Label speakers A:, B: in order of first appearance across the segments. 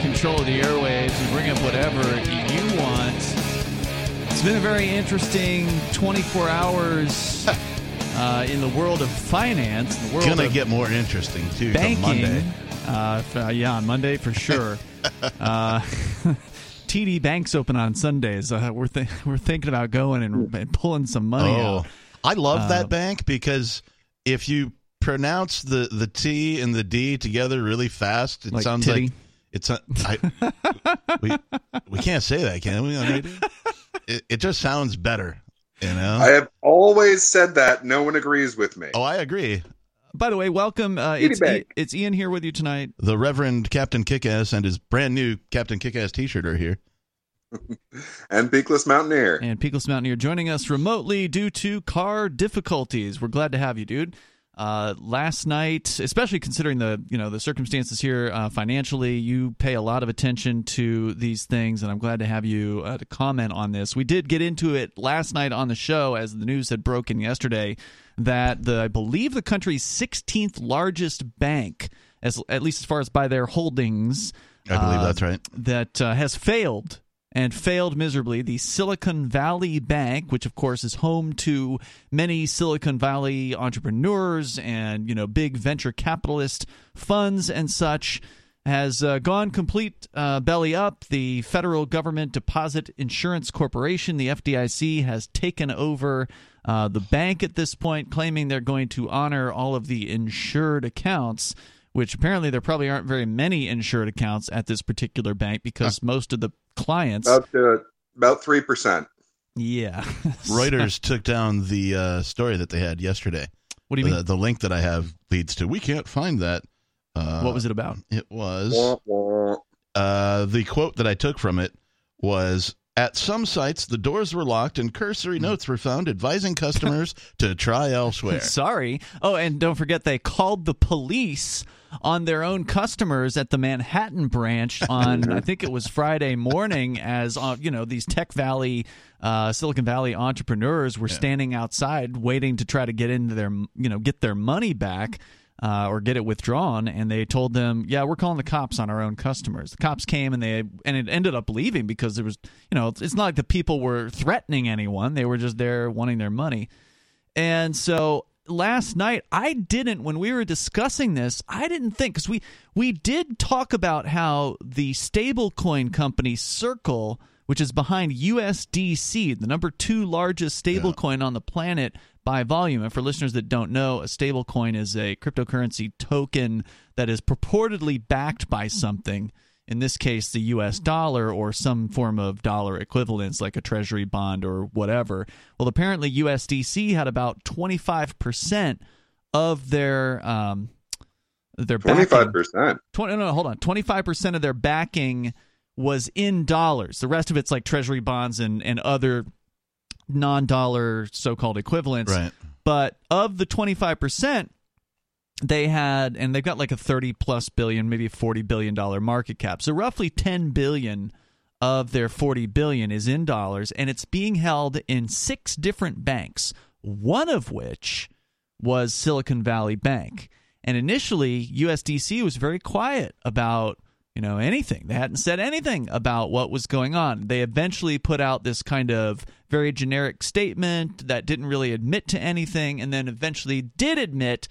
A: control of the airwaves and bring up whatever you want. It's been a very interesting 24 hours uh, in the world of finance. The world
B: Gonna get more interesting too.
A: banking.
B: Monday.
A: Uh, uh, yeah, on Monday for sure. uh, TD Bank's open on Sundays. Uh, we're th- we're thinking about going and, and pulling some money
B: Oh,
A: out.
B: I love
A: Uh,
B: that bank because if you pronounce the the T and the D together really fast, it
A: Like
B: sounds
A: titty?
B: like it's. A, I, we we can't say that, can we? It, it just sounds better, you know.
C: I have always said that. No one agrees with me.
B: oh, I agree.
A: By the way, welcome. Uh, it's,
C: Bank.
A: it's Ian here with you tonight.
B: The Reverend Captain Kickass and his brand new Captain Kickass T-shirt are here.
C: And Peakless Mountaineer.
A: And Peakless Mountaineer joining us remotely due to car difficulties. We're glad to have you, dude. Uh, last night, especially considering the you know the circumstances here uh, financially, you pay a lot of attention to these things, and I'm glad to have you uh, to comment on this. We did get into it last night on the show as the news had broken yesterday that the I believe the country's 16th largest bank, as at least as far as by their holdings,
B: I believe
A: uh,
B: that's right.
A: that uh, has failed and failed miserably. The Silicon Valley Bank, which of course is home to many Silicon Valley entrepreneurs and you know big venture capitalist funds and such, has uh, gone complete uh, belly up. The Federal Government Deposit Insurance Corporation, the FDIC, has taken over. Uh, the bank at this point, claiming they're going to honor all of the insured accounts which apparently there probably aren't very many insured accounts at this particular bank because most of the clients
C: About uh, about three percent.
A: yeah
B: Reuters took down the uh, story that they had yesterday.
A: what do you mean
B: The, the link that I have leads to we can't find that. Uh,
A: what was it about
B: It was
C: Wah, wah.
B: uh, the quote that I took from it was at some sites the doors were locked and cursory
A: Hmm.
B: notes were found advising customers to try elsewhere.
A: sorry oh and don't forget they called the police on their own customers at the Manhattan branch on I think it was Friday morning as uh, you know these Tech Valley uh, Silicon Valley entrepreneurs were standing outside waiting to try to get into their you know get their money back uh, or get it withdrawn. And they told them yeah we're calling the cops on our own customers. The cops came and they and it ended up leaving because there was you know it's not like the people were threatening anyone. They were just there wanting their money. And so last night I didn't when we were discussing this, I didn't think cuz we we did talk about how the stablecoin company Circle, which is behind USDC, the number 2 largest stablecoin on the planet by volume. And for listeners that don't know, a stablecoin is a cryptocurrency token that is purportedly backed by something in this case the US dollar or some form of dollar equivalence like a treasury bond or whatever. Well, apparently USDC had about 25% of their um their
C: Twenty
A: backing-
C: five percent.
A: 20 no, no, hold on. 25% of their backing was in dollars. The rest of it's like treasury bonds and and other non-dollar so-called equivalents.
B: Right.
A: But of the 25%, they had and they've got like a 30 plus billion, maybe a 40 billion dollar market cap. So roughly 10 billion of their 40 billion is in dollars and it's being held in six different banks, one of which was Silicon Valley Bank. And initially, USDC was very quiet about you know anything. They hadn't said anything about what was going on. They eventually put out this kind of very generic statement that didn't really admit to anything, and then eventually did admit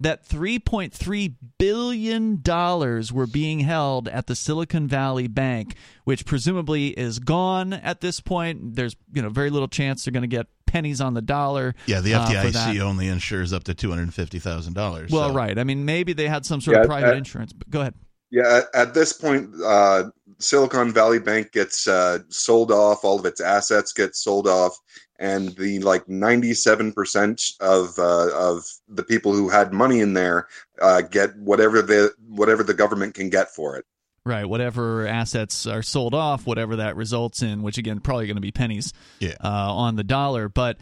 A: that 3.3 billion dollars were being held at the Silicon Valley Bank, which presumably is gone at this point. There's you know very little chance they're going to get pennies on the dollar.
B: Yeah, the
A: uh.
B: FDIC only insures up to two hundred and fifty thousand dollars.
A: Well, right. I mean, maybe they had some sort of private
C: uh,
A: insurance. But go ahead.
C: Yeah, at, at this point, uh, Silicon Valley Bank gets uh, sold off. All of its assets get sold off, and the like ninety-seven percent of uh, of the people who had money in there uh, get whatever the whatever the government can get for it.
A: Right. Whatever assets are sold off, whatever that results in, which again probably going to be pennies
B: Yeah.
A: uh, on the dollar. But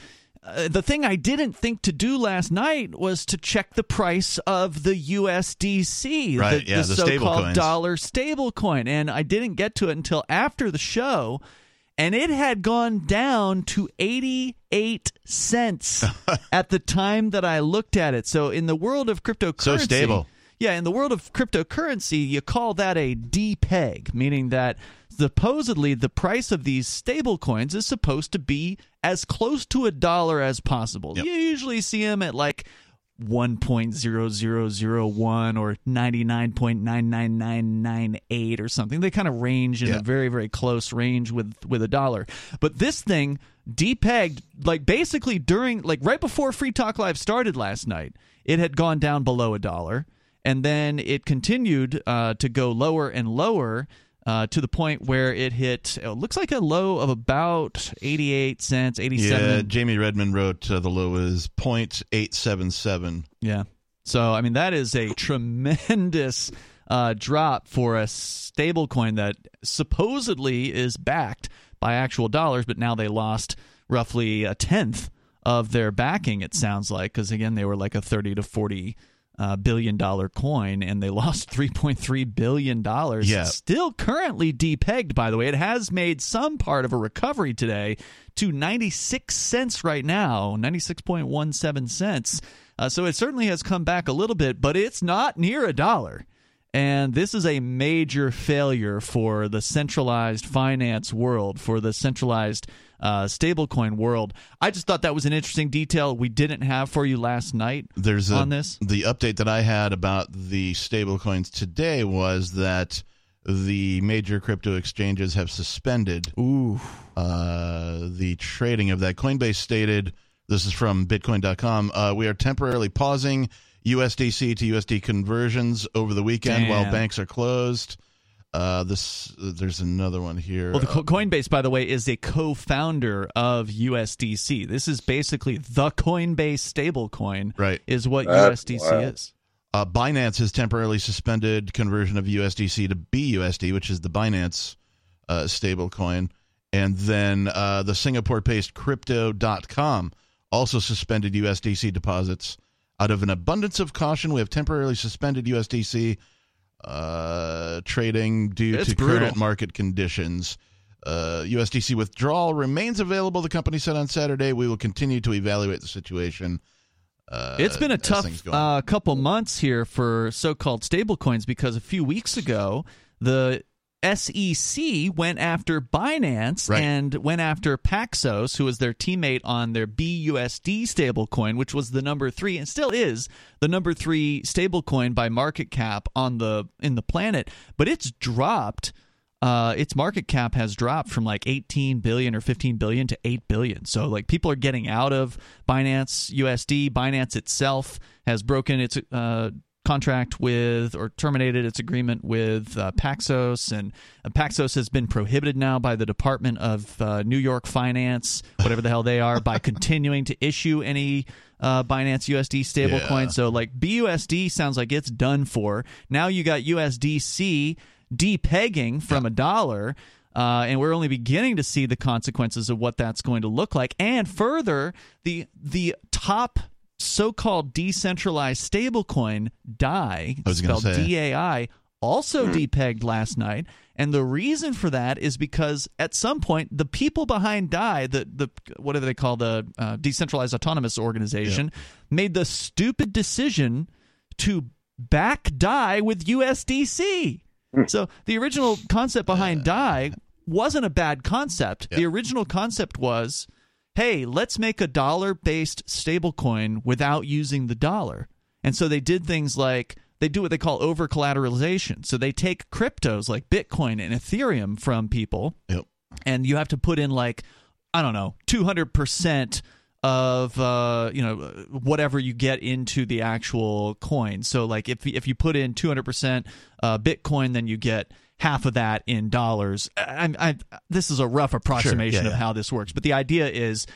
A: uh, the thing I didn't think to do last night was to check the price of the USDC,
B: Right,
A: the,
B: yeah,
A: the
B: the
A: so-called dollar stablecoin, and I didn't get to it until after the show. and it had gone down to 88 cents at the time that I looked at it. So in the world of cryptocurrency,
B: So stable.
A: Yeah, in the world of cryptocurrency, you call that a depeg, meaning that supposedly the price of these stable coins is supposed to be as close to a dollar as possible.
B: Yep.
A: You usually see them at like 1.0001 or 99.99998 or something. They kind of range in
B: Yeah.
A: a very very close range with with a dollar. But this thing depegged like basically during like right before Free Talk Live started last night. It had gone down below a dollar and then it continued uh, to go lower and lower uh, to the point where it hit it looks like a low of about 88 cents 87
B: Yeah, Jamie Redmond wrote uh, the low is 0.877.
A: Yeah. So I mean that is a tremendous uh, drop for a stable coin that supposedly is backed by actual dollars, but now they lost roughly a tenth of their backing. It sounds like because again they were like a thirty to forty. Uh, billion dollar coin and they lost 3.3 billion dollars.
B: Yeah.
A: still currently depegged by the way. It has made some part of a recovery today to 96 cents right now 96.17 cents. Uh, so it certainly has come back a little bit but it's not near a dollar. And this is a major failure for the centralized finance world for the centralized uh, stablecoin world i just thought that was an interesting detail we didn't have for you last night
B: There's a,
A: on this
B: the update that I had about the stablecoins today was that the major crypto exchanges have suspended
A: ooh
B: uh, the trading of that. Coinbase stated, this is from Bitcoin.com, uh, we are temporarily pausing USDC to USD conversions over the weekend while banks are closed. Uh, this there's another one here.
A: Well, the Co- Coinbase, by the way, is a co-founder of USDC. This is basically the Coinbase stablecoin.
B: Right.
A: Is what
C: That's
A: USDC
C: wild.
A: is.
B: Uh, Binance has temporarily suspended conversion of USDC to BUSD, which is the Binance uh, stablecoin. And then uh, the Singapore based Crypto.com also suspended USDC deposits. Out of an abundance of caution, we have temporarily suspended USDC uh, trading due
A: It's
B: to
A: brutal.
B: current market conditions. Uh, USDC withdrawal remains available, the company said on Saturday. We will continue to evaluate the situation. Uh,
A: It's been a tough
B: things go on.
A: uh, couple months here for so-called stablecoins because a few weeks ago the SEC went after Binance
B: Right.
A: and went after Paxos, who was their teammate on their BUSD stablecoin, which was the number three and still is the number three stablecoin by market cap on the in the planet. But it's dropped. Uh, its market cap has dropped from like 18 billion or 15 billion to 8 billion. So like people are getting out of Binance USD. Binance itself has broken its uh, contract with or terminated its agreement with uh, Paxos, and uh, Paxos has been prohibited now by the Department of uh, New York Finance, whatever the hell they are, by continuing to issue any uh, Binance USD stablecoin.
B: Yeah.
A: So like BUSD sounds like it's done for. Now you got USDC depegging from a dollar. Uh, and we're only beginning to see the consequences of what that's going to look like. And further, the the top so-called decentralized stablecoin DAI,
B: I was gonna
A: spelled. DAI, also depegged last night. And the reason for that is because at some point the people behind DAI, the the whatever they call the uh, decentralized autonomous organization, made the stupid decision to back DAI with USDC. So the original concept behind DAI wasn't a bad concept. The original concept was, hey, let's make a dollar-based stablecoin without using the dollar. And so they did things like they do what they call over collateralization. So they take cryptos like Bitcoin and Ethereum from people
B: Yep.
A: and you have to put in like I don't know, two hundred percent of uh, you know whatever you get into the actual coin. So like if if you put in two hundred percent uh, Bitcoin, then you get half of that in dollars. I, I, this is a rough approximation
B: yeah.
A: of how this works, but the idea is.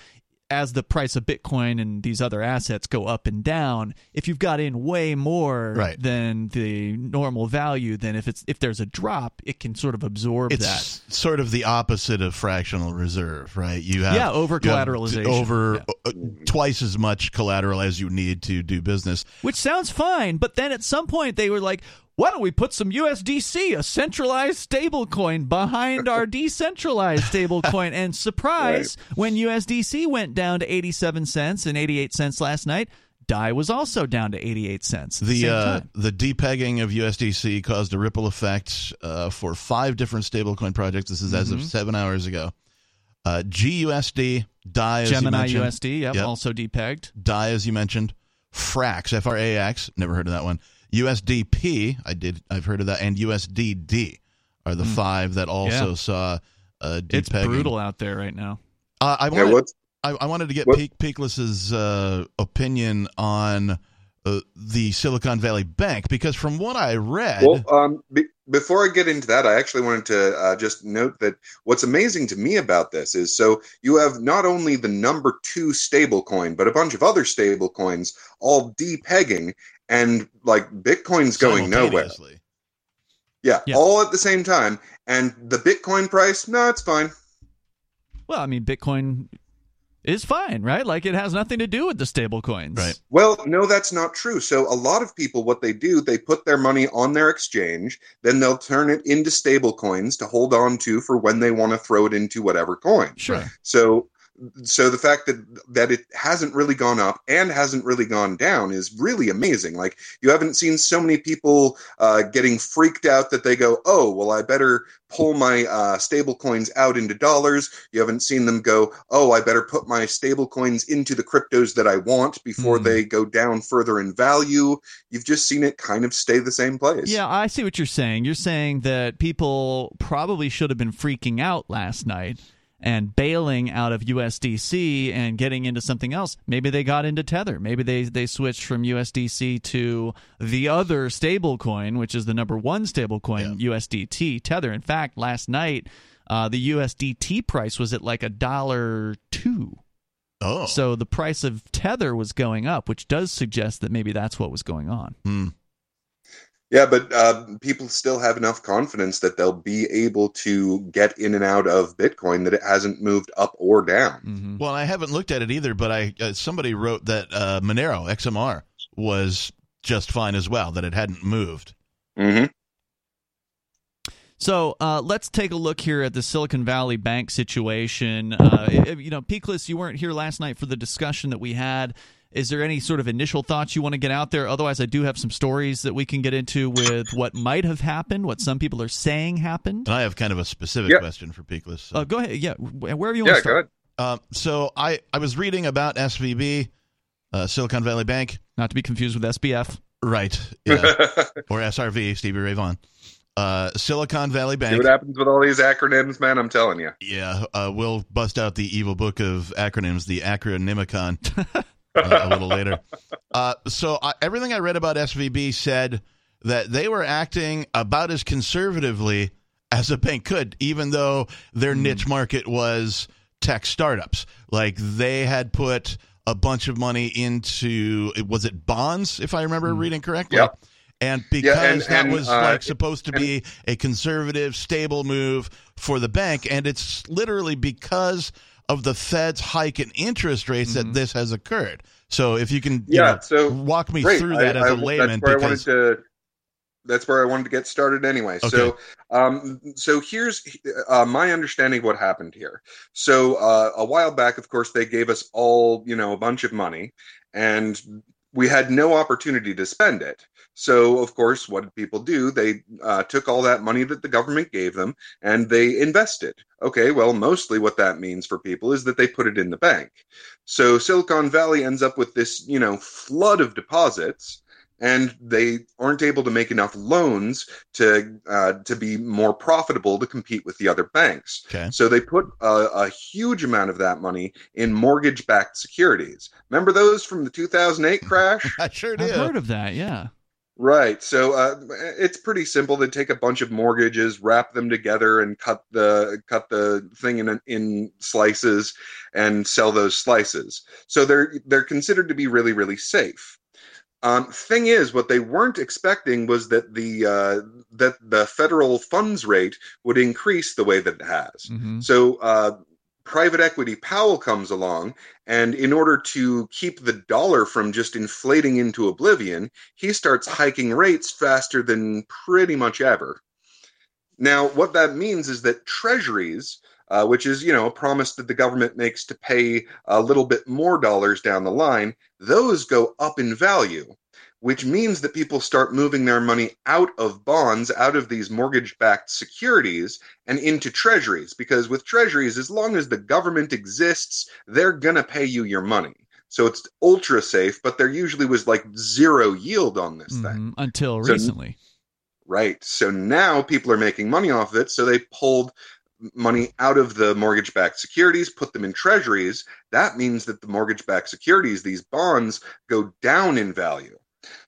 A: As the price of Bitcoin and these other assets go up and down, if you've got in way more
B: Right.
A: than the normal value, then if it's if there's a drop, it can sort of absorb
B: it's
A: that.
B: sort of the opposite of fractional reserve, right? You have
A: Yeah, over collateralization.
B: over
A: Yeah.
B: uh, twice as much collateral as you need to do business.
A: which sounds fine but then at some point they were like why don't we put some USDC, a centralized stablecoin, behind our decentralized stablecoin? And surprise, right. when USDC went down to 87 cents and 88 cents last night, DAI was also down to 88 cents.
B: The uh, the depegging of USDC caused a ripple effect uh, for five different stablecoin projects. This is mm-hmm. as of mm-hmm. seven hours ago. Uh, GUSD, DAI,
A: Gemini USD, yep, yep, also depegged.
B: DAI, as you mentioned, Frax, F R A X, never heard of that one. USDP, I did, I've heard of that, and USDD are the mm. five that also yeah. saw uh, depegging.
A: It's brutal out there right now.
B: Uh, I wanted, yeah, I, I, wanted to get Pe- Peakless's uh, opinion on uh, the Silicon Valley Bank because from what I read,
C: well, um, be- before I get into that, I actually wanted to uh, just note that what's amazing to me about this is so you have not only the number two stablecoin, but a bunch of other stablecoins all depegging, and like Bitcoin's going nowhere. Yeah, yeah, all at the same time, and the Bitcoin price, no, it's fine.
A: Well, I mean, Bitcoin is fine, right? Like it has nothing to do with the stable coins.
B: Right.
C: Well, no, that's not true. So a lot of people what they do, they put their money on their exchange, then they'll turn it into stable coins to hold on to for when they want to throw it into whatever coin.
A: Sure.
C: So so the fact that that it hasn't really gone up and hasn't really gone down is really amazing. Like you haven't seen so many people uh, getting freaked out that they go oh well i better pull my uh, stable coins out into dollars. You haven't seen them go oh i better put my stable coins into the cryptos that i want before mm. they go down further in value. You've just seen it kind of stay the same place.
A: Yeah i see what you're saying. You're saying that people probably should have been freaking out last night and bailing out of USDC and getting into something else. Maybe they got into Tether. Maybe they, they switched from USDC to the other stablecoin, which is the number one stablecoin, yeah. USDT, Tether. In fact, last night, uh, the USDT price was at like a dollar two.
B: Oh.
A: So the price of Tether was going up, which does suggest that maybe that's what was going on.
B: Hmm.
C: Yeah, but uh, people still have enough confidence that they'll be able to get in and out of Bitcoin that it hasn't moved up or down.
B: Mm-hmm. Well, I haven't looked at it either, but I uh, somebody wrote that uh, Monero XMR was just fine as well, that it hadn't moved.
C: Mm-hmm.
A: So uh, let's take a look here at the Silicon Valley Bank situation. Uh, you know, Peakless, you weren't here last night for the discussion that we had is there any sort of initial thoughts you want to get out there? Otherwise, I do have some stories that we can get into with what might have happened, what some people are saying happened.
B: And I have kind of a specific question for Peakless. So.
A: Uh, go ahead. Yeah, wherever you
C: want
A: yeah, to start.
C: Uh,
B: so I, I was reading about SVB, uh, Silicon Valley Bank.
A: Not to be confused with SBF.
B: Right. Yeah. or SRV, Stevie Ray Vaughan. Uh, Silicon Valley Bank.
C: See what happens with all these acronyms, man? I'm telling you.
B: Yeah, uh, we'll bust out the evil book of acronyms, the Acronymicon. uh, a little later. Uh, so uh, everything I read about SVB said that they were acting about as conservatively as a bank could, even though their mm. niche market was tech startups. Like they had put a bunch of money into was it bonds, if I remember mm. reading correctly.
C: Yep.
B: And because yeah, and, that and, was uh, like supposed to and, be a conservative, stable move for the bank, and it's literally because of the Fed's hike in interest rates mm-hmm. that this has occurred. So if you can, you
C: yeah,
B: know,
C: so
B: walk me great. through that I, as a layman,
C: that's where because... I wanted to. That's where I wanted to get started anyway. Okay. So, um, so here's uh, my understanding of what happened here. So, uh, a while back, of course, they gave us all, you know, a bunch of money, and we had no opportunity to spend it. So, of course, what did people do? They uh, took all that money that the government gave them and they invested. Okay, well, mostly what that means for people is that they put it in the bank. So, Silicon Valley ends up with this, you know, flood of deposits and they aren't able to make enough loans to uh, to be more profitable to compete with the other banks.
B: Okay.
C: So they put a, a huge amount of that money in mortgage-backed securities. Remember those from the 2008 crash?
B: I sure did.
A: I've heard of that. Yeah.
C: Right. So uh, it's pretty simple. They take a bunch of mortgages, wrap them together, and cut the cut the thing in in slices, and sell those slices. So they're they're considered to be really really safe. Um, thing is, what they weren't expecting was that the uh, that the federal funds rate would increase the way that it has. Mm-hmm. So uh, private equity Powell comes along, and in order to keep the dollar from just inflating into oblivion, he starts hiking rates faster than pretty much ever. Now, what that means is that treasuries, uh, which is you know a promise that the government makes to pay a little bit more dollars down the line, those go up in value which means that people start moving their money out of bonds, out of these mortgage backed securities, and into treasuries. Because with treasuries, as long as the government exists, they're going to pay you your money. So it's ultra safe, but there usually was like zero yield on this mm-hmm, thing.
A: Until so, recently.
C: Right. So now people are making money off of it. So they pulled money out of the mortgage backed securities, put them in treasuries. That means that the mortgage backed securities, these bonds, go down in value.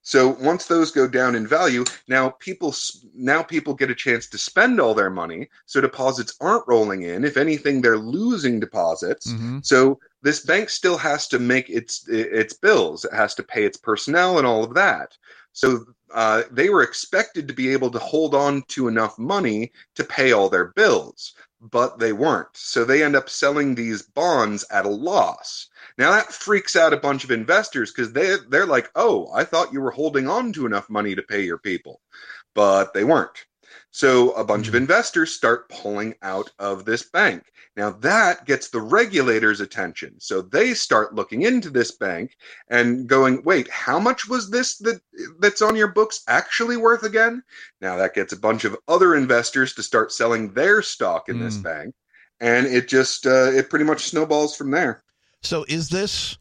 C: So once those go down in value, now people now people get a chance to spend all their money. So deposits aren't rolling in. If anything, they're losing deposits. Mm-hmm. So this bank still has to make its its bills. It has to pay its personnel and all of that. So uh, they were expected to be able to hold on to enough money to pay all their bills, but they weren't. So they end up selling these bonds at a loss. Now that freaks out a bunch of investors because they they're like, oh, I thought you were holding on to enough money to pay your people, but they weren't. So a bunch of hmm. investors start pulling out of this bank. Now that gets the regulators' attention. So they start looking into this bank and going, "Wait, how much was this that that's on your books actually worth again?" Now that gets a bunch of other investors to start selling their stock in mm. this hmm. bank, and it just uh, it pretty much snowballs from there.
B: So is this,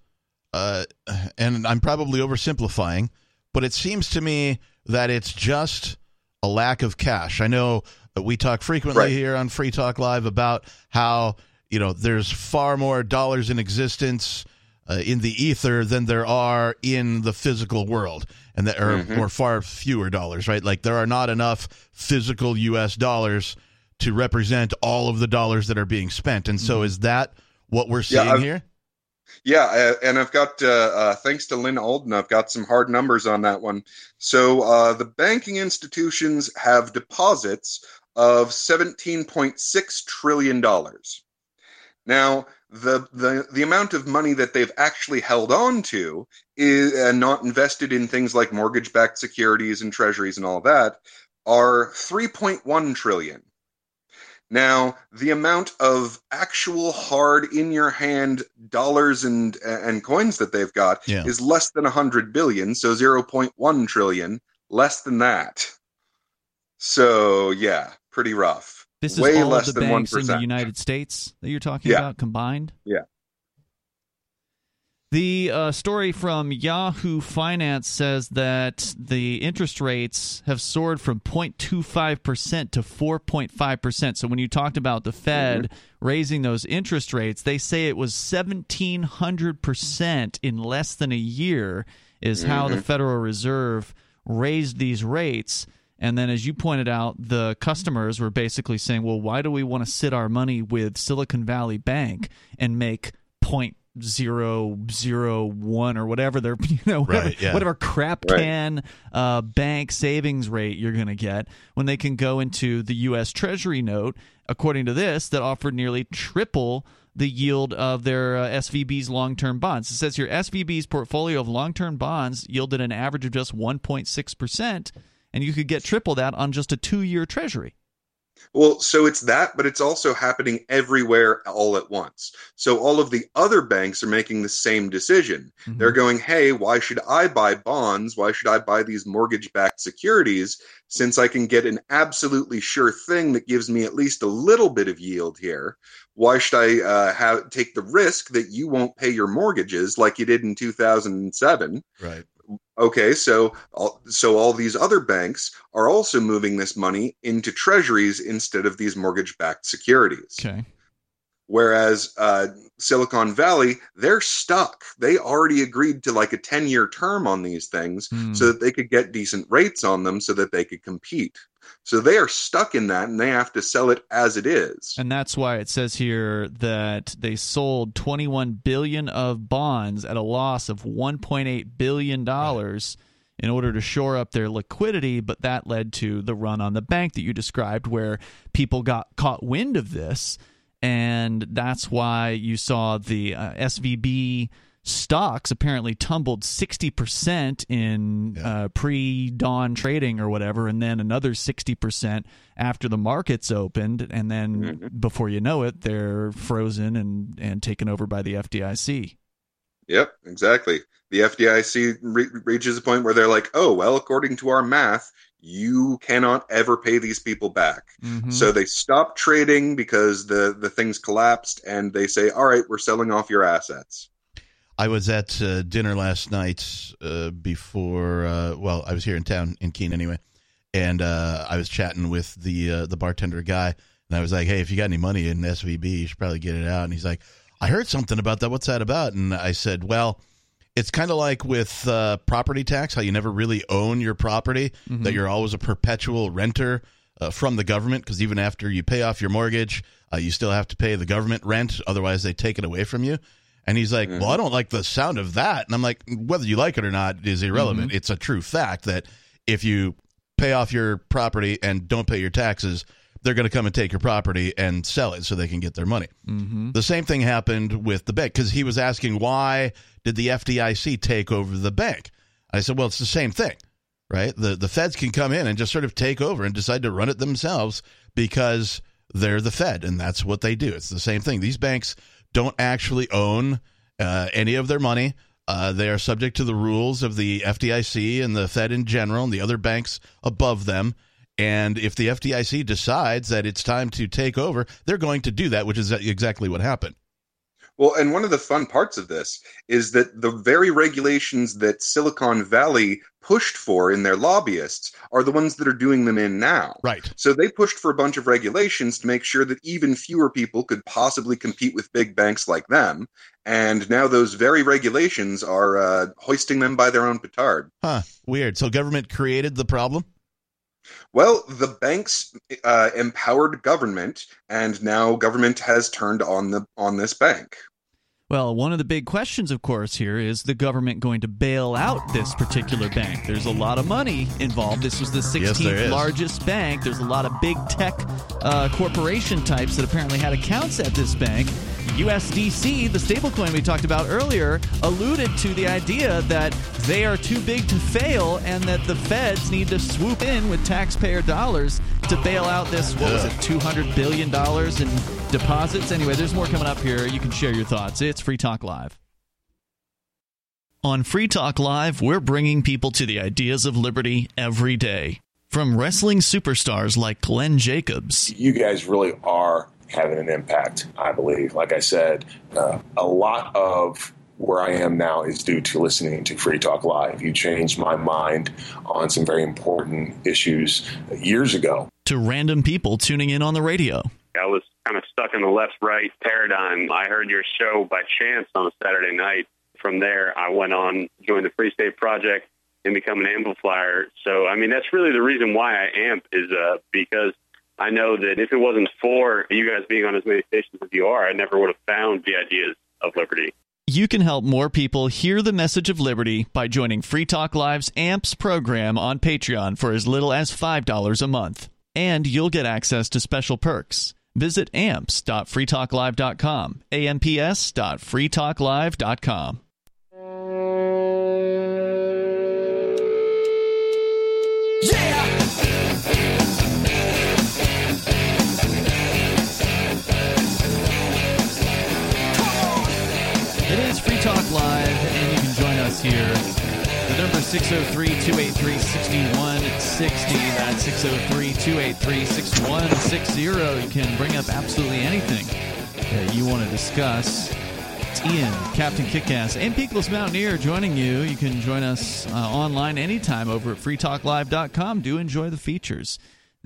B: uh, and I'm probably oversimplifying, but it seems to me that it's just a lack of cash. I know we talk frequently right. here on Free Talk Live about how you know there's far more dollars in existence uh, in the ether than there are in the physical world, and there are mm-hmm. or far fewer dollars. Right, like there are not enough physical U.S. dollars to represent all of the dollars that are being spent. And so, mm-hmm. is that what we're seeing yeah, here?
C: Yeah, uh, and I've got uh, uh, thanks to Lyn Alden, I've got some hard numbers on that one. So uh, the banking institutions have deposits of seventeen point six trillion dollars. Now, the, the the amount of money that they've actually held on to is and not invested in things like mortgage-backed securities and treasuries and all that are 3.1 trillion. Now, the amount of actual hard in your hand dollars and and coins that they've got yeah. is less than 100 billion, so 0.1 trillion, less than that. So, yeah, pretty rough.
A: This is Way all less of the than banks 1%. in the United States that you're talking yeah. about combined?
C: Yeah.
A: The uh, story from Yahoo Finance says that the interest rates have soared from 0.25% to 4.5%. So when you talked about the Fed mm-hmm. raising those interest rates, they say it was 1700% in less than a year is mm-hmm. how the mm-hmm. Federal Reserve raised these rates. And then, as you pointed out, the customers were basically saying, well, why do we want to sit our money with Silicon Valley Bank and make point zero zero one or whatever their you know whatever, right, yeah. whatever crap can right. uh, bank savings rate you're going to get when they can go into the U.S. Treasury note, according to this, that offered nearly triple the yield of their uh, SVB's long term bonds. It says your SVB's portfolio of long term bonds yielded an average of just 1.6 percent, and you could get triple that on just a two year Treasury.
C: Well, so it's that, but it's also happening everywhere all at once. So all of the other banks are making the same decision. Mm-hmm. They're going, hey, why should I buy bonds? Why should I buy these mortgage backed securities since I can get an absolutely sure thing that gives me at least a little bit of yield here? Why should I uh, have take the risk that you won't pay your mortgages like you did in 2007?
B: Right.
C: Okay, so so all these other banks are also moving this money into treasuries instead of these mortgage-backed securities.
A: Okay.
C: Whereas uh, Silicon Valley, they're stuck. They already agreed to like a 10 year term on these things mm. so that they could get decent rates on them so that they could compete. So they are stuck in that and they have to sell it as it is.
A: And that's why it says here that they sold 21 billion of bonds at a loss of 1.8 billion dollars. In order to shore up their liquidity, but that led to the run on the bank that you described, where people got caught wind of this and that's why you saw the uh, SVB stocks apparently tumbled 60% in
B: Yeah.
A: uh, pre dawn trading or whatever, and then another 60% after the markets opened. And then
C: Mhm.
A: before you know it, they're frozen and, and taken over by the FDIC.
C: Yep, exactly. The FDIC re- reaches a point where they're like, "Oh, well, according to our math, you cannot ever pay these people back."
A: Mhm.
C: So they stop trading because the the things collapsed, and they say, "All right, we're selling off your assets."
B: I was at uh, dinner last night uh, before. Uh, well, I was here in town in Keene anyway, and uh, I was chatting with the uh, the bartender guy, and I was like, "Hey, if you got any money in SVB, you should probably get it out." And he's like, "I heard something about that. What's that about?" And I said, "Well." It's kind of like with uh, property tax, how you never really own your property, that you're always a perpetual renter uh, from the government, because even after you pay off your mortgage, uh, you still have to pay the government rent, otherwise, they take it away from you. And he's like, Well, I don't like the sound of that. And I'm like, Whether you like it or not is irrelevant. It's a true fact that if you pay off your property and don't pay your taxes, they're going to come and take your property and sell it so they can get their money.
A: Mm-hmm.
B: The same thing happened with the bank because he was asking, Why did the FDIC take over the bank? I said, Well, it's the same thing, right? The, the feds can come in and just sort of take over and decide to run it themselves because they're the Fed, and that's what they do. It's the same thing. These banks don't actually own uh, any of their money. Uh, they are subject to the rules of the FDIC and the Fed in general and the other banks above them. And if the FDIC decides that it's time to take over, they're going to do that, which is exactly what happened.
C: Well, and one of the fun parts of this is that the very regulations that Silicon Valley pushed for in their lobbyists are the ones that are doing them in now.
B: Right.
C: So they pushed for a bunch of regulations to make sure that even fewer people could possibly compete with big banks like them. And now those very regulations are uh, hoisting them by their own petard.
B: Huh. Weird. So government created the problem?
C: Well, the banks uh, empowered government, and now government has turned on the on this bank.
A: Well, one of the big questions, of course, here is the government going to bail out this particular bank? There's a lot of money involved. This was the 16th
B: Yes,
A: largest bank. There's a lot of big tech uh, corporation types that apparently had accounts at this bank. USDC, the stablecoin we talked about earlier, alluded to the idea that they are too big to fail and that the feds need to swoop in with taxpayer dollars to bail out this, what was it, $200 billion in deposits? Anyway, there's more coming up here. You can share your thoughts. It's Free Talk Live. On Free Talk Live, we're bringing people to the ideas of liberty every day. From wrestling superstars like Glenn Jacobs
D: you guys really are having an impact, I believe. Like I said, uh, a lot of where I am now is due to listening to Free Talk Live. You changed my mind on some very important issues years ago.
A: to random people tuning in on the radio.
E: I was kind of stuck in the left right paradigm. I heard your show by chance on a Saturday night. From there, I went on, joined the Free State Project, and become an amplifier. So, I mean, that's really the reason why I amp is uh, because I know that if it wasn't for you guys being on as many stations as you are, I never would have found the ideas of liberty.
A: You can help more people hear the message of liberty by joining Free Talk Live's AMPS program on Patreon for as little as $5 a month. And you'll get access to special perks. Visit amps.freetalklive.com, amps.freetalklive.com. It Live, and you can join us here. The number is 603 283 6160. That's 603 283 6160. You can bring up absolutely anything that you want to discuss. Ian, Captain Kickass, and Peakless Mountaineer joining you. You can join us uh, online anytime over at freetalklive.com. Do enjoy the features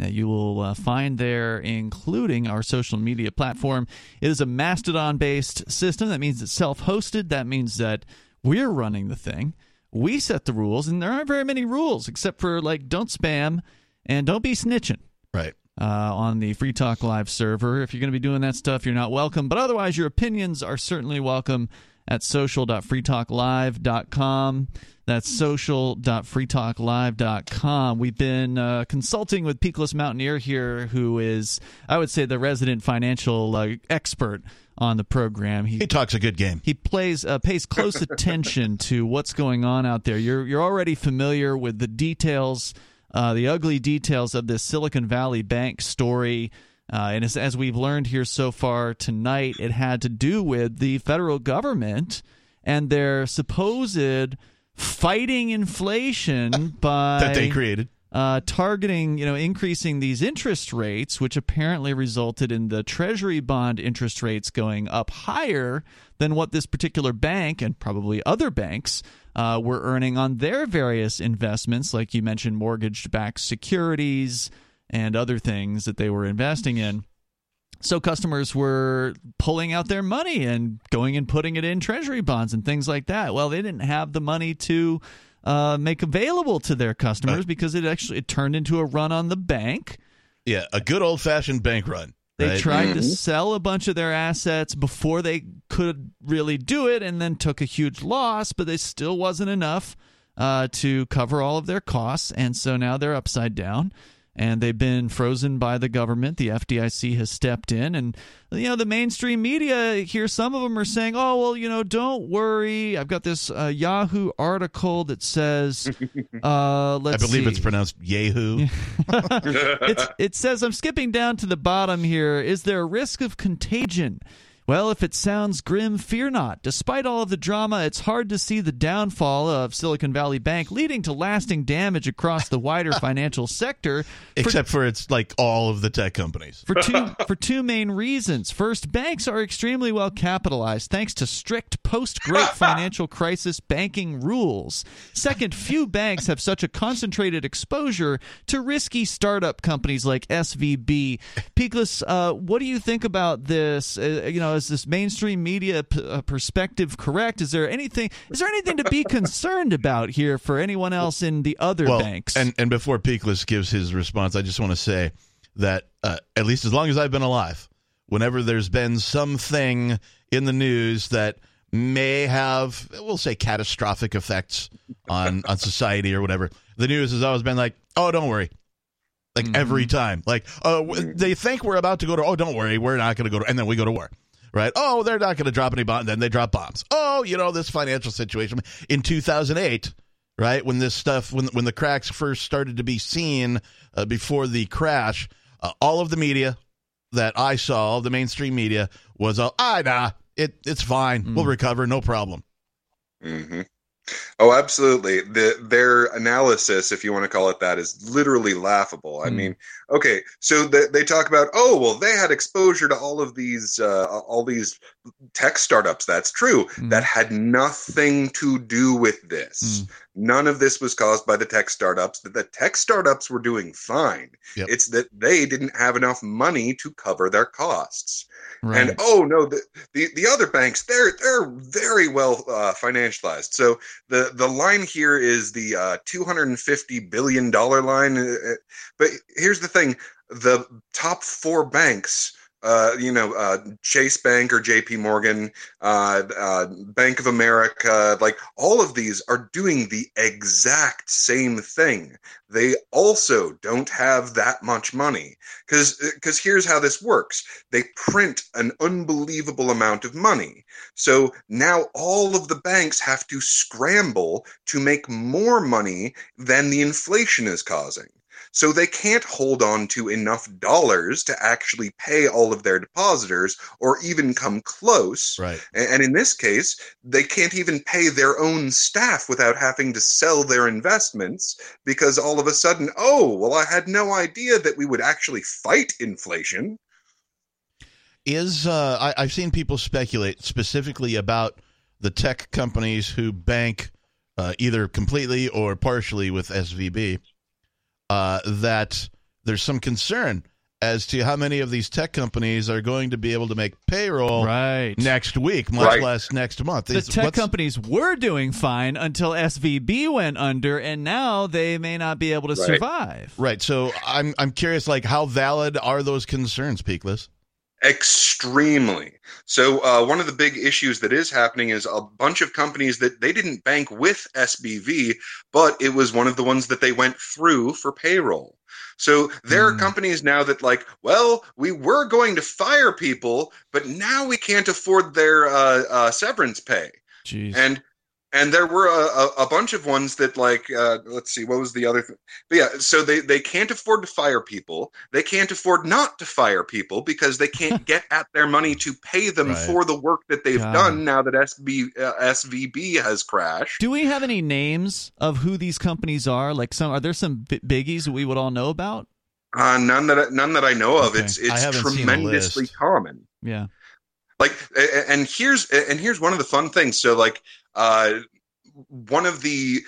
A: you will uh, find there, including our social media platform. It is a Mastodon based system. That means it's self hosted. That means that we're running the thing. We set the rules, and there aren't very many rules except for like don't spam and don't be snitching
B: Right.
A: uh, on the Free Talk Live server. If you're going to be doing that stuff, you're not welcome. But otherwise, your opinions are certainly welcome. At social.freetalklive.com. That's social.freetalklive.com. We've been uh, consulting with Peakless Mountaineer here, who is, I would say, the resident financial uh, expert on the program.
B: He, he, talks a good game.
A: He plays uh, pays close attention to what's going on out there. You're you're already familiar with the details, uh, the ugly details of this Silicon Valley Bank story. Uh, and as, as, we've learned here so far tonight, it had to do with the federal government and their supposed fighting inflation by
B: that they created.
A: Uh, targeting, you know, increasing these interest rates, which apparently resulted in the Treasury bond interest rates going up higher than what this particular bank and probably other banks uh, were earning on their various investments, like you mentioned, mortgage-backed securities and other things that they were investing in. So customers were pulling out their money and going and putting it in treasury bonds and things like that. Well, they didn't have the money to uh, make available to their customers because it actually it turned into a run on the bank.
B: Yeah, a good old fashioned bank run.
A: They
B: right?
A: tried
B: mm-hmm.
A: to sell a bunch of their assets before they could really do it, and then took a huge loss, but they still wasn't enough uh, to cover all of their costs, and so now they're upside down and they've been frozen by the government. The FDIC has stepped in, and you know the mainstream media here. Some of them are saying, "Oh well, you know, don't worry." I've got this uh, Yahoo article that says, uh, "Let's."
B: I believe
A: see.
B: it's pronounced Yahoo.
A: it says, "I'm skipping down to the bottom here. Is there a risk of contagion?" Well, if it sounds grim, fear not. Despite all of the drama, it's hard to see the downfall of Silicon Valley Bank leading to lasting damage across the wider financial sector.
B: Except for, for it's like all of the tech companies.
A: For two for two main reasons. First, banks are extremely well capitalized thanks to strict post-great financial crisis banking rules. Second, few banks have such a concentrated exposure to risky startup companies like SVB. Peakless, uh, what do you think about this? Uh, you know, is this mainstream media p- uh, perspective correct? Is there anything? Is there anything to be concerned about here for anyone else in the other
B: well,
A: banks?
B: And and before Peakless gives his response, I just want to say that uh, at least as long as I've been alive, whenever there's been something in the news that may have, we'll say, catastrophic effects on on society or whatever, the news has always been like, "Oh, don't worry." Like mm-hmm. every time, like, oh, they think we're about to go to. Oh, don't worry, we're not going to go to, and then we go to war right? Oh, they're not going to drop any bombs. Then they drop bombs. Oh, you know, this financial situation in 2008, right? When this stuff, when, when the cracks first started to be seen uh, before the crash, uh, all of the media that I saw, the mainstream media, was, uh, ah, nah, it, it's fine. Mm. We'll recover. No problem.
C: Mm-hmm. Oh, absolutely. The, their analysis, if you want to call it that, is literally laughable. I mm. mean, okay, so the, they talk about, oh, well, they had exposure to all of these, uh, all these tech startups. That's true. Mm. That had nothing to do with this. Mm. None of this was caused by the tech startups. that The tech startups were doing fine. Yep. It's that they didn't have enough money to cover their costs. Right. And oh no, the, the, the other banks they're they're very well uh, financialized. So the the line here is the uh, 250 billion dollar line. Uh, uh, but here's the thing: the top four banks uh, you know, uh, Chase Bank or J.P. Morgan, uh, uh, Bank of America, like all of these are doing the exact same thing. They also don't have that much money because because here's how this works: they print an unbelievable amount of money. So now all of the banks have to scramble to make more money than the inflation is causing. So they can't hold on to enough dollars to actually pay all of their depositors or even come close.
B: Right.
C: And in this case, they can't even pay their own staff without having to sell their investments because all of a sudden, oh, well, I had no idea that we would actually fight inflation.
B: Is uh, I, I've seen people speculate specifically about the tech companies who bank uh, either completely or partially with SVB uh, that there's some concern as to how many of these tech companies are going to be able to make payroll
A: right.
B: next week, much right. less next month.
A: The tech companies were doing fine until SVB went under, and now they may not be able to
B: right.
A: survive.
B: Right. So I'm I'm curious, like, how valid are those concerns, Peakless?
C: Extremely. So uh, one of the big issues that is happening is a bunch of companies that they didn't bank with SBV, but it was one of the ones that they went through for payroll. So there are
A: Mm.
C: companies now that like, well, we were going to fire people, but now we can't afford their uh, uh, severance pay
A: Jeez.
C: and and there were a, a, a bunch of ones that like uh, let's see what was the other thing but yeah so they they can't afford to fire people they can't afford not to fire people because they can't get at their money to pay them
B: Right.
C: for the work that they've
A: God.
C: done now that SB, uh, svb has crashed
A: Do we have any names of who these companies are? Like some, are there some biggies we would all know about?
C: uh, none that I- none that i know of
A: Okay.
C: it's it's
B: haven't seen a
C: tremendously common
A: Yeah.
C: like and here's and here's one of the fun things so like uh one of the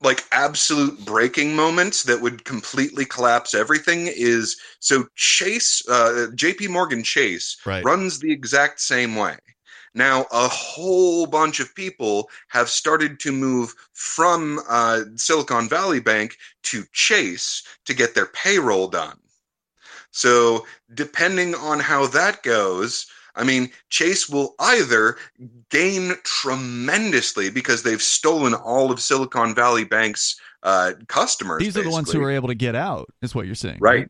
C: like absolute breaking moments that would completely collapse everything is so chase uh jp morgan chase
B: Right.
C: runs the exact same way now a whole bunch of people have started to move from uh, silicon valley bank to chase to get their payroll done so depending on how that goes I mean, Chase will either gain tremendously because they've stolen all of Silicon Valley Bank's uh, customers.
A: These are the ones who
C: basically.
A: are able to get out, is what you're saying.
C: right.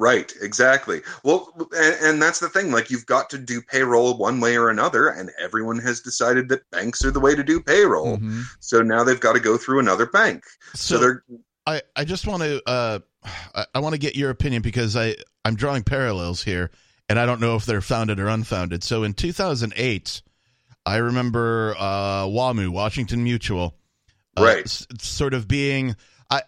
C: Right, exactly. Well, and, and that's the thing. Like, you've got to do payroll one way or another, and everyone has decided that banks are the way to do payroll.
A: Mhm.
C: So now they've got to go through another bank. So,
B: So,
C: they're
B: I, I just want to uh, I, I want to get your opinion because I I'm drawing parallels here, and I don't know if they're founded or unfounded. So in 2008, I remember uh, WAMU, Washington Mutual, uh,
C: Right.
B: s- sort of being I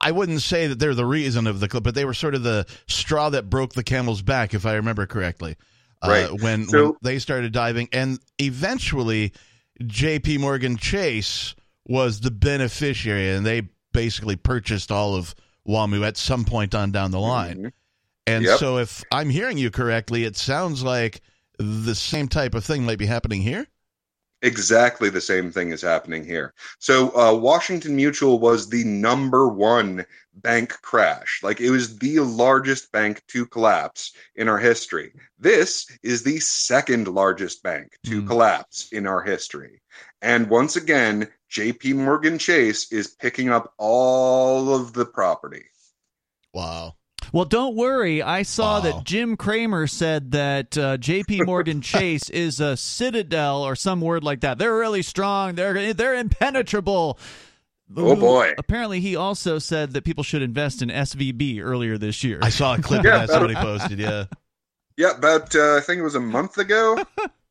B: I wouldn't say that they're the reason of the clip, but they were sort of the straw that broke the camel's back, if I remember correctly. Uh,
C: Right.
B: when
C: So-
B: when they started diving, and eventually, J.P. Morgan Chase was the beneficiary, and they basically purchased all of WAMU at some point on down the line.
C: Mhm.
B: And
C: Yep.
B: so, if I'm hearing you correctly, it sounds like the same type of thing might be happening here.
C: exactly the same thing is happening here. So uh, Washington Mutual was the number one bank crash. Like it was the largest bank to collapse in our history. This is the second largest bank to
A: Hmm.
C: collapse in our history. And once again, JP Morgan Chase is picking up all of the property.
B: Wow.
A: Well, don't worry. I saw
B: Wow.
A: that Jim Cramer said that uh, J.P. Morgan Chase is a citadel or some word like that. They're really strong. They're they're impenetrable.
C: Oh, boy.
A: Apparently, he also said that people should invest in SVB earlier this year.
B: I saw a clip
C: Yeah,
B: of that somebody posted. Yeah.
C: Yeah, about uh, I think it was a month ago.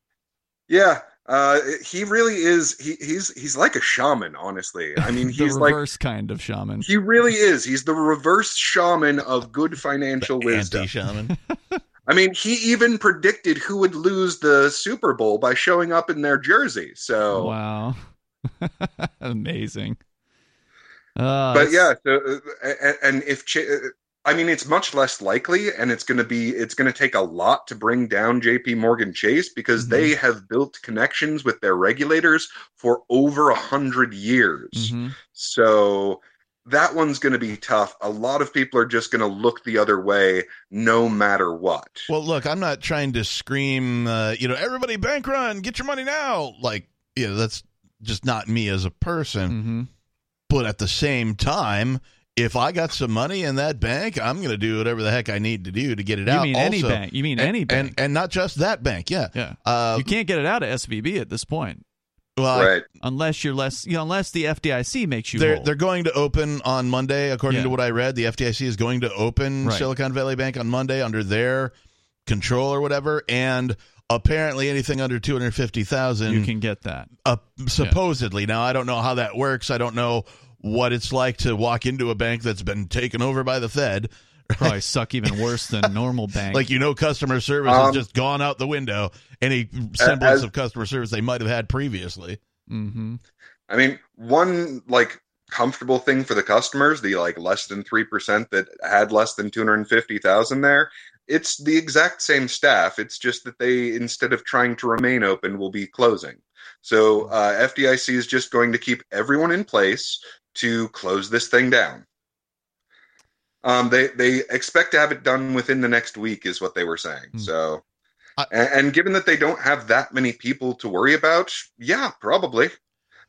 C: yeah, uh, he really is. He, he's he's like a shaman, honestly. I mean,
A: the
C: he's like
A: reverse kind of shaman.
C: he really is. He's the reverse shaman of good financial wisdom.
B: Anti shaman.
C: I mean, he even predicted who would lose the Super Bowl by showing up in their jersey. So,
A: Wow, amazing. Uh,
C: but yeah, so, uh, and, if Ch- uh, I mean, it's much less likely, and it's going to be it's going to take a lot to bring down J.P. Morgan Chase because
A: Mhm.
C: they have built connections with their regulators for over a hundred years.
A: Mhm.
C: So that one's going to be tough. A lot of people are just going to look the other way, no matter what.
B: Well, look, I'm not trying to scream, uh, you know, everybody bank run, get your money now. Like, you know, that's just not me as a person.
A: Mhm.
B: But at the same time, if I got some money in that bank, I'm going to do whatever the heck I need to do to get it
A: You
B: out.
A: mean any bank? You mean
B: and,
A: any bank?
B: And, and not just that bank. Yeah.
A: yeah,
B: Uh,
A: you can't get it out of SVB at this point
B: well,
C: right.
A: unless you're less, you know, unless the FDIC makes you
B: They're
A: whole.
B: they're going to open on Monday, according
A: Yeah.
B: to what I read. The FDIC is going to open
A: Right.
B: Silicon Valley Bank on Monday under their control or whatever, and apparently anything under two hundred fifty thousand,
A: you can get that.
B: uh, supposedly. Now I don't know how that works. I don't know what it's like to walk into a bank that's been taken over by the Fed.
A: Probably suck even worse than normal bank.
B: Like you know, customer service has
C: Um,
B: just gone out the window. Any semblance
C: as-
B: of customer service they might have had previously.
A: Mm-hmm.
C: I mean, one like comfortable thing for the customers, the like less than 3% that had less than 250,000 there, it's the exact same staff. It's just that they instead of trying to remain open will be closing. So, uh, FDIC is just going to keep everyone in place to close this thing down. Um, they they expect to have it done within the next week, is what they were saying.
A: Hmm.
C: So,
B: I-
C: and, and given that they don't have that many people to worry about, yeah, probably.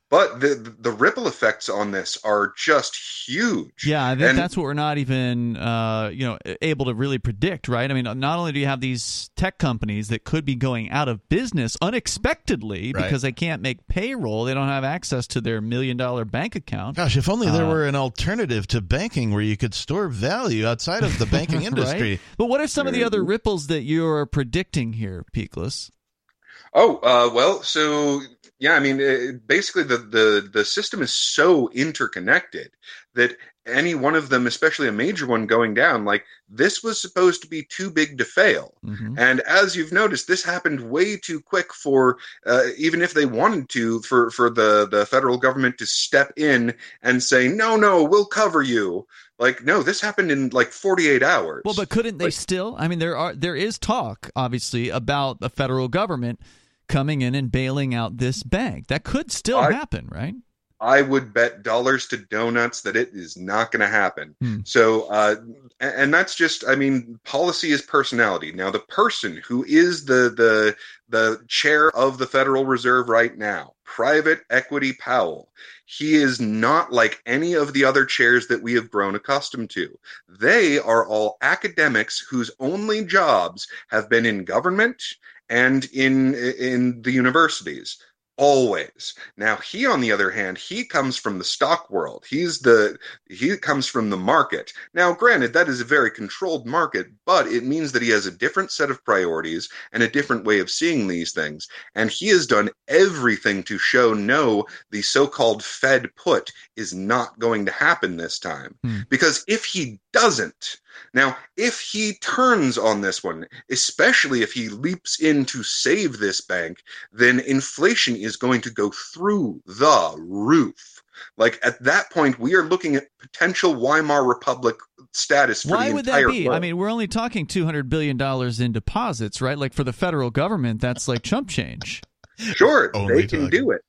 C: But the the ripple effects on this are just huge.
A: Yeah, I think
C: And-
A: that's what we're not even uh, you know able to really predict, right? I mean, not only do you have these tech companies that could be going out of business unexpectedly
B: Right.
A: because they can't make payroll, they don't have access to their million dollar bank account.
B: Gosh, if only there
A: Uh,
B: were an alternative to banking where you could store value outside of the banking industry.
A: Right? But what are some of the other ripples that you're predicting here, Peakless?
C: Oh, uh, well, so yeah, I mean, it, basically the, the the system is so interconnected that any one of them, especially a major one going down, like this was supposed to be too big to fail.
A: hmm
C: And as you've noticed, this happened way too quick for uh, even if they wanted to for for the the federal government to step in and say no, no, we'll cover you. Like no, this happened in like 48 hours.
A: Well, but couldn't they
C: Like-
A: still? I mean, there are there is talk, obviously, about the federal government coming in and bailing out this bank. That could still
C: I-
A: happen, right?
C: I would bet dollars to donuts that it is not going to happen.
A: Hmm.
C: So, uh, and, and that's just, I mean, policy is personality. Now, the person who is the the the chair of the Federal Reserve right now, Private Equity Powell, he is not like any of the other chairs that we have grown accustomed to. They are all academics whose only jobs have been in government and in in the universities always. Now he on the other hand he comes from the stock world. He's the he comes from the market. Now granted that is a very controlled market but it means that he has a different set of priorities and a different way of seeing these things. And he has done everything to show no the so-called fed put is not going to happen this time.
A: Hmm.
C: because if he doesn't now, if he turns on this one, especially if he leaps in to save this bank, then inflation is going to go through the roof. Like at that point, we are looking at potential Weimar Republic status for
A: Why
C: the
A: would that
C: entire
A: be? I mean, we're only talking two hundred billion dollars in deposits, right? Like for the federal government, that's like chump change.
C: sure,
B: Only
C: they can
B: talking.
C: do it.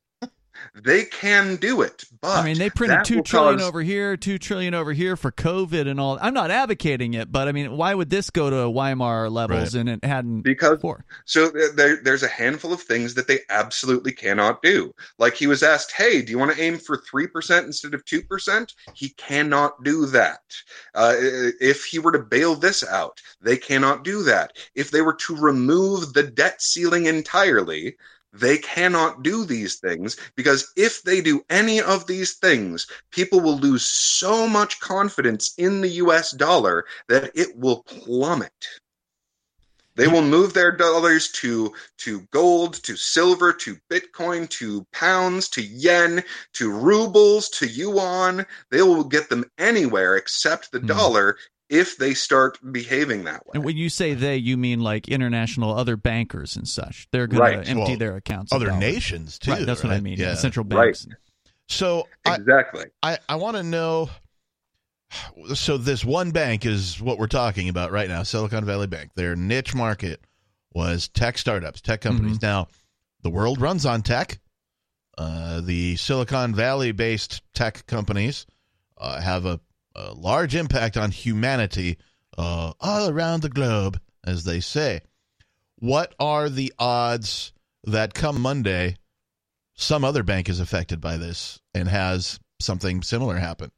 C: They can do it, but
A: I mean, they printed
C: that
A: two
C: will
A: trillion
C: cause-
A: over here, two trillion over here for COVID and all. I'm not advocating it, but I mean, why would this go to Weimar levels
B: Right.
A: and it hadn't
C: because
A: before?
C: So there, there's a handful of things that they absolutely cannot do. Like he was asked, "Hey, do you want to aim for three percent instead of two percent?" He cannot do that. Uh, if he were to bail this out, they cannot do that. If they were to remove the debt ceiling entirely. They cannot do these things because if they do any of these things, people will lose so much confidence in the US dollar that it will plummet. They will move their dollars to to gold, to silver, to Bitcoin, to pounds, to yen, to rubles, to yuan. They will get them anywhere except the
A: Hmm.
C: dollar if they start behaving that way.
A: And when you say they, you mean like international other bankers and such. They're going
C: Right.
A: to empty
B: Well,
A: their accounts.
B: Other nations too.
A: right? That's what I mean.
B: Yeah.
A: central
C: Right.
A: banks.
B: So
C: exactly.
B: I, I want to know. So this one bank is what we're talking about right now, Silicon Valley Bank. Their niche market was tech startups, tech companies. Now, the world runs on tech. Uh, the Silicon Valley based tech companies uh, have a, a large impact on humanity uh, all around the globe, as they say. What are the odds that come Monday, some other bank is affected by this and has something similar happen?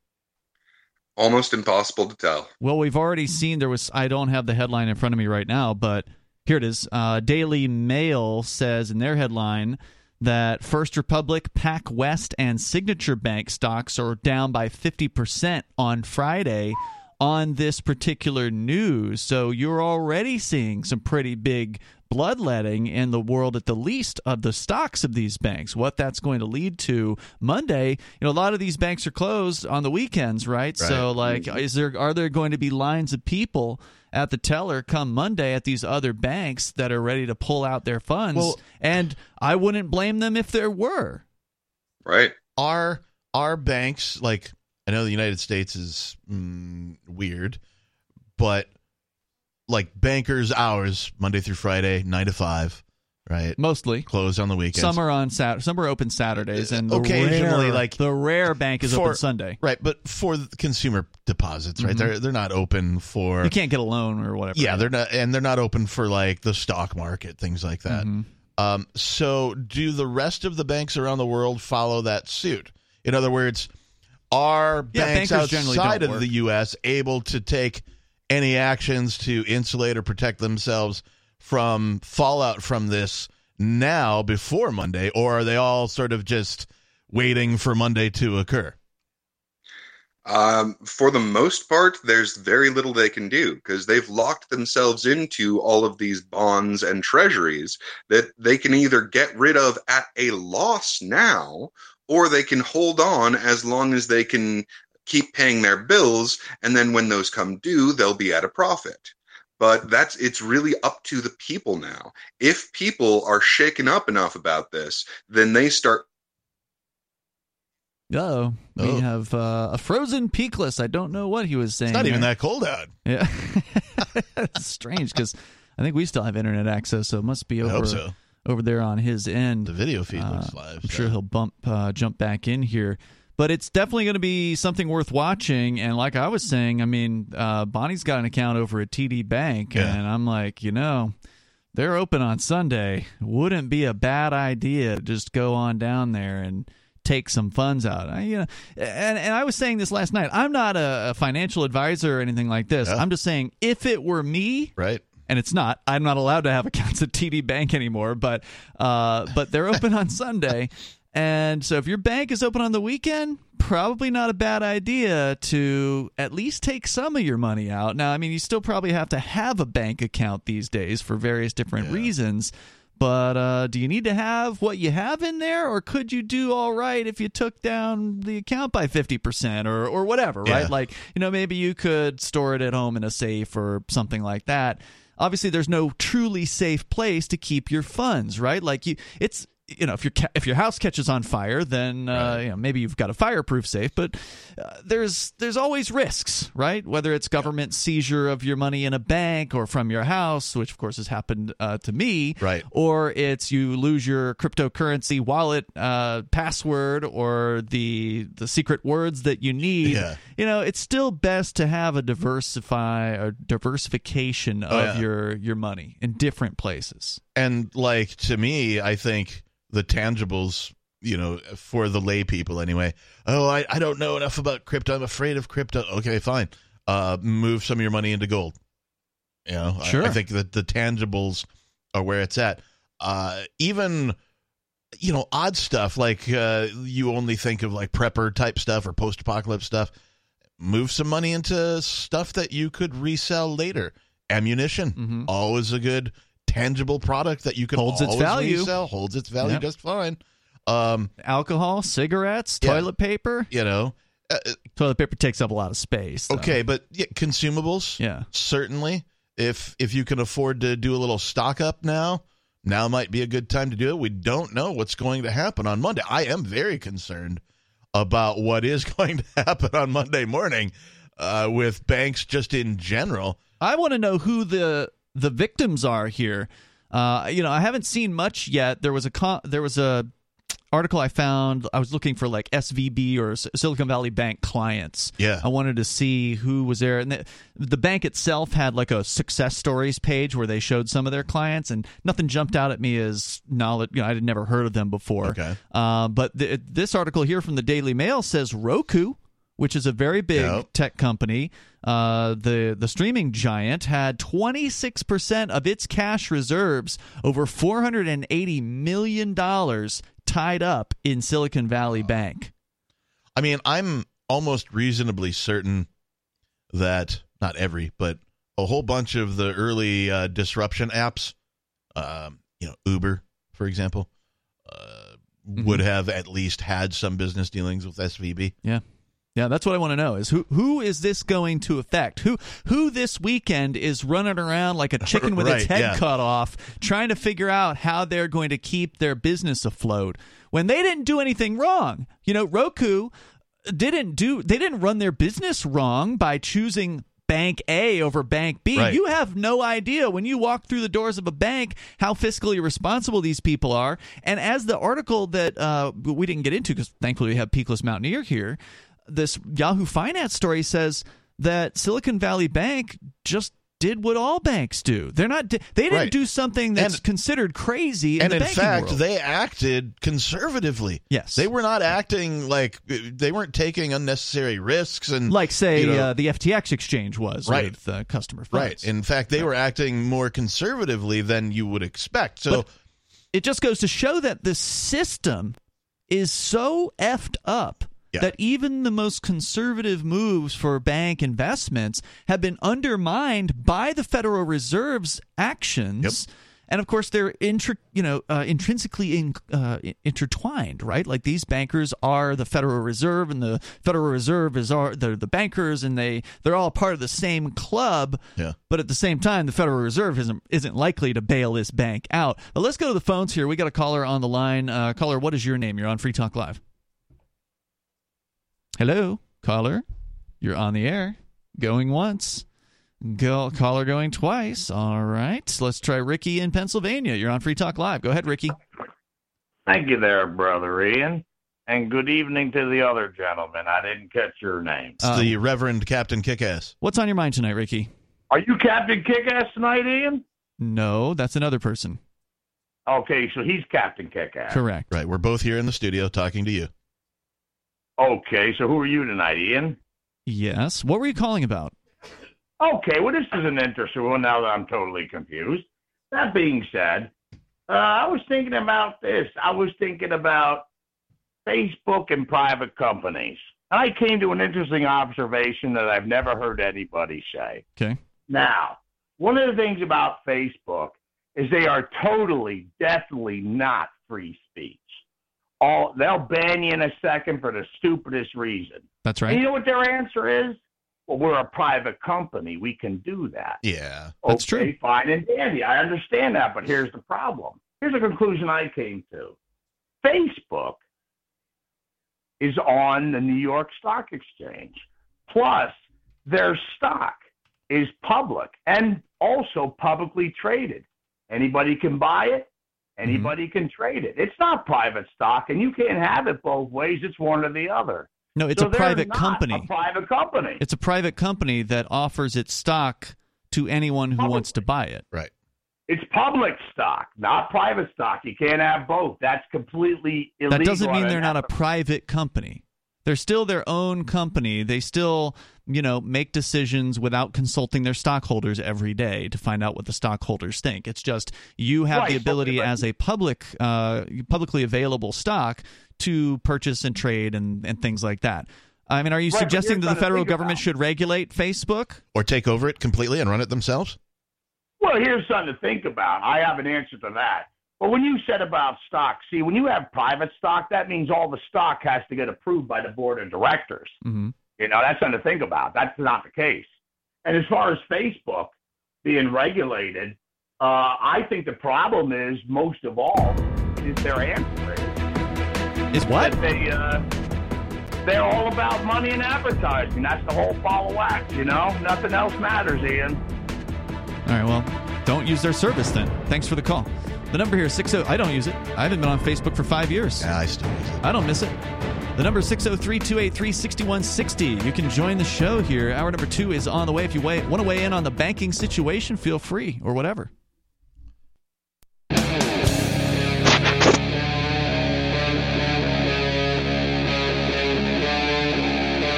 C: Almost impossible to tell.
A: Well, we've already seen there was. I don't have the headline in front of me right now, but here it is. Uh, Daily Mail says in their headline that First Republic, Pac West, and Signature Bank stocks are down by 50% on Friday on this particular news. So you're already seeing some pretty big bloodletting in the world at the least of the stocks of these banks. What that's going to lead to monday you know a lot of these banks are closed on the weekends right, so like is there are there going to be lines of people at the teller come monday at these other banks that are ready to pull out their funds?
B: Well-
A: and i wouldn't blame them if there were.
C: Right.
B: Are are banks like I know the United States is mm, weird, but like bankers' hours Monday through Friday, nine to five, right?
A: Mostly.
B: Closed on the weekends.
A: Some are on Sat. Some are open Saturdays, and the
B: Occasionally,
A: rare-
B: like-
A: the rare bank is
B: For-
A: open Sunday.
B: Right, but for the consumer deposits, right? They're they're not open for
A: Mm-hmm. You can't get a loan or whatever.
B: Yeah, they're not, and they're not open for like the stock market, things like that.
A: Mm-hmm.
B: Um, so, do the rest of the banks around the world follow that suit? In other words, are
A: Yeah,
B: banks
A: generally
B: outside of
A: work.
B: the U.S. able to take any actions to insulate or protect themselves from fallout from this now before Monday, or are they all sort of just waiting for Monday to occur?
C: Um, for the most part, there's very little they can do because they've locked themselves into all of these bonds and treasuries that they can either get rid of at a loss now or they can hold on as long as they can keep paying their bills. And then when those come due, they'll be at a profit. But that's it's really up to the people now. If people are shaken up enough about this, then they start
A: Oh, we
B: Oh.
A: have uh, a frozen peakless. I don't know what he was saying.
B: It's not even
A: there.
B: that cold out.
A: Yeah, it's strange because I think we still have internet access, so it must be
B: I
A: over
B: hope so.
A: over there on his end.
B: The video feed looks
A: Uh,
B: live.
A: I'm
B: so.
A: sure he'll bump uh, jump back in here. But it's definitely going to be something worth watching. And like I was saying, I mean, uh, Bonnie's got an account over at TD Bank,
B: Yeah.
A: and I'm like, you know, they're open on Sunday. Wouldn't be a bad idea to just go on down there and take some funds out. I, you know, and and I was saying this last night. I'm not a, a financial advisor or anything like this.
B: Yeah.
A: I'm just saying if it were me,
B: right.
A: and it's not. I'm not allowed to have accounts at TD Bank anymore, but uh, but they're open on Sunday, and so if your bank is open on the weekend, probably not a bad idea to at least take some of your money out. Now, I mean, you still probably have to have a bank account these days for various different
B: Yeah.
A: reasons. But uh, do you need to have what you have in there, or could you do all right if you took down the account by fifty percent, or or whatever,
B: Yeah.
A: right? Like you know, maybe you could store it at home in a safe or something like that. Obviously, there's no truly safe place to keep your funds, right? Like you, it's you know, if your ca- if your house catches on fire, then uh, you know maybe you've got a fireproof safe, but uh, there's there's always risks, right? Whether it's government seizure of your money in a bank or from your house, which of course has happened uh, to me,
B: Right.
A: Or it's you lose your cryptocurrency wallet uh, password or the the secret words that you need.
B: Yeah.
A: You know, it's still best to have a diversify or diversification of
B: Oh, yeah.
A: your your money in different places.
B: and like to me i think the tangibles you know for the lay people anyway. Oh I, I don't know enough about crypto. I'm afraid of crypto. Okay fine. Uh move some of your money into gold. You know I-
A: Sure.
B: I, think that the tangibles are where it's at. Uh even you know odd stuff like uh you only think of like prepper type stuff or post-apocalypse stuff. Move some money into stuff that you could resell later. Ammunition
A: Mhm.
B: always a good tangible product that you can
A: Holds its value.
B: resell holds its value
A: Yep.
B: just fine um
A: Alcohol, cigarettes,
B: Yeah.
A: toilet paper.
B: you know uh, uh,
A: Toilet paper takes up a lot of space. though.
B: okay but yeah, consumables
A: Yeah.
B: certainly if if you can afford to do a little stock up now now might be a good time to do it we don't know what's going to happen on monday i am very concerned about what is going to happen on monday morning uh, with banks just in general
A: I want to know who the the victims are here. Uh, you know, I haven't seen much yet. There was a con- there was a article I found. I was looking for like SVB or S- Silicon Valley Bank clients.
B: Yeah.
A: I wanted to see who was there, and the, the bank itself had like a success stories page where they showed some of their clients, and nothing jumped out at me as knowledge. You know, I had never heard of them before.
B: Okay.
A: Uh, but th- this article here from the Daily Mail says Roku, which is a very big
B: Yep.
A: tech company, uh, the the streaming giant had 26 percent of its cash reserves, over 480 million dollars, tied up in Silicon Valley Bank.
B: I mean, I'm almost reasonably certain that not every, but a whole bunch of the early uh, disruption apps, um, you know, Uber, for example, uh,
A: Mm-hmm.
B: would have at least had some business dealings with SVB.
A: Yeah. Yeah, that's what I want to know is who who is this going to affect? Who who this weekend is running around like a chicken with its head
B: yeah.
A: cut off trying to figure out how they're going to keep their business afloat when they didn't do anything wrong. You know, Roku didn't do they didn't run their business wrong by choosing bank A over bank B.
B: Right.
A: You have no idea when you walk through the doors of a bank how fiscally responsible these people are. And as the article that uh, we didn't get into because thankfully we have Peakless Mountaineer here, this Yahoo Finance story says that Silicon Valley Bank just did what all banks do. They're not. They didn't
B: Right.
A: do something that's
B: And-
A: considered crazy in
B: and in fact,
A: world.
B: they acted conservatively.
A: Yes.
B: they were not acting like they weren't taking unnecessary risks and
A: like say
B: you know,
A: uh, the FTX exchange was
B: Right.
A: with uh, customer
B: right. In fact, they were acting more conservatively than you would expect. So
A: But it just goes to show that the system is so effed up
B: Yeah.
A: that even the most conservative moves for bank investments have been undermined by the Federal Reserve's actions. And of course, they're intri- you know uh, intrinsically in, uh, intertwined, right? Like these bankers are the Federal Reserve, and the Federal Reserve is are they're the bankers, and they they're all part of the same club.
B: Yeah.
A: But at the same time, the Federal Reserve isn't isn't likely to bail this bank out. But let's go to the phones here. We got a caller on the line. Uh, caller, what is your name? You're on Free Talk Live. Hello, caller. You're on the air. Going once. Go caller going twice. All right. Let's try Ricky in Pennsylvania. You're on Free Talk Live. Go ahead, Ricky.
F: Thank you there, brother Ian. And good evening to the other gentleman. I didn't catch your name.
B: it's
A: Uh,
B: the Reverend Captain Kickass.
A: What's on your mind tonight, Ricky?
F: Are you Captain Kickass tonight, Ian?
A: No, that's another person.
F: Okay, so he's Captain Kickass.
A: Correct.
B: Right, we're both here in the studio talking to you.
F: Okay, so who are you tonight, Ian?
A: Yes. What were you calling about?
F: Okay, well, this is an interesting one now that I'm totally confused. That being said, uh, I was thinking about this. I was thinking about Facebook and private companies. I came to an interesting observation that I've never heard anybody say.
A: Okay.
F: Now, one of the things about Facebook is they are totally, definitely not free speech. All they'll ban you in a second for the stupidest reason.
A: That's
F: And you know what their answer is? Well, we're a private company. We can do that.
B: Yeah.
A: That's
F: okay,
A: true.
F: Fine and dandy. I understand that, but here's the problem. Here's a conclusion I came to. Facebook is on the New York Stock Exchange. Plus, their stock is public and also publicly traded. Anybody can buy it. Mm-hmm. Anybody can trade it. It's not private stock, and you can't have it both ways. It's one or the other.
A: No, it's
F: So
A: a private
F: not
A: company.
F: A private company.
A: It's a private company that offers its stock to anyone who wants to buy it.
B: Right.
F: It's public stock, not private stock. You can't have both. That's completely illegal.
A: That doesn't mean they're not a
F: unethical.
A: private company. They're still their own company. They still, you know, make decisions without consulting their stockholders every day to find out what the stockholders think. It's just you have the ability
F: but-
A: as a public, uh, publicly available stock to purchase and trade and, and things like that. I mean, are you
F: Right,
A: suggesting that the federal government
F: about.
A: should regulate Facebook?
B: Or take over it completely and run it themselves?
F: Well, here's something to think about. I have an answer to that. But when you said about stock, see, when you have private stock, that means all the stock has to get approved by the board of directors.
A: hmm
F: You know, that's something to think about. That's not the case. And as far as Facebook being regulated, uh, I think the problem is most of all is their answer is
A: Is what?
F: they uh, they're all about money and advertising. That's the whole follow act. You know, nothing else matters, Ian.
A: All right, well, don't use their service then. Thanks for the call. The number here is 60. I don't use it. I haven't been on Facebook for five years.
B: Yeah, I still use it.
A: I don't miss it. The number is 603 283 6160. You can join the show here. Hour number two is on the way. If you want to weigh in on the banking situation, feel free or whatever.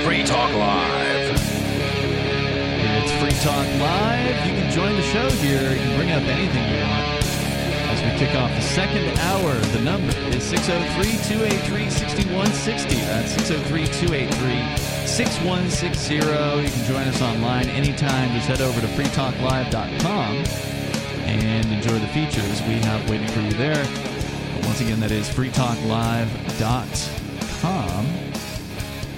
G: Free Talk Live.
A: It's Free Talk Live. You can join the show here. You can bring up anything you want. Kick off the second hour, the number is 603 283 6160. That's 603 283 6160. You can join us online anytime. Just head over to freetalklive.com and enjoy the features we have waiting for you there. Once again, that is freetalklive.com.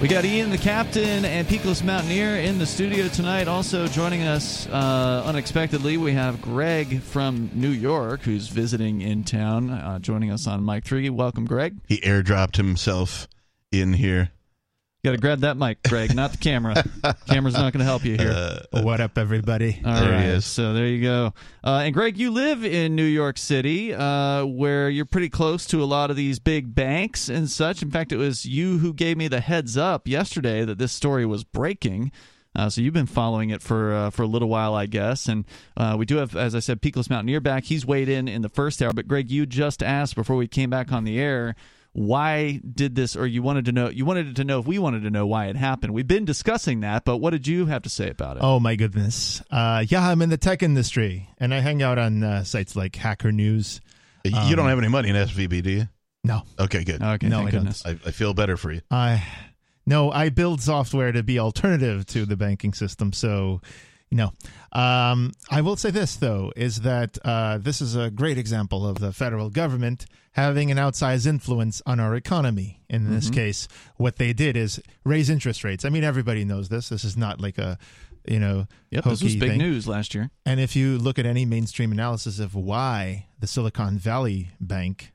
A: We got Ian, the captain, and Peakless Mountaineer in the studio tonight. Also joining us uh, unexpectedly, we have Greg from New York, who's visiting in town, uh, joining us on mic 3. Welcome, Greg.
B: He airdropped himself in here.
A: Got to grab that mic, Greg, not the camera. Camera's not going to help you here.
H: what up, everybody?
A: All
B: There he
A: right,
B: is.
A: So there you go. Uh, and Greg, you live in New York City, uh, where you're pretty close to a lot of these big banks and such. In fact, it was you who gave me the heads up yesterday that this story was breaking. Uh, so you've been following it for uh, for a little while, I guess. And uh, we do have, as I said, Peakless Mountaineer back. He's weighed in in the first hour. But Greg, you just asked before we came back on the air why did this or you wanted to know you wanted to know if we wanted to know why it happened we've been discussing that but what did you have to say about it
H: Oh my goodness. Uh, yeah, I'm in the tech industry, and I hang out on uh, sites like Hacker News.
B: you don't have any money in SVB, do you?
H: No,
B: Okay, good.
A: okay
H: No,
A: thank
H: I don't.
A: goodness
B: I, I feel better for you.
H: I no, I build software to be alternative to the banking system. So, no. Um, I will say this though is that uh, this is a great example of the federal government having an outsized influence on our economy. In this case, what they did is raise interest rates. I mean, everybody knows this. This is not like a you know
A: Yep, this was big
H: thing.
A: news last year.
H: And if you look at any mainstream analysis of why the Silicon Valley Bank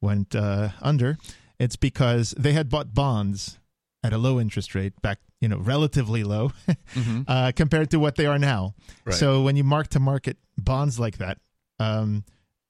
H: went uh, under, it's because they had bought bonds at a low interest rate back, you know, relatively low uh, compared to what they are now.
B: Right.
H: So when you mark to market bonds like that, um,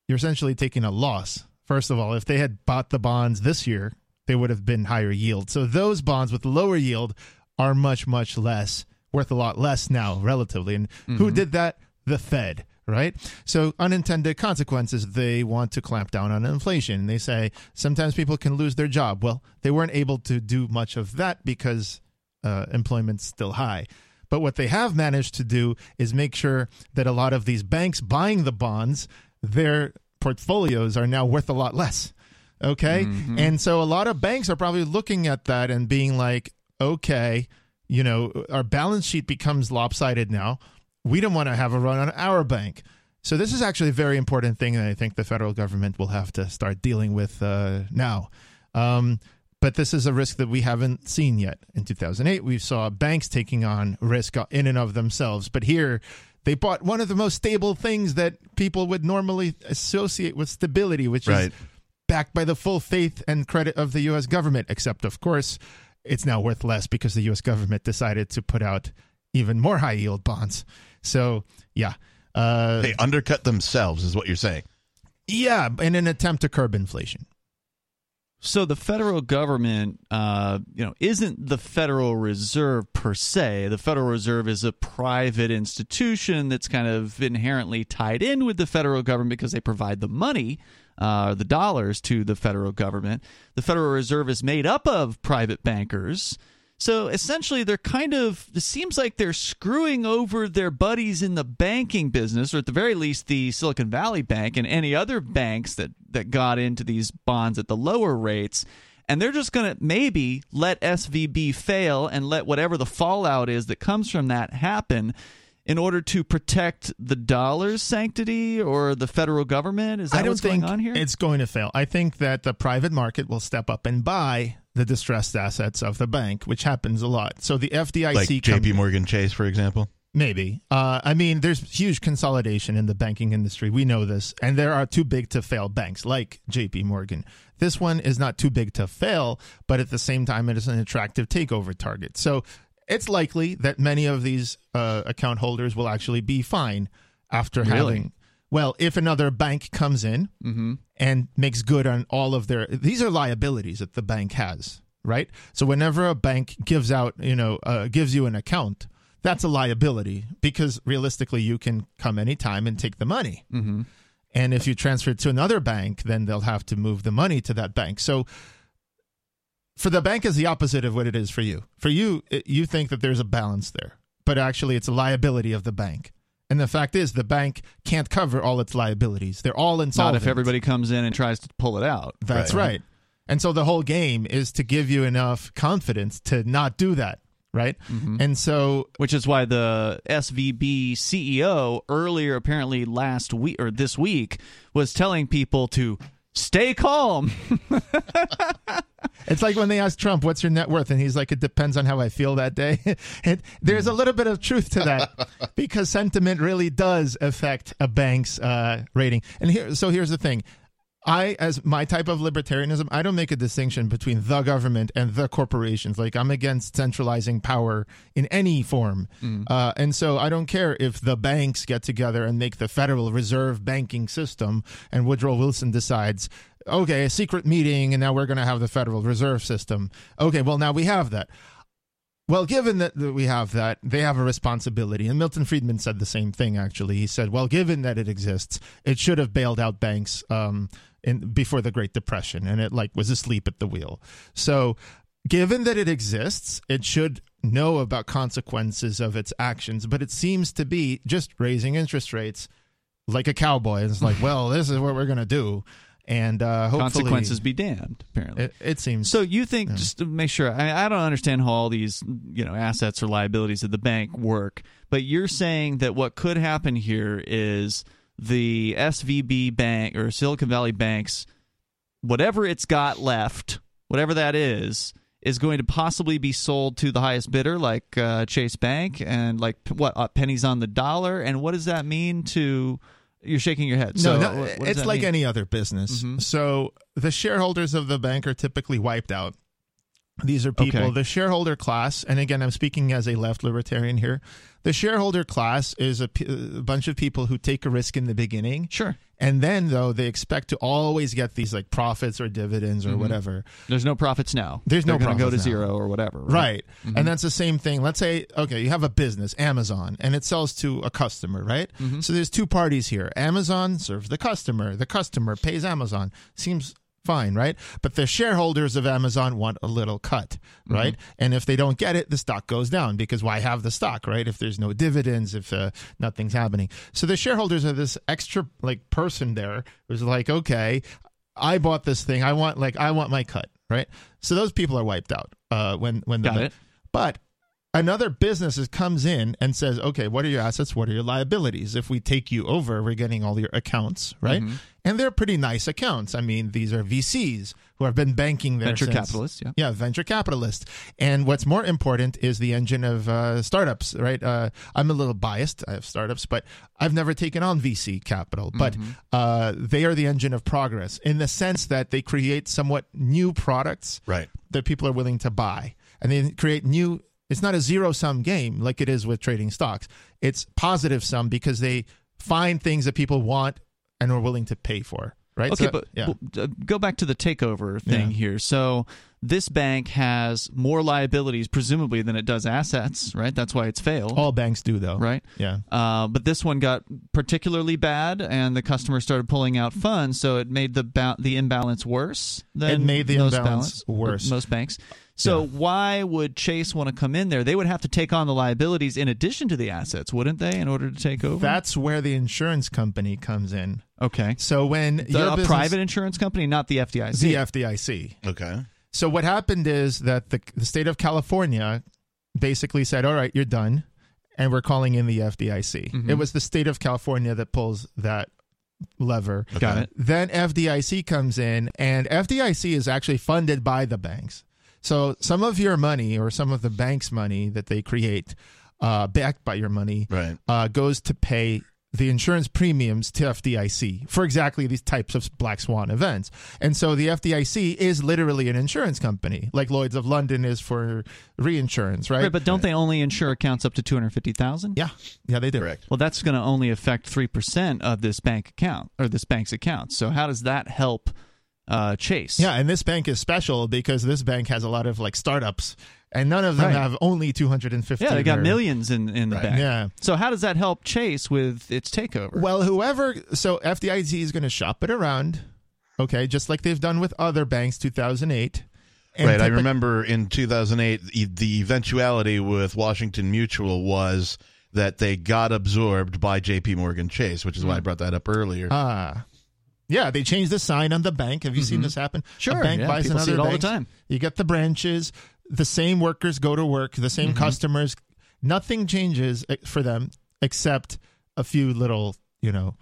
H: you're essentially taking a loss. First of all, if they had bought the bonds this year, they would have been higher yield. So those bonds with lower yield are much, much less, worth a lot less now, relatively. And who did that? The Fed, right? So unintended consequences, they want to clamp down on inflation. They say sometimes people can lose their job. Well, they weren't able to do much of that because uh, employment's still high. But what they have managed to do is make sure that a lot of these banks buying the bonds, their portfolios are now worth a lot less. Okay. And so a lot of banks are probably looking at that and being like, okay, you know, our balance sheet becomes lopsided now. We don't want to have a run on our bank. So this is actually a very important thing that I think the federal government will have to start dealing with uh, now. Um, but this is a risk that we haven't seen yet. In 2008, we saw banks taking on risk in and of themselves. But here, they bought one of the most stable things that people would normally associate with stability, which
B: Right.
H: is backed by the full faith and credit of the U.S. government. Except, of course, it's now worth less because the U.S. government decided to put out even more high yield bonds. So, yeah. Uh,
B: They undercut themselves, is what you're saying.
H: yeah, in an attempt to curb inflation.
A: So the federal government, uh, you know, isn't the Federal Reserve per se. The Federal Reserve is a private institution that's kind of inherently tied in with the federal government because they provide the money, uh, the dollars to the federal government. The Federal Reserve is made up of private bankers. So essentially, they're kind of, it seems like they're screwing over their buddies in the banking business, or at the very least, the Silicon Valley Bank and any other banks that, that got into these bonds at the lower rates. And they're just going to maybe let SVB fail and let whatever the fallout is that comes from that happen in order to protect the dollar's sanctity or the federal government. Is that
H: I don't
A: what's
H: think
A: going on here?
H: it's going to fail. I think that the private market will step up and buy the distressed assets of the bank, which happens a lot. So the FDIC
B: Like JP Morgan Chase, for example.
H: Maybe. Uh, I mean, there's huge consolidation in the banking industry. We know this. And there are too big to fail banks like JP Morgan. This one is not too big to fail, but at the same time, it is an attractive takeover target. So it's likely that many of these uh, account holders will actually be fine after
A: Really?
H: having. Well, if another bank comes in
A: mm-hmm.
H: and makes good on all of their these are liabilities that the bank has right? So whenever a bank gives out you know uh, gives you an account that's a liability because realistically you can come anytime and take the money.
A: Mm-hmm.
H: and if you transfer it to another bank then they'll have to move the money to that bank. So for the bank is the opposite of what it is for you. For you you think that there's a balance there but actually it's a liability of the bank and the fact is the bank can't cover all its liabilities they're all insolvent.
A: Not if everybody comes in and tries to pull it out.
H: that's
B: Right.
H: right. And so the whole game is to give you enough confidence to not do that, right? Mm-hmm. And so
A: which is why the SVB CEO earlier, apparently last week or this week, was telling people to stay calm.
H: it's like when they ask Trump, "What's your net worth?" and he's like, "It depends on how I feel that day." there's a little bit of truth to that because sentiment really does affect a bank's uh, rating. And here, so here's the thing: I, as my type of libertarianism, I don't make a distinction between the government and the corporations. Like I'm against centralizing power in any form, uh, and so I don't care if the banks get together and make the Federal Reserve banking system, and Woodrow Wilson decides, okay, a secret meeting, and now we're going to have the Federal Reserve system. Okay, well now we have that. Well, given that, that we have that, they have a responsibility. And Milton Friedman said the same thing, actually. He said, well, given that it exists, it should have bailed out banks um, in, before the Great Depression, and it like was asleep at the wheel. So, given that it exists, it should know about consequences of its actions, but it seems to be just raising interest rates like a cowboy. It's like, well, this is what we're going to do. And uh, hopefully,
A: Consequences be damned. Apparently.
H: It, it seems
A: So you think just to make sure I, I don't understand how all these you know assets or liabilities of the bank work, but you're saying that what could happen here is the SVB bank or Silicon Valley banks, whatever it's got left, whatever that is, is going to possibly be sold to the highest bidder, like uh, Chase Bank, and like what uh, pennies on the dollar. And what does that mean to? You're shaking your head.
H: No,
A: so
H: no, it's like
A: mean?
H: any other business.
A: Mhm.
H: So the shareholders of the bank are typically wiped out. These are people,
A: Okay.
H: the shareholder class, and again, I'm speaking as a left libertarian here. The shareholder class is a, p- a bunch of people who take a risk in the beginning.
A: Sure.
H: And then, though, they expect to always get these like profits or dividends or
A: Mhm.
H: whatever.
A: There's no profits now.
H: There's no
A: They're gonna go to
H: now.
A: zero or whatever.
H: Right.
A: Mhm.
H: And that's the same thing. Let's say, okay, you have a business, Amazon, and it sells to a customer, right?
A: Mm-hmm.
H: So there's two parties here. Amazon serves the customer, the customer pays Amazon. Seems fine, right? But the shareholders of Amazon want a little cut, right? And if they don't get it, the stock goes down because why have the stock, right? If there's no dividends, if uh, nothing's happening. So the shareholders are this extra like person there who's like, okay, I bought this thing. I want like I want my cut, right? So those people are wiped out uh, when when the
A: Got it.
H: but another business is, comes in and says, okay, what are your assets? What are your liabilities? If we take you over, we're getting all your accounts, right?
A: Mm-hmm.
H: And they're pretty nice accounts. I mean, these are VCs who have been banking there.
A: Venture
H: since-
A: capitalists, yeah.
H: Yeah, venture capitalists. And what's more important is the engine of uh, startups, right? Uh, I'm a little biased. I have startups, but I've never taken on VC capital. But
A: Mm-hmm.
H: uh, they are the engine of progress in the sense that they create somewhat new products
B: Right.
H: that people are willing to buy and they create new it's not a zero sum game like it is with trading stocks it's positive sum because they find things that people want and are willing to pay for right
A: Okay,
H: So-
A: but
H: yeah
A: but, uh, go back to the takeover thing
H: Yeah.
A: here. So this bank has more liabilities, presumably, than it does assets, right? That's why it's failed,
H: all banks do though
A: right?
H: yeah
A: Uh, but this one got particularly bad, and the customer started pulling out funds, so it made the ba- the imbalance worse. Than
H: It made the imbalance
A: balance-
H: worse.
A: Most banks. So why would Chase want to come in there? They would have to take on the liabilities in addition to the assets, wouldn't they, in order to take over?
H: that's where the insurance company comes in
A: okay.
H: so when
A: The,
H: your
A: a
H: business-
A: private insurance company, not the FDIC.
H: the FDIC
B: Okay.
H: So what happened is that the the state of California basically said, "All right, you're done," and we're calling in the FDIC.
A: Mm-hmm.
H: It was the state of California that pulls that lever.
A: Got it.
H: Then FDIC comes in, and FDIC is actually funded by the banks. So some of your money, or some of the bank's money that they create, uh, backed by your money,
B: Right.
H: uh, goes to pay the insurance premiums to FDIC for exactly these types of black swan events. And so the FDIC is literally an insurance company, like Lloyd's of London is for reinsurance, right?
A: Right, but don't they only insure accounts up to two hundred fifty thousand?
H: yeah, yeah, they do.
B: Correct.
A: Well, that's going to only affect three percent of this bank account or this bank's account. So how does that help uh, Chase?
H: Yeah, and this bank is special because this bank has a lot of like startups, and none of them
A: Right.
H: have only two hundred and fifty.
A: yeah, they got millions in in the
B: Right.
A: bank.
H: Yeah.
A: So how does that help Chase with its takeover?
H: Well, whoever, so FDIC is going to shop it around, okay, just like they've done with other banks, two thousand eight.
B: right. I remember in 2008, e- the eventuality with Washington Mutual was that they got absorbed by J.P. Morgan Chase, which is
A: Hmm.
B: why I brought that up earlier.
H: Ah. Yeah, they changed the sign on the bank. Have you seen this happen?
A: Mm-hmm. Sure,
H: A bank
A: yeah,
H: buys another
A: it all the time.
H: You get the branches, the same workers go to work, the
A: Mm-hmm.
H: same customers. Nothing changes eh, for them except a few little, you know,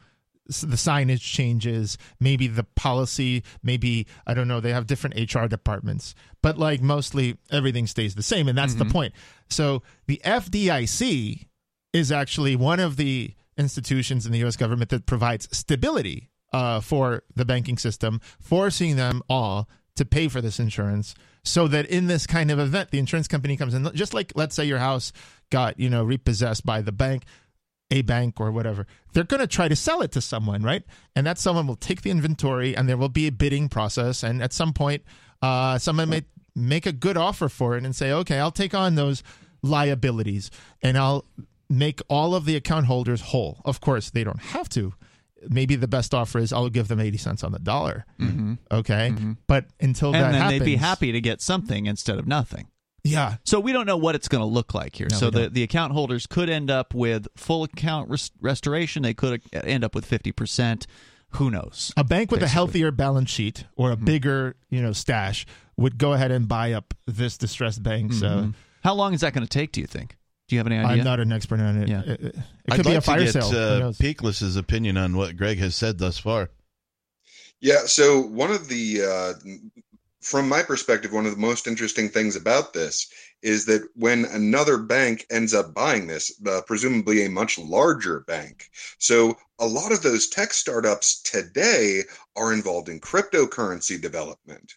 H: the signage changes, maybe the policy, maybe I don't know, they have different HR departments. But like mostly everything stays the same and that's
A: Mm-hmm.
H: the point. So the FDIC is actually one of the institutions in the US government that provides stability uh, for the banking system, forcing them all to pay for this insurance so that in this kind of event, the insurance company comes in, just like let's say your house got, you know, repossessed by the bank, a bank or whatever. They're going to try to sell it to someone, right? And that someone will take the inventory and there will be a bidding process. And at some point, uh, someone may make a good offer for it and say, okay, I'll take on those liabilities and I'll make all of the account holders whole. Of course, they don't have to. Maybe the best offer is I'll give them 80 cents on the dollar.
A: Mm-hmm.
H: Okay. But until
A: and
H: that
A: then
H: happens,
A: they'd be happy to get something instead of nothing.
H: Yeah.
A: So we don't know what it's going to look like here.
H: No,
A: so the, the account holders could end up with full account res- restoration. They could end up with fifty percent. Who knows?
H: A bank with a healthier balance sheet or a bigger, you know, stash would go ahead and buy up this distressed bank. So
A: Mhm. How long is that going to take? Do you think? Do you have any idea?
H: I'm not an expert on it.
A: Yeah.
H: It, it- it
B: I'd
H: could be
B: like
H: a fire
B: to get
H: sale. Who
B: uh,
H: knows?
B: Peakless's opinion on what Greg has said thus far.
C: Yeah, so one of the, uh, from my perspective, one of the most interesting things about this is that when another bank ends up buying this, uh, presumably a much larger bank. So a lot of those tech startups today are involved in cryptocurrency development.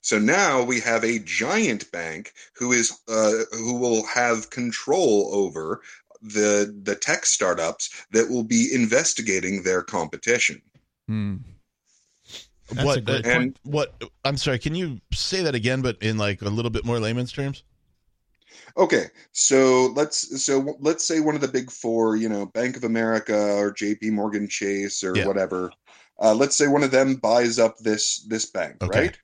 C: So now we have a giant bank who is uh, who will have control over the the tech startups that will be investigating their competition.
A: Hmm.
H: That's
B: what
H: a
B: uh,
C: point.
B: what I'm sorry, can you say that again but in like a little bit more layman's terms?
C: Okay, so let's so let's say one of the big four, you know, Bank of America or J.P. Morgan Chase or
B: Yeah.
C: whatever. Uh, let's say one of them buys up this this bank,
B: Okay.
C: right?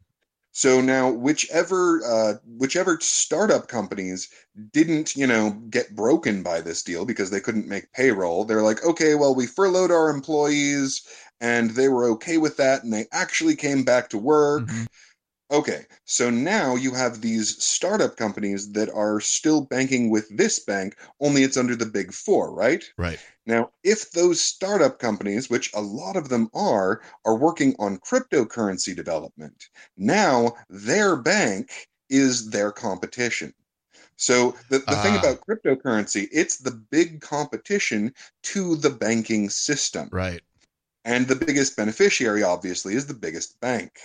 C: So now, whichever uh, whichever startup companies didn't, you know, get broken by this deal because they couldn't make payroll, they're like, okay, well, we furloughed our employees, and they were okay with that, and they actually came back to work.
A: Mhm.
C: Okay, so now you have these startup companies that are still banking with this bank, only it's under the big four, right?
B: Right.
C: Now, if those startup companies, which a lot of them are, are working on cryptocurrency development, now their bank is their competition. So the, the thing
B: Ah.
C: about cryptocurrency, it's the big competition to the banking system.
B: Right.
C: And the biggest beneficiary, obviously, is the biggest bank.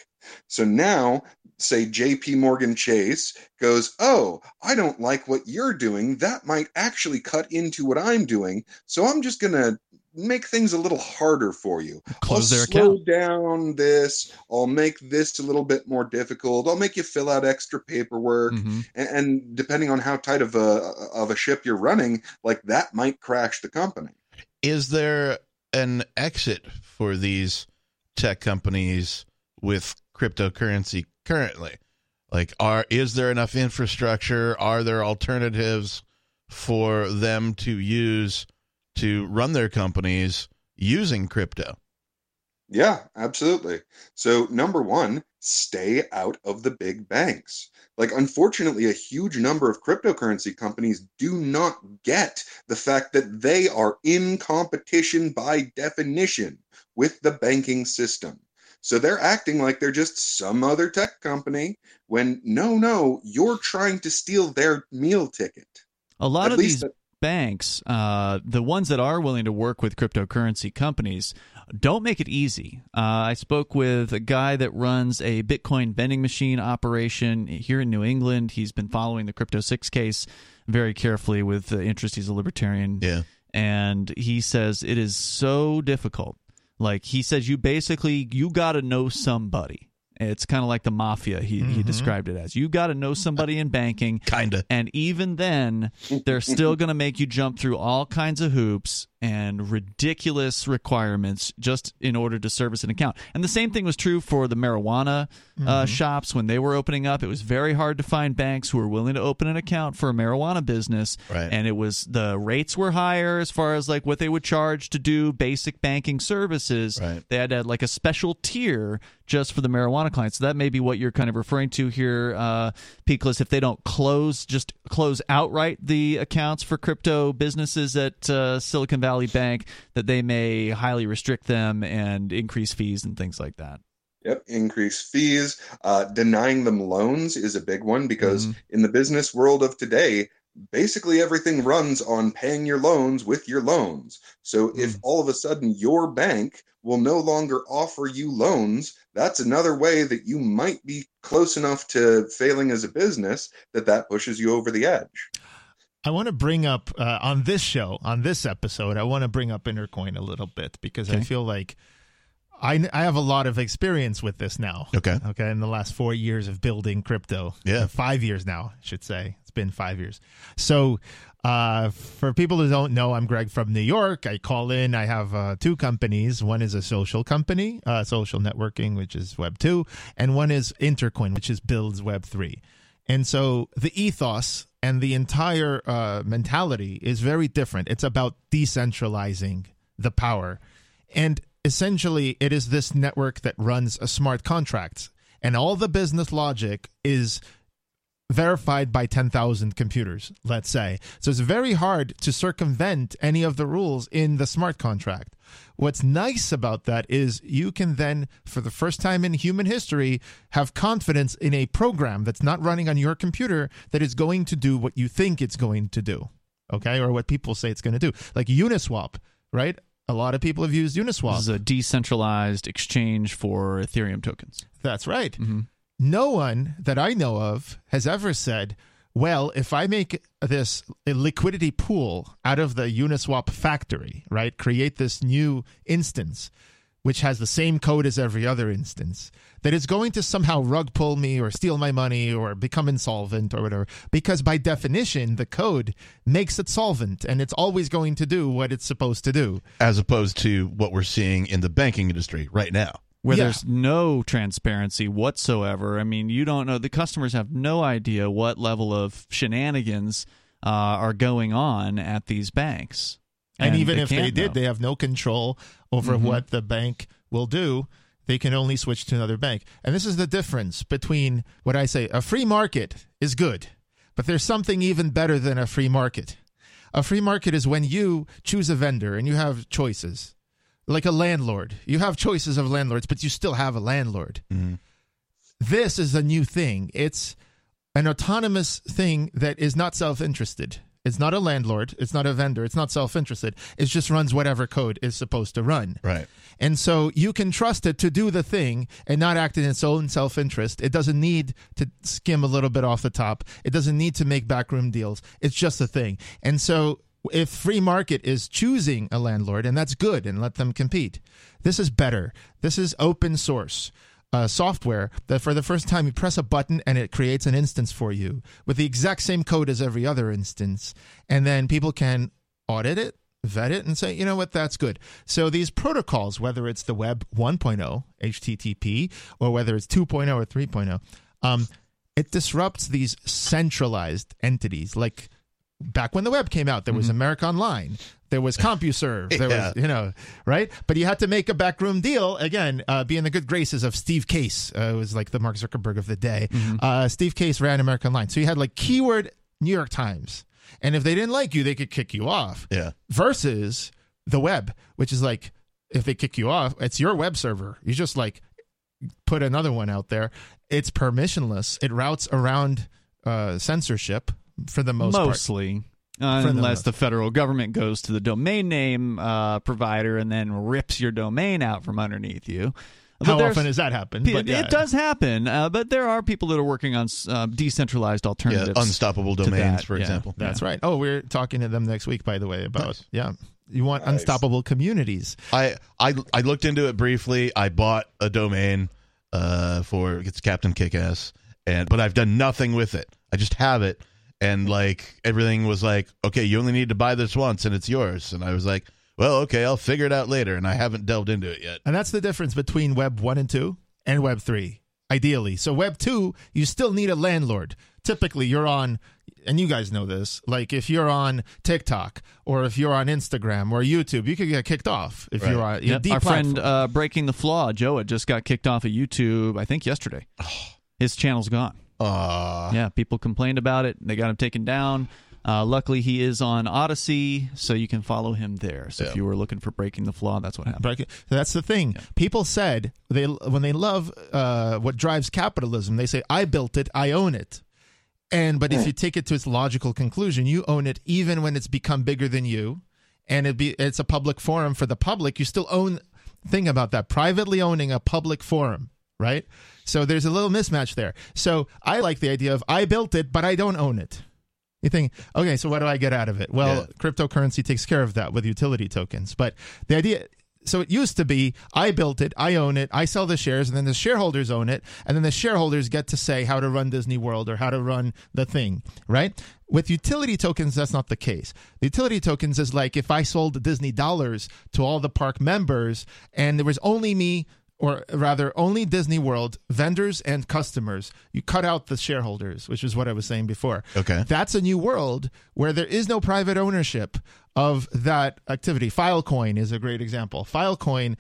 C: So now, say JP Morgan Chase goes, Oh, I don't like what you're doing. That might actually cut into what I'm doing. So I'm just going to make things a little harder for you.
A: Close
C: I'll
A: their
C: slow
A: account.
C: down this. I'll make this a little bit more difficult. I'll make you fill out extra paperwork.
A: Mhm.
C: And, and depending on how tight of a of a ship you're running, like that might crash the company.
B: Is there an exit for these tech companies with cryptocurrency currently? Like are is there enough infrastructure? Are there alternatives for them to use to run their companies using crypto?
C: Yeah, absolutely. So, number one, stay out of the big banks. Like, unfortunately, a huge number of cryptocurrency companies do not get the fact that they are in competition by definition with the banking system. So, they're acting like they're just some other tech company when no, no, you're trying to steal their meal ticket.
A: A lot
C: At
A: of these banks, uh, the ones that are willing to work with cryptocurrency companies, don't make it easy. Uh, I spoke with a guy that runs a Bitcoin vending machine operation here in New England. He's been following the Crypto Six case very carefully with uh, interest. He's a libertarian,
B: Yeah.
A: and he says it is so difficult. Like he says, you basically you got to know somebody. It's kind of like the mafia. He he
H: Mhm.
A: described it as you got to know somebody in banking.
B: Kinda.
A: And even then, they're still going to make you jump through all kinds of hoops and ridiculous requirements just in order to service an account. And the same thing was true for the marijuana uh, shops when they were opening up. It was very hard to find banks who were willing to open an account for a marijuana business.
B: Right.
A: And it was the rates were higher as far as like what they would charge to do basic banking services.
B: Right.
A: They had to like a special tier just for the marijuana clients. So that may be what you're kind of referring to here, uh, Peakless. If they don't close, just close outright the accounts for crypto businesses at uh, Silicon Valley Bank, that they may highly restrict them and increase fees and things like that.
C: Yep, increase fees. Uh, denying them loans is a big one because
A: Mhm.
C: in the business world of today, basically everything runs on paying your loans with your loans. So if all of a sudden your bank will no longer offer you loans, that's another way that you might be close enough to failing as a business that that pushes you over the edge.
H: I want to bring up uh, on this show, on this episode, I want to bring up Intercoin a little bit because I feel like I, I have a lot of experience with this now.
B: Okay.
H: Okay. In the last four years of building crypto.
B: Yeah.
H: Five years now, I should say. It's been five years. So, uh, for people who don't know, I'm Greg from New York. I call in. I have uh, two companies. One is a social company, uh, social networking, which is Web 2, and one is Intercoin, which is builds Web 3. And so the ethos and the entire uh, mentality is very different. It's about decentralizing the power. And essentially, it is this network that runs a smart contract. And all the business logic is verified by 10,000 computers, let's say. So it's very hard to circumvent any of the rules in the smart contract. What's nice about that is you can then, for the first time in human history, have confidence in a program that's not running on your computer that is going to do what you think it's going to do, okay? Or what people say it's going to do. Like Uniswap, right? A lot of people have used Uniswap.
A: This is a decentralized exchange for Ethereum tokens.
H: That's right.
A: Mm-hmm.
H: No one that I know of has ever said, well, if I make this liquidity pool out of the Uniswap factory, right, create this new instance, which has the same code as every other instance, that is going to somehow rug pull me or steal my money or become insolvent or whatever. Because by definition, the code makes it solvent and it's always going to do what it's supposed to do.
B: As opposed to what we're seeing in the banking industry right now.
A: Where
H: Yeah.
A: there's no transparency whatsoever. I mean, you don't know the customers have no idea what level of shenanigans uh, are going on at these banks.
H: And, even if they did,
A: know.
H: they have no control over
A: Mhm.
H: what the bank will do. They can only switch to another bank. And this is the difference between what I say a free market is good, but there's something even better than a free market. A free market is when you choose a vendor and you have choices. Like a landlord. You have choices of landlords, but you still have a landlord. Mm-hmm. This is a new thing. It's an autonomous thing that is not self interested. It's not a landlord. It's not a vendor. It's not self interested. It just runs whatever code is supposed to run.
B: Right.
H: And so you can trust it to do the thing and not act in its own self interest. It doesn't need to skim a little bit off the top. It doesn't need to make backroom deals. It's just a thing. And so if free market is choosing a landlord, and that's good, and let them compete, this is better. This is open source. Uh, software that for the first time you press a button and it creates an instance for you with the exact same code as every other instance. And then people can audit it, vet it, and say, you know what, that's good. So these protocols, whether it's the web 1.0, HTTP, or whether it's 2.0 or 3.0, um, it disrupts these centralized entities. Like back when the web came out, there was America Online, there was CompuServe, there
B: Yeah.
H: was, you know, right? But you had to make a backroom deal again, uh, be in the good graces of Steve Case. Uh, it was like the Mark Zuckerberg of the day. Uh, Steve Case ran America Online, so you had like keyword New York Times, and if they didn't like you, they could kick you off.
B: Yeah.
H: Versus the web, which is like if they kick you off, it's your web server. You just like put another one out there. It's permissionless. It routes around uh, censorship for the most part.
A: mostly.
H: the
A: unless
H: most.
A: the federal government goes to the domain name uh, provider and then rips your domain out from underneath you. But
H: How
A: there's-
H: often has that happened?
A: It,
H: But yeah.
A: it does happen, uh, but there are people that are working on uh, decentralized
B: Yeah.
A: alternatives.
B: Unstoppable domains, for
A: yeah.
B: example.
H: That's right. Oh, we're talking to them next week, by the way, about
B: Nice.
H: yeah. You want
C: Nice.
H: unstoppable communities.
B: I, I I looked into it briefly. I bought a domain uh, for it's Captain Kickass, and but I've done nothing with it. I just have it, and like everything was like, okay, you only need to buy this once, and it's yours. And I was like, well, okay, I'll figure it out later. And I haven't delved into it yet.
H: And that's the difference between Web 1 and 2 and Web 3, ideally. So, Web 2, you still need a landlord. Typically, you're on, and you guys know this, like if you're on TikTok or if you're on Instagram or YouTube, you could get kicked off if you're on
A: Yep.
H: deep
A: Our friend uh, Breaking the Flaw, Joe, just got kicked off of YouTube, I think yesterday. His channel's gone.
B: Uh,
A: Yeah, people complained about it. They got him taken down. Uh, luckily, he is on Odysee, so you can follow him there. So if you were looking for Breaking the Flaw, that's what happened.
H: Break it. That's the thing. People said they when they love uh, what drives capitalism, they say, "I built it, I own it," And but if you take it to its logical conclusion, you own it even when it's become bigger than you, and it be it's a public forum for the public. You still own. Think about that. Privately owning a public forum, right? So there's a little mismatch there. So I like the idea of I built it, but I don't own it. You think, okay, so what do I get out of it? Well,
B: Yeah.
H: cryptocurrency takes care of that with utility tokens. But the idea, so it used to be I built it, I own it, I sell the shares, and then the shareholders own it, and then the shareholders get to say how to run Disney World or how to run the thing, right? With utility tokens, that's not the case. The utility tokens is like if I sold Disney dollars to all the park members and there was only me or rather only Disney World vendors and customers. You cut out the shareholders, which is what I was saying before.
B: Okay.
H: That's a new world where there is no private ownership of that activity. Filecoin is a great example. Filecoin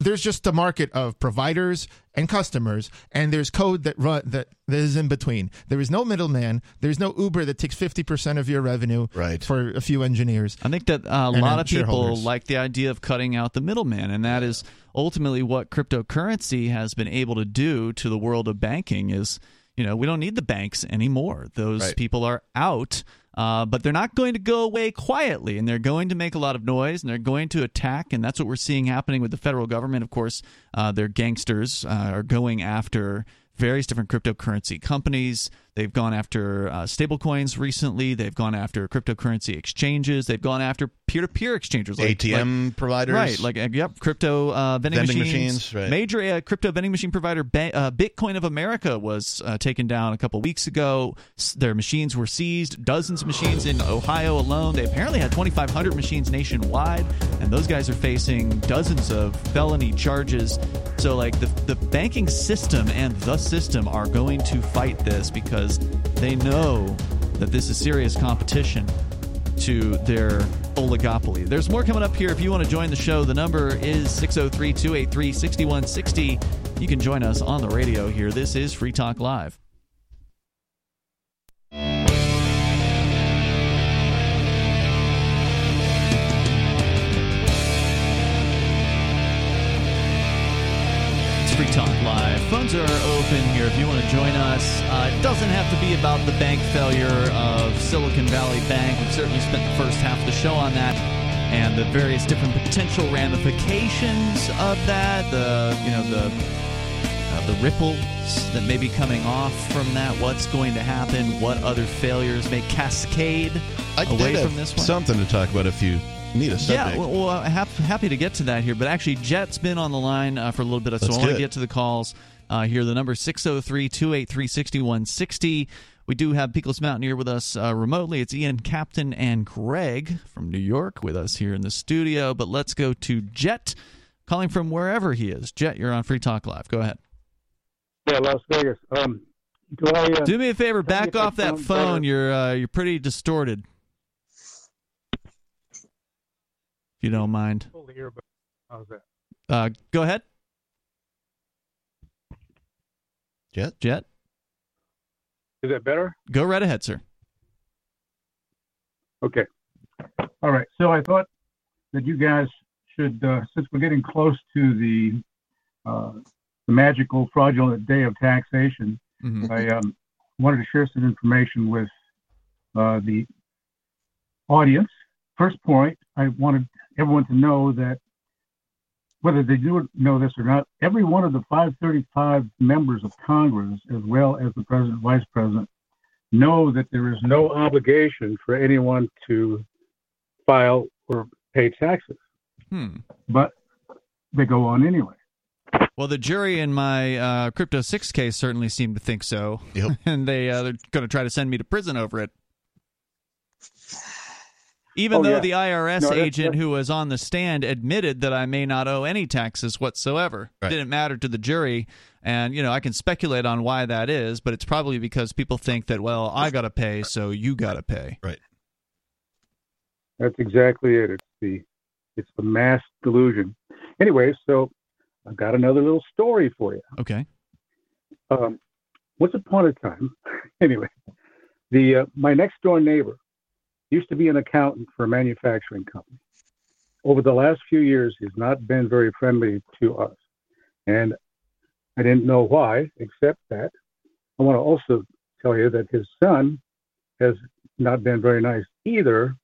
H: there's just a market of providers and customers and there's code that run that, that is in between there is no middleman there's no uber that takes 50% of your revenue
B: Right.
H: for a few engineers
A: I think that uh, a lot of people like the idea of cutting out the middleman, and that is ultimately what cryptocurrency has been able to do to the world of banking. Is you know we don't need the banks anymore; those
B: Right.
A: people are out. Uh, but they're not going to go away quietly, and they're going to make a lot of noise, and they're going to attack, and that's what we're seeing happening with the federal government. Of course, uh, their gangsters uh, are going after various different cryptocurrency companies. They've gone after uh, stablecoins recently. They've gone after cryptocurrency exchanges. They've gone after peer-to-peer exchanges, like,
B: ATM
A: like-
B: providers.
A: right? Like uh, yep, crypto uh, vending,
B: Vending
A: machines.
B: machines, right.
A: Major uh, crypto vending machine provider uh, Bitcoin of America was uh, taken down a couple weeks ago. S- their machines were seized. Dozens of machines in Ohio alone. They apparently had 2,500 machines nationwide, and those guys are facing dozens of felony charges. So, like the the banking system and the system are going to fight this because they know that this is serious competition to their oligopoly. There's more coming up here. If you want to join the show, the number is 603 283 6160. You can join us on the radio here. This is Free Talk Live. Free Talk Live. Phones are open here if you want to join us. Uh, it doesn't have to be about the bank failure of Silicon Valley Bank. We've certainly spent the first half of the show on that and the various different potential ramifications of that. The you know the uh, the ripples that may be coming off from that. What's going to happen? What other failures may cascade
B: I
A: away from this one?
B: something to talk about if you need a subject.
A: Yeah, well, well I'm happy to get to that here. But actually, Jet's been on the line uh, for a little bit, so
B: Let's
A: I want to get to the calls uh, here. The number 603 283 6160. We do have Peakless Mountaineer with us uh, remotely. It's Ian Captain and Greg from New York with us here in the studio. But let's go to Jet, calling from wherever he is. Jet, you're on Free Talk Live. Go ahead.
I: Yeah, Las Vegas. Um, do I? Uh,
A: Do me a favor, back off that
I: phone
A: phone.
I: better?
A: You're uh, you're pretty distorted. If you don't mind,
I: hold here, but how's that?
A: uh, go ahead,
B: Jet?
A: Jet.
I: Is that better?
A: Go right ahead, sir.
I: Okay. All right. So I thought that you guys should, uh, since we're getting close to the uh, the magical fraudulent day of taxation,
A: Mhm.
I: I um, wanted to share some information with uh, the audience. First point, I wanted everyone to know that whether they do know this or not, every one of the 535 members of Congress, as well as the president, vice president, know that there is no obligation for anyone to file or pay taxes,
A: Hmm.
I: but they go on anyway.
A: Well, the jury in my uh, Crypto Six case certainly seemed to think so,
B: Yep.
A: and they uh, they're going to try to send me to prison over it. Even
I: Oh,
A: though
I: yeah.
A: the IRS
I: No, that's-
A: agent
I: that's-
A: who was on the stand admitted that I may not owe any taxes whatsoever,
B: Right.
A: didn't matter to the jury. And you know, I can speculate on why that is, but it's probably because people think that well, I got to pay, so you got to pay. Right.
I: That's exactly it. It's the it's the mass delusion. Anyway, so I've got another little story for you.
A: Okay.
I: Um, once upon a time, anyway, the uh, my next door neighbor used to be an accountant for a manufacturing company. Over the last few years, he's not been very friendly to us, and I didn't know why, except that I want to also tell you that his son has not been very nice either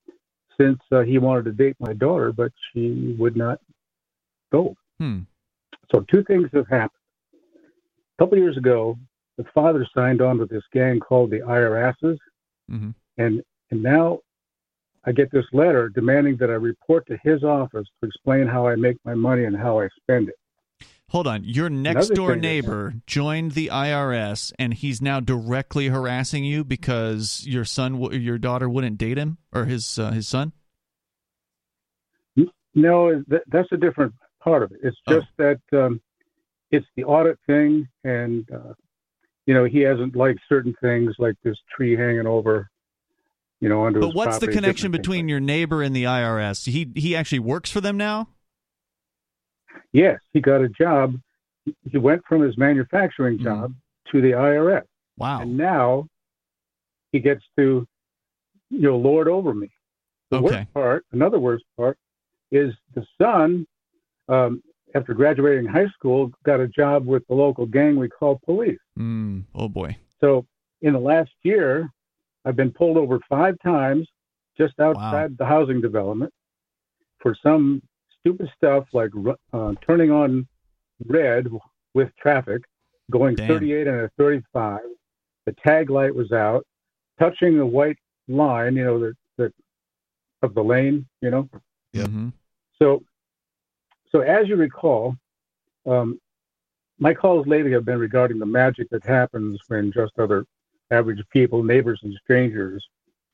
I: since uh, he wanted to date my daughter, but she would not go.
A: Hmm.
I: So two things have happened. A couple years ago, the father signed on with this gang called the IRSs,
A: Mhm.
I: and and now I get this letter demanding that I report to his office to explain how I make my money and how I spend it.
A: Hold on. Your next
I: Another
A: door neighbor joined the IRS and he's now directly harassing you because your son your daughter wouldn't date him or his uh, his son?
I: No, th- that's a different part of it. It's
A: Oh.
I: just that um, it's the audit thing, and uh, you know he hasn't liked certain things like this tree hanging over, you know, under.
A: But what's the connection between your neighbor and the IRS? He he actually works for them now?
I: Yes, he got a job. He- went from his manufacturing
A: Mhm.
I: job to the IRS,
A: Wow.
I: and now he gets to, you know, lord over me. The
A: Okay.
I: worst part, another worst part, is the son, um, after graduating high school, got a job with the local gang we call police.
A: Mm, oh boy.
I: So in the last year, I've been pulled over five times just outside the housing development for some stupid stuff like uh, turning on red with traffic, going
A: Damn.
I: 38 and a 35. The tag light was out, touching the white line, you know, the, the of the lane, you know.
B: Yep.
A: Mhm.
I: So, so as you recall, um, my calls lately have been regarding the magic that happens when just other average people, neighbors and strangers,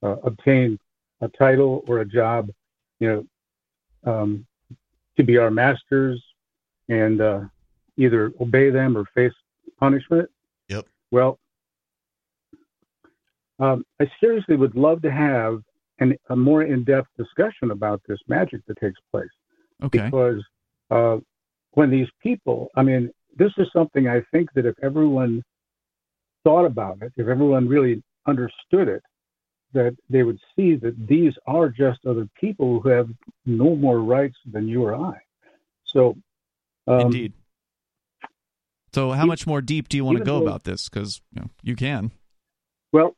I: uh, obtain a title or a job, you know, um, to be our masters and uh, either obey them or face punishment.
B: Yep.
I: Well, um, I seriously would love to have an, a more in-depth discussion about this magic that takes place
A: Okay.
I: because uh, when these people, I mean, this is something I think that if everyone thought about it, if everyone really understood it, that they would see that these are just other people who have no more rights than you or I. So, um,
A: Indeed. So how
I: e-
A: much more deep do you want to go
I: though-
A: about this cuz you know, you can.
I: Well,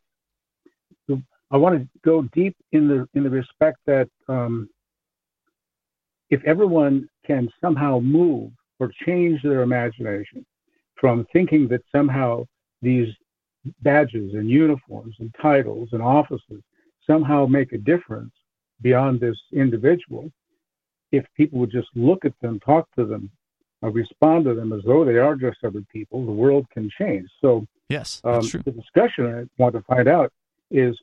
I: I want to go deep in the in the respect that um, if everyone can somehow move or change their imagination from thinking that somehow these badges and uniforms and titles and offices somehow make a difference beyond this individual, if people would just look at them, talk to them, uh, respond to them as though they are just other people, the world can change. So
A: Yes,
I: um, the discussion I want to find out is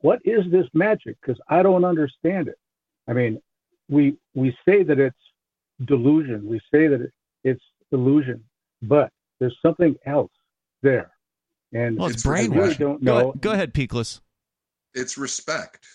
I: what is this magic? Because I don't understand it. I mean, we we say that it's delusion, we say that it, it's illusion, but there's something else there, and
A: Well, it's
C: It's
I: I really don't
A: Go
I: know.
A: ahead, go ahead Peakless.
C: it's respect.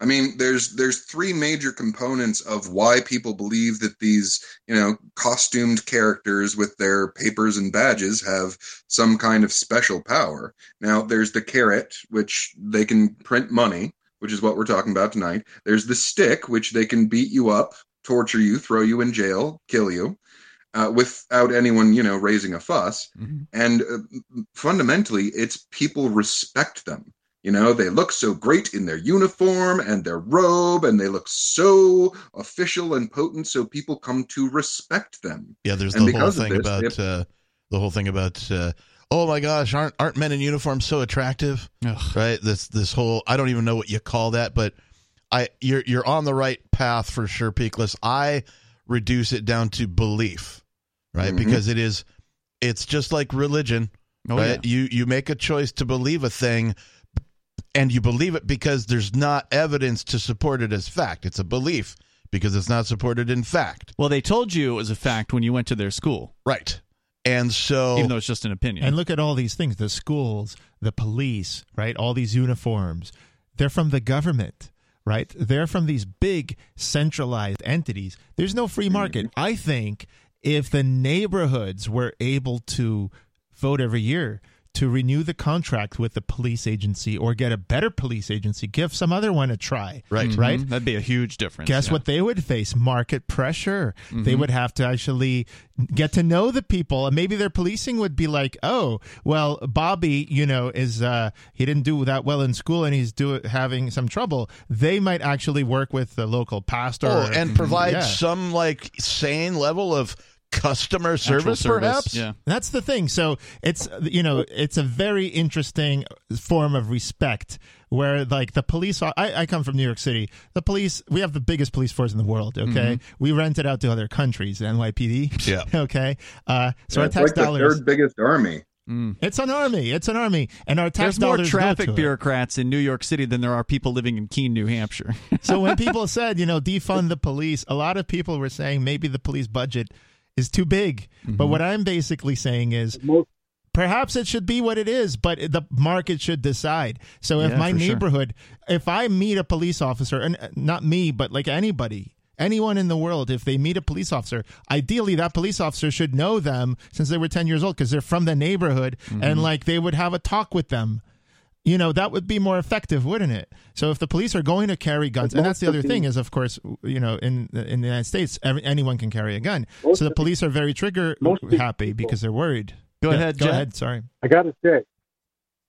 C: I mean, there's there's three major components of why people believe that these, you know, costumed characters with their papers and badges have some kind of special power. Now, there's the carrot, which they can print money, which is what we're talking about tonight. There's the stick, which they can beat you up, torture you, throw you in jail, kill you, uh, without anyone, you know, raising a fuss
A: Mhm.
C: and uh, fundamentally it's people respect them you know they look so great in their uniform and their robe and they look so official and potent so people come to respect them
B: Yeah, there's
C: And
B: the whole thing
C: this,
B: about
C: if-
B: uh, the whole thing about uh, oh my gosh, aren't aren't men in uniform so attractive?
A: Ugh.
B: Right? This this whole I don't even know what you call that, but I you're you're on the right path for sure, Peakless. I reduce it down to belief, right?
C: Mhm.
B: Because it is it's just like religion,
A: Oh
B: right? You you make a choice to believe a thing and you believe it because there's not evidence to support it as fact. It's a belief because it's not supported in fact.
A: Well, they told you it was a fact when you went to their school,
B: Right. And so
A: even though it's just an opinion.
H: And look at all these things the schools, the police, right? All these uniforms. They're from the government, right? They're from these big centralized entities. There's no free market.
A: Mm-hmm.
H: I think if the neighborhoods were able to vote every year to renew the contract with the police agency or get a better police agency, give some other one a try.
B: Right.
A: Mhm.
H: Right.
A: That'd be a huge difference.
H: Guess
A: yeah.
H: what they would face? Market pressure. They
A: Mhm.
H: would have to actually get to know the people, and maybe their policing would be like, "Oh, well, Bobby, you know, is uh, he didn't do that well in school, and he's do having some trouble." They might actually work with the local pastor
B: Oh, and provide
H: Yeah.
B: some like sane level of customer service, perhaps.
A: Yeah.
H: That's the thing. So it's you know it's a very interesting form of respect where like the police. I, I come from New York City. The police we have the biggest police force in the world. Okay, we rent it out to other countries. NYPD.
B: Yeah.
H: Okay. Uh, so our
C: it's
H: tax
C: like the
H: dollars.
C: third biggest army.
H: It's an army. It's an army, and our tax
A: There's more
H: dollars go
A: traffic
H: to it.
A: bureaucrats in New York City than there are people living in Keene, New Hampshire.
H: So when people said, you know, defund the police, a lot of people were saying maybe the police budget is too big.
A: Mm-hmm.
H: But what I'm basically saying is perhaps it should be what it is, but the market should decide. So if
A: Yeah,
H: my
A: for sure.
H: neighborhood, if I meet a police officer, and uh, not me, but like anybody, anyone in the world, if they meet a police officer, ideally that police officer should know them since they were 10 years old because they're from the neighborhood
A: Mm-hmm.
H: and like they would have a talk with them. You know, that would be more effective, wouldn't it? So if the police are going to carry guns, and that's the other thing is, of course, you know, in in the United States, every, anyone can carry a gun. So the police are very trigger
I: most of the
H: happy because they're worried.
A: Go
H: Yeah,
A: ahead,
H: Go
A: Jet.
H: ahead. Sorry.
I: I got to say,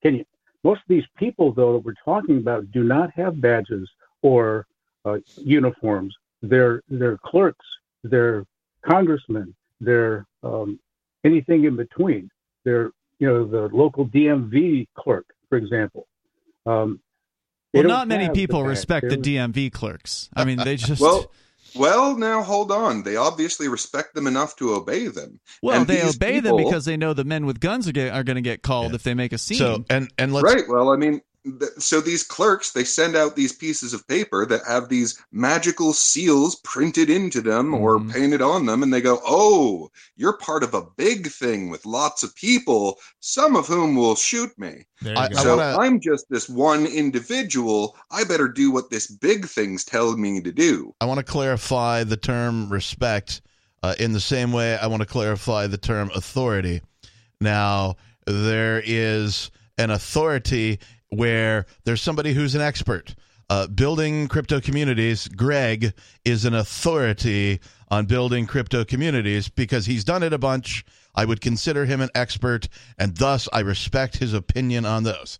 I: can you? Most of these people, though, that we're talking about, do not have badges or uh, uniforms. They're they're clerks, they're congressmen, they're um, anything in between. They're you know the local DMV clerk, for example. Um,
A: well,
I: don't
A: many
I: have the
A: people respect the DMV clerks. I mean, they just
C: Well, well, now hold on. They obviously respect them enough to obey them.
A: well,
C: and
A: they
C: these
A: obey them because they know the men with guns are, get, are going to get called
B: Yeah.
A: if they make a scene.
B: So and and let's
C: Right. Well, I mean, th- so these clerks they send out these pieces of paper that have these magical seals printed into them or
A: Mhm.
C: painted on them, and they go, "Oh, you're part of a big thing with lots of people, some of whom will shoot me."
B: I-
H: go.
B: I
C: so
B: wanna-
C: I'm just this one individual. I better do what this big thing's telling me to do.
B: I want to clarify the term respect uh, in the same way I want to clarify the term authority. Now, there is an authority where there's somebody who's an expert. Uh, building crypto communities, Greg is an authority on building crypto communities because he's done it a bunch. I would consider him an expert, and thus I respect his opinion on those.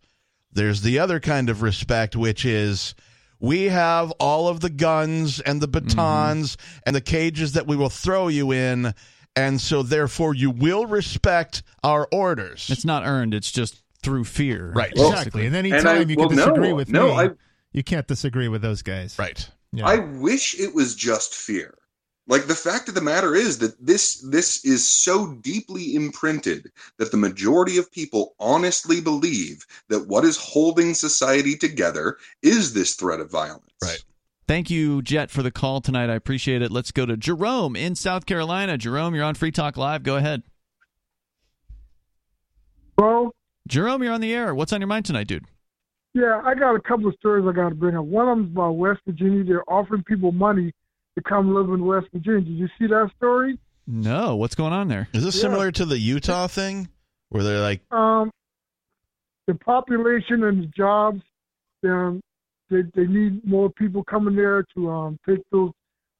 B: There's the other kind of respect, which is we have all of the guns and the batons and the cages that we will throw you in. And so, therefore, you will respect our orders.
A: it's not earned; it's just through fear.
B: Right.
C: Well,
H: exactly. And any time you
C: well,
H: can disagree
C: no,
H: with
C: no,
H: me,
C: I-
H: you can't disagree with those guys.
B: right.
H: Yeah.
C: I wish it was just fear. Like the fact of the matter is that this this is so deeply imprinted that the majority of people honestly believe that what is holding society together is this threat of violence.
B: Right.
A: Thank you, Jet, for the call tonight. I appreciate it. Let's go to Jerome in South Carolina. Jerome, you're on Free Talk Live. Go ahead.
J: Well,
A: Jerome, you're on the air. What's on your mind tonight, dude?
J: yeah, I got a couple of stories I got to bring up. One of them's about West Virginia. They're offering people money to come live in West Virginia. Did you see that story?
A: No, what's going on there?
B: Is this
J: Yeah.
B: similar to the Utah thing where they're like,
J: Um, the population and the jobs, um, they they need more people coming there to um take those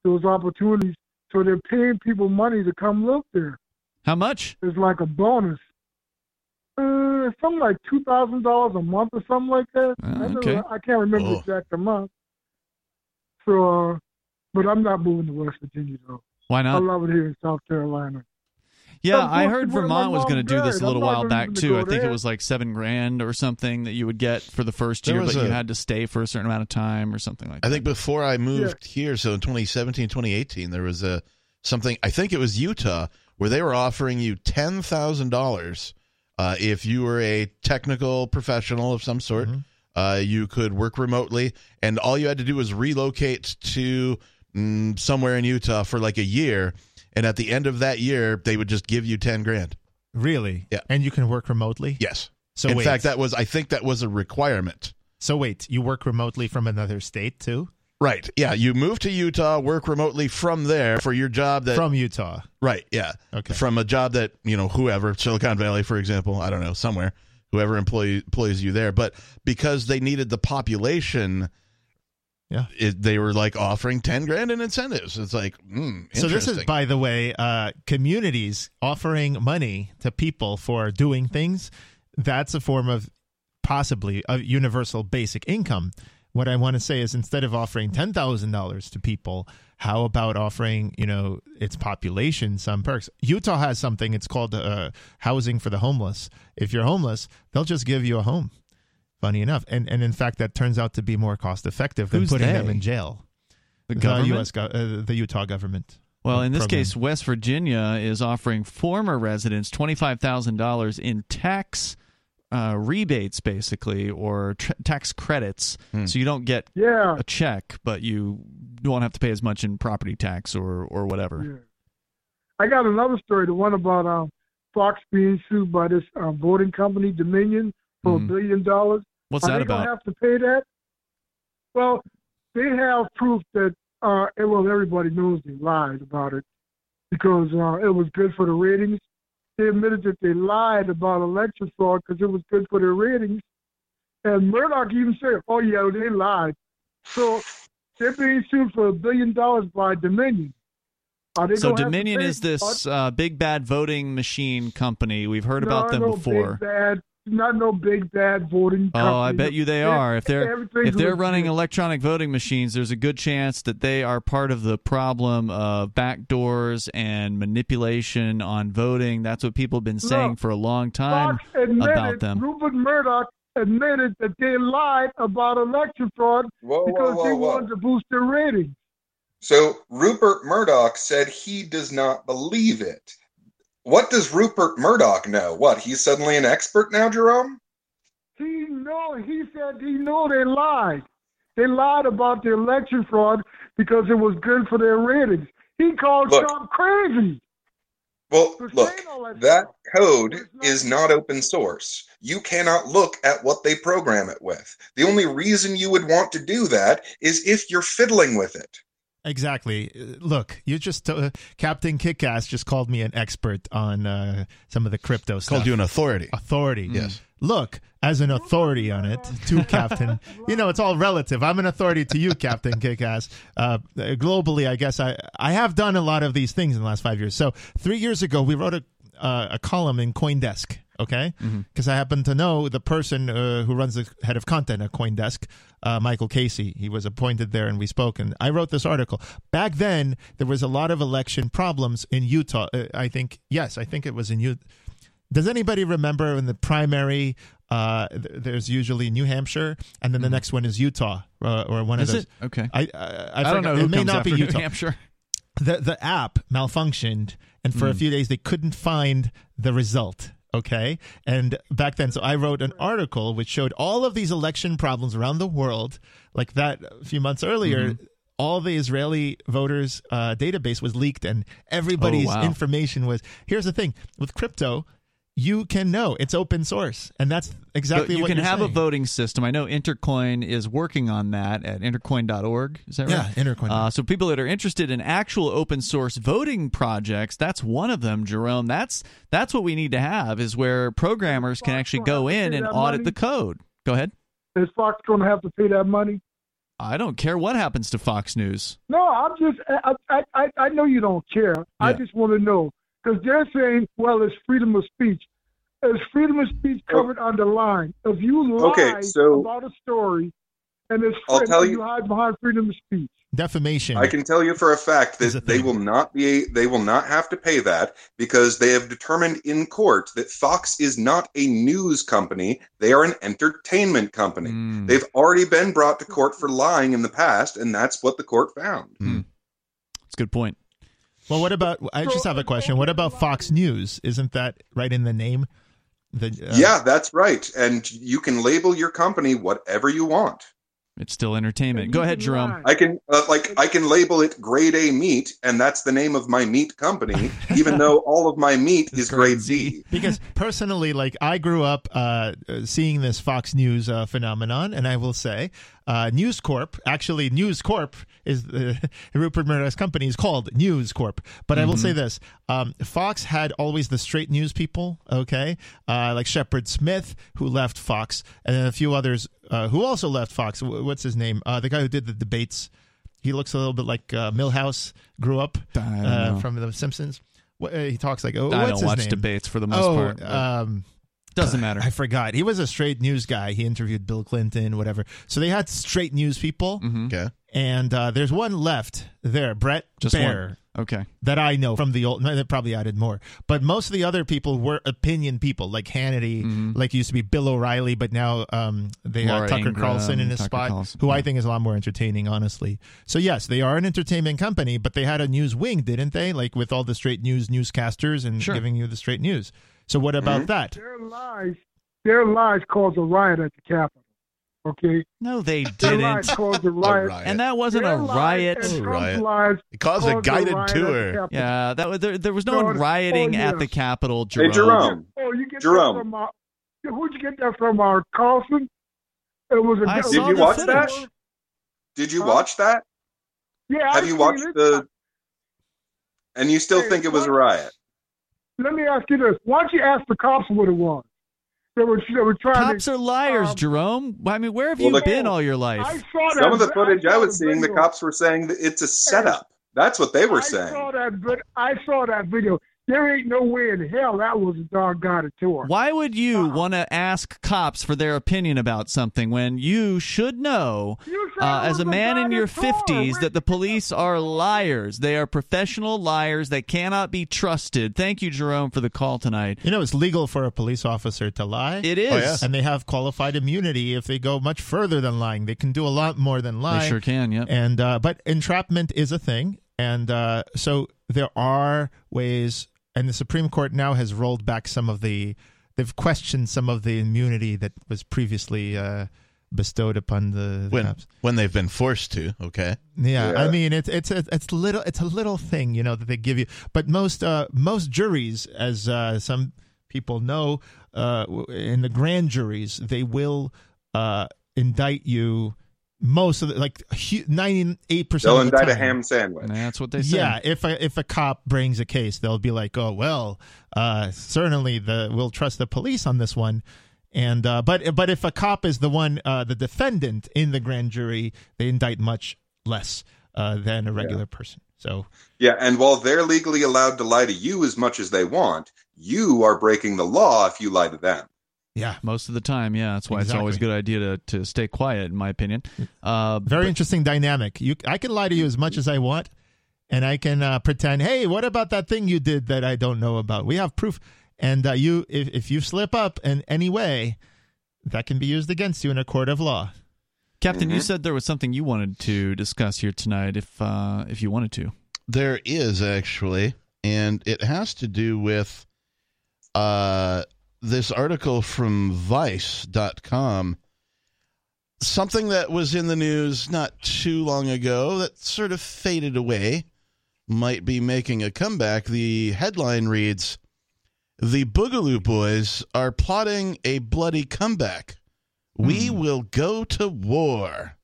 J: those opportunities. So they're paying people money to come live there.
A: How much?
J: It's like a bonus. Uh, something like two thousand dollars a month or something like that.
A: Uh,
J: I,
A: okay.
J: I can't remember
B: Oh.
J: the exact amount. So, uh, but I'm not moving to West Virginia though.
A: Why not?
J: I love it here in South Carolina.
A: Yeah,
J: Of
A: I heard Vermont was going to do this a little while back
J: gonna
A: too.
J: go
A: I think it was like seven grand or something that you would get for the first
B: There
A: year,
B: was
A: but you had to stay for a certain amount of time or something like
B: I
A: that.
B: I think before I moved here, so in 2017, 2018, there was a something. I think it was Utah where they were offering you ten thousand dollars uh, if you were a technical professional of some sort. Uh, you could work remotely, and all you had to do was relocate to mm, somewhere in Utah for like a year. And at the end of that year, they would just give you ten grand.
H: Really?
B: Yeah.
H: And you can work remotely?
B: Yes.
H: So
B: in
H: wait.
B: fact, that was I think that was a requirement.
H: So wait, you work remotely from another state too?
B: Right. Yeah. You move to Utah, work remotely from there for your job that
H: from Utah.
B: Right. Yeah.
H: Okay.
B: From a job that you know whoever Silicon Valley, for example, I don't know somewhere whoever employ, employs you there. But because they needed the population,
H: Yeah.
B: it, they were like offering ten grand in incentives. It's like, mm,
H: So this is, by the way, uh, communities offering money to people for doing things. That's a form of possibly a universal basic income. What I want to say is instead of offering ten thousand dollars to people, how about offering you know its population some perks? Utah has something. It's called uh, housing for the homeless. If you're homeless, they'll just give you a home. Funny enough, and and in fact, that turns out to be more cost effective than
A: Who's
H: putting them in jail.
A: The government?
H: U.S. Go- uh, the Utah government.
A: Well, in this
H: program.
A: case, West Virginia is offering former residents twenty-five thousand dollars in tax uh, rebates, basically, or tr- tax credits. So you don't get
J: Yeah.
A: a check, but you won't have to pay as much in property tax or or whatever.
J: Yeah. I got another story, the one about um, Fox being sued by this um, voting company, Dominion, for a
A: Mhm.
J: billion dollars.
A: What's
J: Are
A: that
J: they gonna
A: about?
J: have to pay that? Well, they have proof that uh, well, everybody knows they lied about it because uh, it was good for the ratings. They admitted that they lied about election fraud because it was good for their ratings. And Murdoch even said, "Oh yeah, they lied." So they're being sued for a billion dollars by Dominion.
A: So
J: gonna have to
A: Dominion is this uh, big bad voting machine company. We've heard
J: No,
A: about them
J: no
A: before.
J: Big bad, not no big bad voting.
A: Oh, I bet you they are. If they're if they're
J: legit.
A: running electronic voting machines, there's a good chance that they are part of the problem of backdoors and manipulation on voting. That's what people have been saying
J: Look,
A: for a long time
J: admitted,
A: about them.
J: Rupert Murdoch admitted that they lied about election fraud
C: Whoa, whoa,
J: because
C: whoa,
J: they
C: whoa.
J: wanted to boost their ratings.
C: So Rupert Murdoch said he does not believe it. What does Rupert Murdoch know? What? He's suddenly an expert now, Jerome?
J: He know he said he knew they lied. They lied about the election fraud because it was good for their ratings. He called
C: Look.
J: Trump crazy.
C: Well, look,
J: that
C: that code
J: not-
C: is not open source. You cannot look at what they program it with. The only reason you would want to do that is if you're fiddling with it.
H: Exactly. Uh, Look, you just uh, Captain Kickass just called me an expert on uh, some of the crypto stuff.
B: called you an authority.
H: authority.
B: Yes.
H: Look, as an authority on it, to Captain, you know it's all relative. I'm an authority to you, Captain Kickass. Uh, globally, I guess I I have done a lot of these things in the last five years. So three years ago, we wrote a uh, a column in CoinDesk. Okay, because I happen to know the person uh, who runs the head of content at CoinDesk, uh, Michael Casey. He was appointed there, and we spoke. And I wrote this article. Back then, there was a lot of election problems in Utah. Uh, I think yes, I think it was in Utah. Does anybody remember in the primary? Uh, th- there's usually New Hampshire, and then the next one is Utah, uh, or one
A: Is
H: of those.
A: it okay?
H: I, I, I,
A: I don't know who
H: It may not be
A: New
H: Utah.
A: Hampshire.
H: The the app malfunctioned, and for a few days they couldn't find the result. Okay, and back then, so I wrote an article which showed all of these election problems around the world, like that a few months earlier. All the Israeli voters' uh, database was leaked, and everybody's
A: Oh, wow.
H: information was. Here's the thing with crypto, you can know it's open source, and that's exactly
A: But you
H: what
A: can
H: you're
A: have a voting system. I know Intercoin is working on that at intercoin.org. Is that right?
H: Yeah, Intercoin.
A: Uh, so people that are interested in actual open source voting projects, that's one of them, Jerome. That's that's what we need to have is where programmers can actually go in and audit the code. Go ahead.
J: Is Fox going to have to pay that money?
A: I don't care what happens to Fox News.
J: No, I'm just. I I I, I know you don't care. I just want to know because they're saying, well, it's freedom of speech. Is freedom of speech covered under line? If you lie
C: Oh. Okay, so-
J: about a story and it's
C: I'll tell
J: and
C: you-
J: you hide behind freedom of speech.
H: Defamation.
C: I can tell you for a fact
H: Is a
C: that they will not be they will not have to pay that because they have determined in court that Fox is not a news company, they are an entertainment company.
A: Mm.
C: They've already been brought to court for lying in the past and that's what the court found.
A: That's a good point.
H: Well, what about? I just have a question. What about Fox News? Isn't that right in the name? The, uh,
C: yeah, that's right. And you can label your company whatever you want.
A: It's still entertainment. Go ahead, Jerome.
C: I can uh, like I can label it grade A meat, and that's the name of my meat company, even though all of my meat is grade Z.
H: because personally, like I grew up uh, seeing this Fox News uh, phenomenon, and I will say, uh, News Corp, actually, News Corp is the Rupert Murdoch's company is called News Corp. But I will
A: Mm-hmm.
H: say this: um, Fox had always the straight news people, okay, uh, like Shepard Smith, who left Fox, and then a few others uh, who also left Fox. Wh- What's his name? Uh, the guy who did the debates. He looks a little bit like uh, Milhouse. Grew up uh, from The Simpsons. What, uh, he talks like, oh,
A: I
H: what's
A: don't
H: his
A: watch
H: name?
A: debates for the most
H: oh,
A: part. but
H: Um,
A: doesn't matter.
H: I forgot. He was a straight news guy. He interviewed Bill Clinton, whatever. So they had straight news people,
A: Mhm.
B: Okay.
H: and uh, there's one left there, Bret
A: Just
H: Baier,
A: one. Okay.
H: that I know from the old. no, They probably added more, but most of the other people were opinion people, like Hannity,
A: Mhm.
H: like used to be Bill O'Reilly, but now um, they
A: Laura
H: have Tucker
A: Ingraham,
H: Carlson in his
A: Tucker
H: spot,
A: Carlson,
H: who I think is a lot more entertaining, honestly. So yes, they are an entertainment company, but they had a news wing, didn't they? Like with all the straight news newscasters and
A: Sure.
H: giving you the straight news. So what about
C: Mhm.
H: that?
J: Their lies, their lies caused a riot at the Capitol. Okay,
A: No, they
J: their lies
A: didn't.
J: caused a
B: A
J: riot.
B: riot.
A: And that wasn't
J: Their
A: a
J: lies
A: riot.
J: and Trump's
B: riot.
J: lies
B: It caused a guided
J: riot at the
B: tour.
A: Yeah, that was there, there was no one rioting
J: oh,
A: at the Capitol, Jerome.
C: Hey, Jerome.
J: Oh, you get
C: Jerome.
J: that from uh, who'd you get that from? Our Carlson. It was a.
A: I
J: it
A: saw
C: Did you
A: the
J: a-
C: watch that? Did you
J: Huh?
C: watch that?
J: Yeah,
C: Have
J: I
C: you watched
J: it.
C: the? And you still
J: Hey,
C: think it was a riot?
J: Let me ask you this: Why don't you ask the cops what it was? They were they were trying
A: Cops
J: to.
A: are liars,
J: um,
A: Jerome. I mean, where have
C: Well,
A: you
C: the-
A: been all your
J: I
A: life?
J: saw that.
C: Some of the footage I
J: saw
C: was seeing, the cops were saying that it's a setup. That's what they were
J: I
C: saying.
J: saw that, vid- I saw that video. There ain't no way in hell that was a doggone tour.
A: Why would you
J: Uh-uh.
A: want to ask cops for their opinion about something when you should know,
J: You
A: uh, as a man in your 50s, that the police are liars? They are professional liars that cannot be trusted. Thank you, Jerome, for the call tonight.
H: You know, it's legal for a police officer to lie.
A: It is.
B: Oh, yeah.
H: and they have qualified immunity if they go much further than lying. They can do a lot more than lie.
A: They sure can, yep.
H: And uh, but entrapment is a thing, and uh, so there are ways. And the Supreme Court now has rolled back some of the. They've questioned some of the immunity that was previously uh, bestowed upon the, the
B: when
H: cops.
B: when they've been forced to. Okay.
H: Yeah,
C: Yeah.
H: I mean it's it's a, it's little it's a little thing you know that they give you, but most uh, most juries, as uh, some people know, uh, in the grand juries, they will uh, indict you. Most of the like ninety eight percent.
C: They'll
H: of the
C: indict a ham sandwich.
A: That's what they say.
H: Yeah, if a if a cop brings a case, they'll be like, "Oh well, uh, certainly the we'll trust the police on this one." And uh, but but if a cop is the one uh, the defendant in the grand jury, they indict much less uh, than a regular person. So
C: Yeah, and while they're legally allowed to lie to you as much as they want, you are breaking the law if you lie to them.
H: Yeah,
A: Most of the time, yeah. That's why it's always a good idea to, to stay quiet, in my opinion. Uh,
H: very
A: but-
H: interesting dynamic. You I can lie to you as much as I want, and I can uh, pretend, hey, what about that thing you did that I don't know about? We have proof, and uh, you if if you slip up in any way, that can be used against you in a court of law.
A: Captain, you
C: Mhm.
A: said there was something you wanted to discuss here tonight, if uh, if you wanted to.
B: There is actually, and it has to do with uh, this article from Vice.com. Something that was in the news not too long ago that sort of faded away might be making a comeback. The headline reads The Boogaloo Boys are plotting a bloody comeback. We
A: Hmm.
B: will go to war,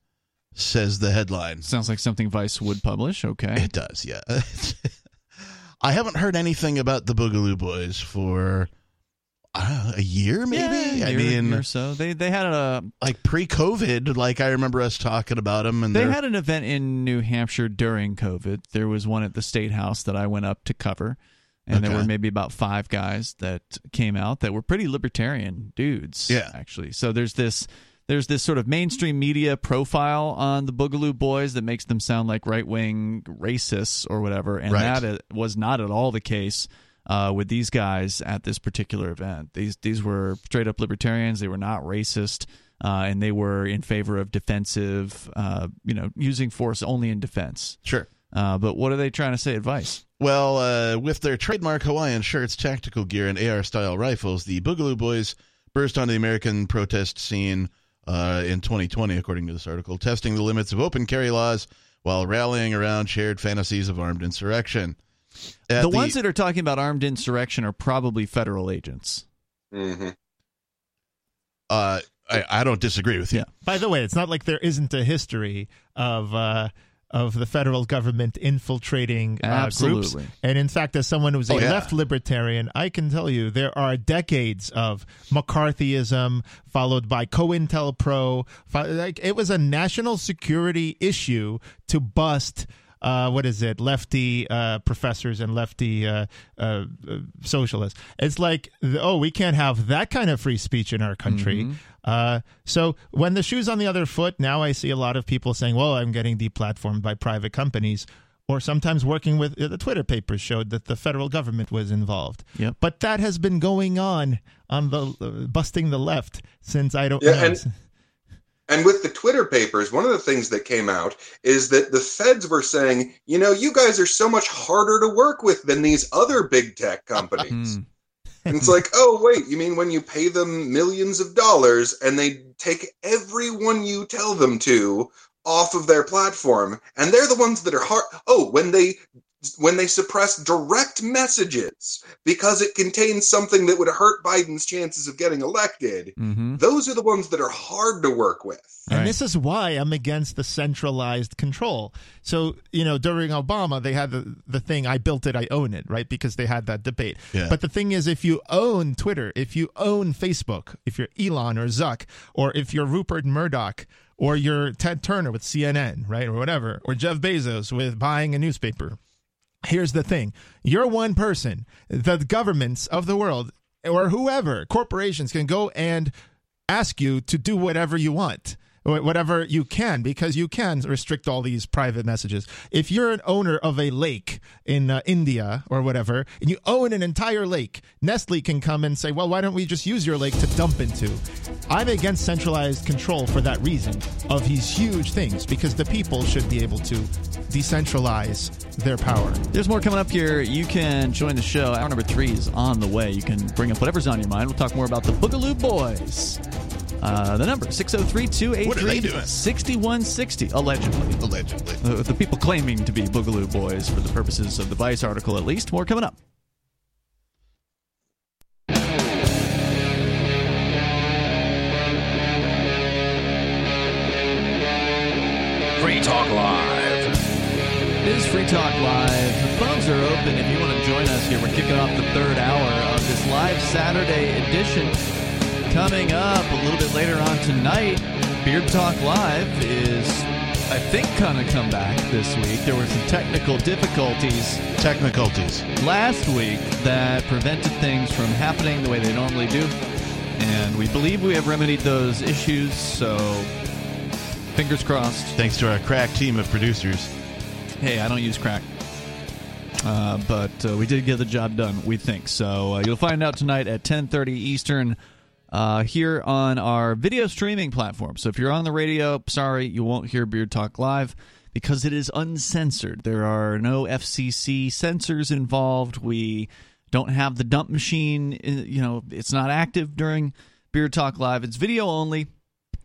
B: says the headline.
A: Sounds like something Vice would publish. Okay.
B: It does, yeah. I haven't heard anything about the Boogaloo Boys for know, a year, maybe.
A: Yeah,
B: I
A: year-
B: mean,
A: year or so they they had a
B: like pre-COVID, like I remember us talking about them, and
A: they had an event in New Hampshire during COVID. There was one at the State House that I went up to cover, and there were maybe about five guys that came out that were pretty libertarian dudes.
B: Yeah.
A: actually. So there's this there's this sort of mainstream media profile on the Boogaloo Boys that makes them sound like right wing racists or whatever, and
B: Right.
A: that uh, was not at all the case. Uh, with these guys at this particular event, these these were straight up libertarians. They were not racist, uh, and they were in favor of defensive, uh, you know, using force only in defense.
B: sure.
A: Uh, but what are they trying to say? Advice?
B: Well, uh, with their trademark Hawaiian shirts, tactical gear, and AR style rifles, the Boogaloo Boys burst onto the American protest scene uh, in 2020, according to this article, testing the limits of open carry laws while rallying around shared fantasies of armed insurrection. At
A: the, ones that are talking about armed insurrection are probably federal agents.
C: hmm
B: uh, I, I don't disagree with you.
A: Yeah.
H: By the way, it's not like there isn't a history of uh, of the federal government infiltrating uh, groups. And in fact, as someone who's a
B: Oh, yeah.
H: left libertarian, I can tell you there are decades of McCarthyism followed by COINTELPRO. Fo- Like it was a national security issue to bust. Uh, what is it? Lefty uh, professors and lefty uh, uh, uh, socialists. It's like, oh, we can't have that kind of free speech in our country. Uh, so when the shoe's on the other foot, now I see a lot of people saying, "Well, I'm getting deplatformed by private companies." Or sometimes working with the Twitter papers showed that the federal government was involved.
A: Yep.
H: But that has been going on on the uh, busting the left since I don't
C: Yeah,
H: know.
C: and- And with the Twitter papers, one of the things that came out is that the feds were saying, you know, you guys are so much harder to work with than these other big tech companies.
A: Hmm.
C: and it's like, oh, wait, you mean when you pay them millions of dollars and they take everyone you tell them to off of their platform and they're the ones that are hard oh when they when they suppress direct messages because it contains something that would hurt Biden's chances of getting elected
A: Mm-hmm.
C: those are the ones that are hard to work with
H: And
A: Right.
H: this is why I'm against the centralized control. So, you know, during Obama, they had the, the thing, I built it, I own it, right? Because they had that debate.
B: Yeah.
H: But the thing is, if you own Twitter, if you own Facebook, if you're Elon or Zuck, or if you're Rupert Murdoch, or you're Ted Turner with CNN, right? Or whatever, or Jeff Bezos with buying a newspaper. Here's the thing you're one person. The governments of the world, or whoever, corporations can go and ask you to do whatever you want whatever you can because you can restrict all these private messages if you're an owner of a lake in uh, india or whatever and you own an entire lake nestle can come and say well why don't we just use your lake to dump into i'm against centralized control for that reason of these huge things because the people should be able to decentralize their power
A: There's more coming up here. You can join the show. Hour number three is on the way. You can bring up whatever's on your mind. We'll talk more about the Boogaloo Boys. Uh, the number 603
B: What are they
A: 283
B: doing?
A: 6160, allegedly.
B: Allegedly.
A: Uh, the people claiming to be Boogaloo Boys for the purposes of the Vice article, at least. More coming up.
G: Free Talk Live.
A: It is Free Talk Live. The phones are open if you want to join us here. We're kicking off the third hour of this live Saturday edition. Coming up a little bit later on tonight, Beard Talk Live is, I think, going to come back this week. There were some technical difficulties
B: Technicalities.
A: last week that prevented things from happening the way they normally do. And we believe we have remedied those issues, so fingers crossed.
B: Thanks to our crack team of producers.
A: Hey, I don't use crack. Uh, but uh, we did get the job done, we think. So uh, you'll find out tonight at 10:30 Eastern uh, here on our video streaming platform. So if you're on the radio, sorry, you won't hear Beard Talk live because it is uncensored. There are no FCC censors involved. We don't have the dump machine. uh, You know, it's not active during Beard Talk live. It's video only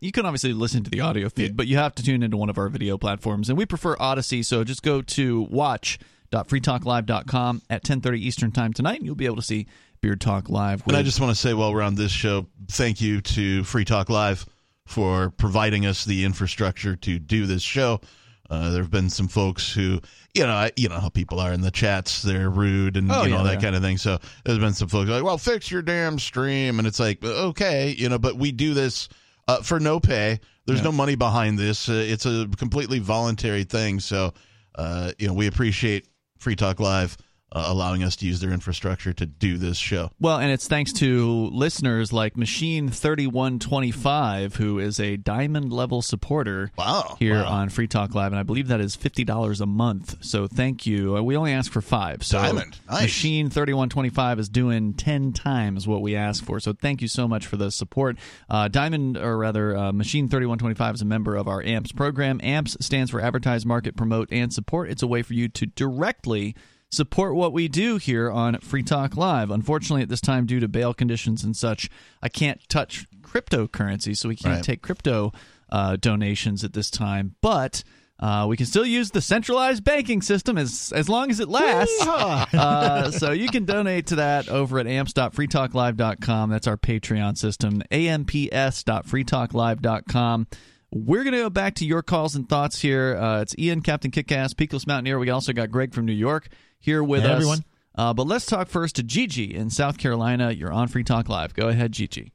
A: you can obviously listen to the audio feed, but you have to tune into one of our video platforms. And we prefer Odysee, so just go to watch.freetalklive.com at 10:30 Eastern Time tonight, and you'll be able to see Beard Talk live.
B: And I just want to say while we're on this show, thank you to Free Talk Live for providing us the infrastructure to do this show. Uh, there have been some folks who, you know, I, you know how people are in the chats; they're rude and
A: Oh,
B: you know
A: yeah,
B: that
A: yeah.
B: kind of thing. So there's been some folks like, "Well, fix your damn stream," and it's like, okay, you know, but we do this uh, for no pay. There's
A: Yeah.
B: no money behind this. Uh, it's a completely voluntary thing. So, uh, you know, we appreciate Free Talk Live uh, allowing us to use their infrastructure to do this show.
A: Well, and it's thanks to listeners like Machine Thirty One Twenty Five, who is a diamond level supporter
B: Wow.
A: here
B: Wow.
A: on Free Talk Live, and I believe that is fifty dollars a month. So thank you. Uh, We only ask for five. So
B: Diamond. Nice.
A: Machine Thirty One Twenty Five is doing ten times what we ask for. So thank you so much for the support. Uh, Diamond, or rather, uh, Machine Thirty One Twenty Five is a member of our AMPS program. AMPS stands for Advertise, Market, Promote, and Support. It's a way for you to directly support what we do here on Free Talk Live. Unfortunately, at this time, due to bail conditions and such, I can't touch cryptocurrency, so we can't
B: Right.
A: take crypto uh, donations at this time. But uh, we can still use the centralized banking system as as long as it lasts. uh, so you can donate to that over at amps.freetalklive.com. That's our Patreon system, amps.freetalklive.com. We're going to go back to your calls and thoughts here. Uh, it's Ian, Captain Kickass, Peakless Mountaineer. We also got Greg from New York here with
H: Hey,
A: us.
H: everyone.
A: Uh, but let's talk first to Gigi in South Carolina. You're on Free Talk Live. Go ahead, Gigi.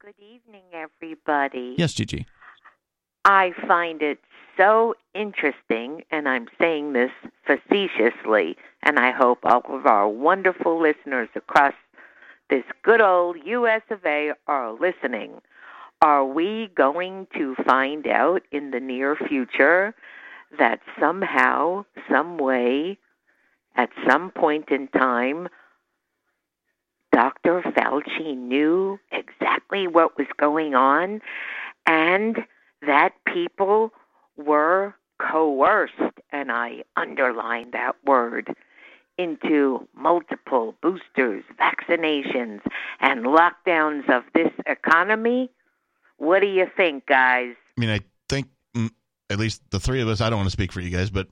K: Good evening, everybody.
A: Yes, Gigi.
K: I find it so interesting, and I'm saying this facetiously, and I hope all of our wonderful listeners across this good old US of A are listening. Are we going to find out in the near future that somehow, some way, at some point in time, Dr. Fauci knew exactly what was going on and that people were coerced, and I underline that word, into multiple boosters, vaccinations, and lockdowns of this economy? What do you think, guys?
B: I mean, I think mm, at least the three of us. I don't want to speak for you guys, but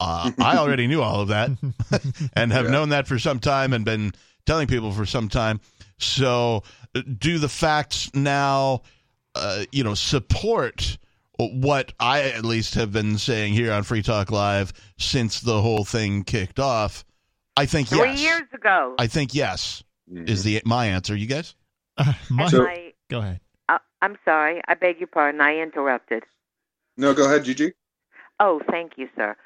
B: uh, I already knew all of that and have
C: Yeah.
B: known that for some time and been telling people for some time. So, uh, do the facts now, uh, you know, support what I at least have been saying here on Free Talk Live since the whole thing kicked off? I think
K: Three
B: yes.
K: years ago.
B: I think yes
C: Mhm.
B: is the my answer. You guys?
H: Uh, my-
C: So-
H: go ahead.
K: I'm sorry, I beg your pardon, I interrupted.
C: No, go ahead, Gigi.
K: Oh, thank you, sir.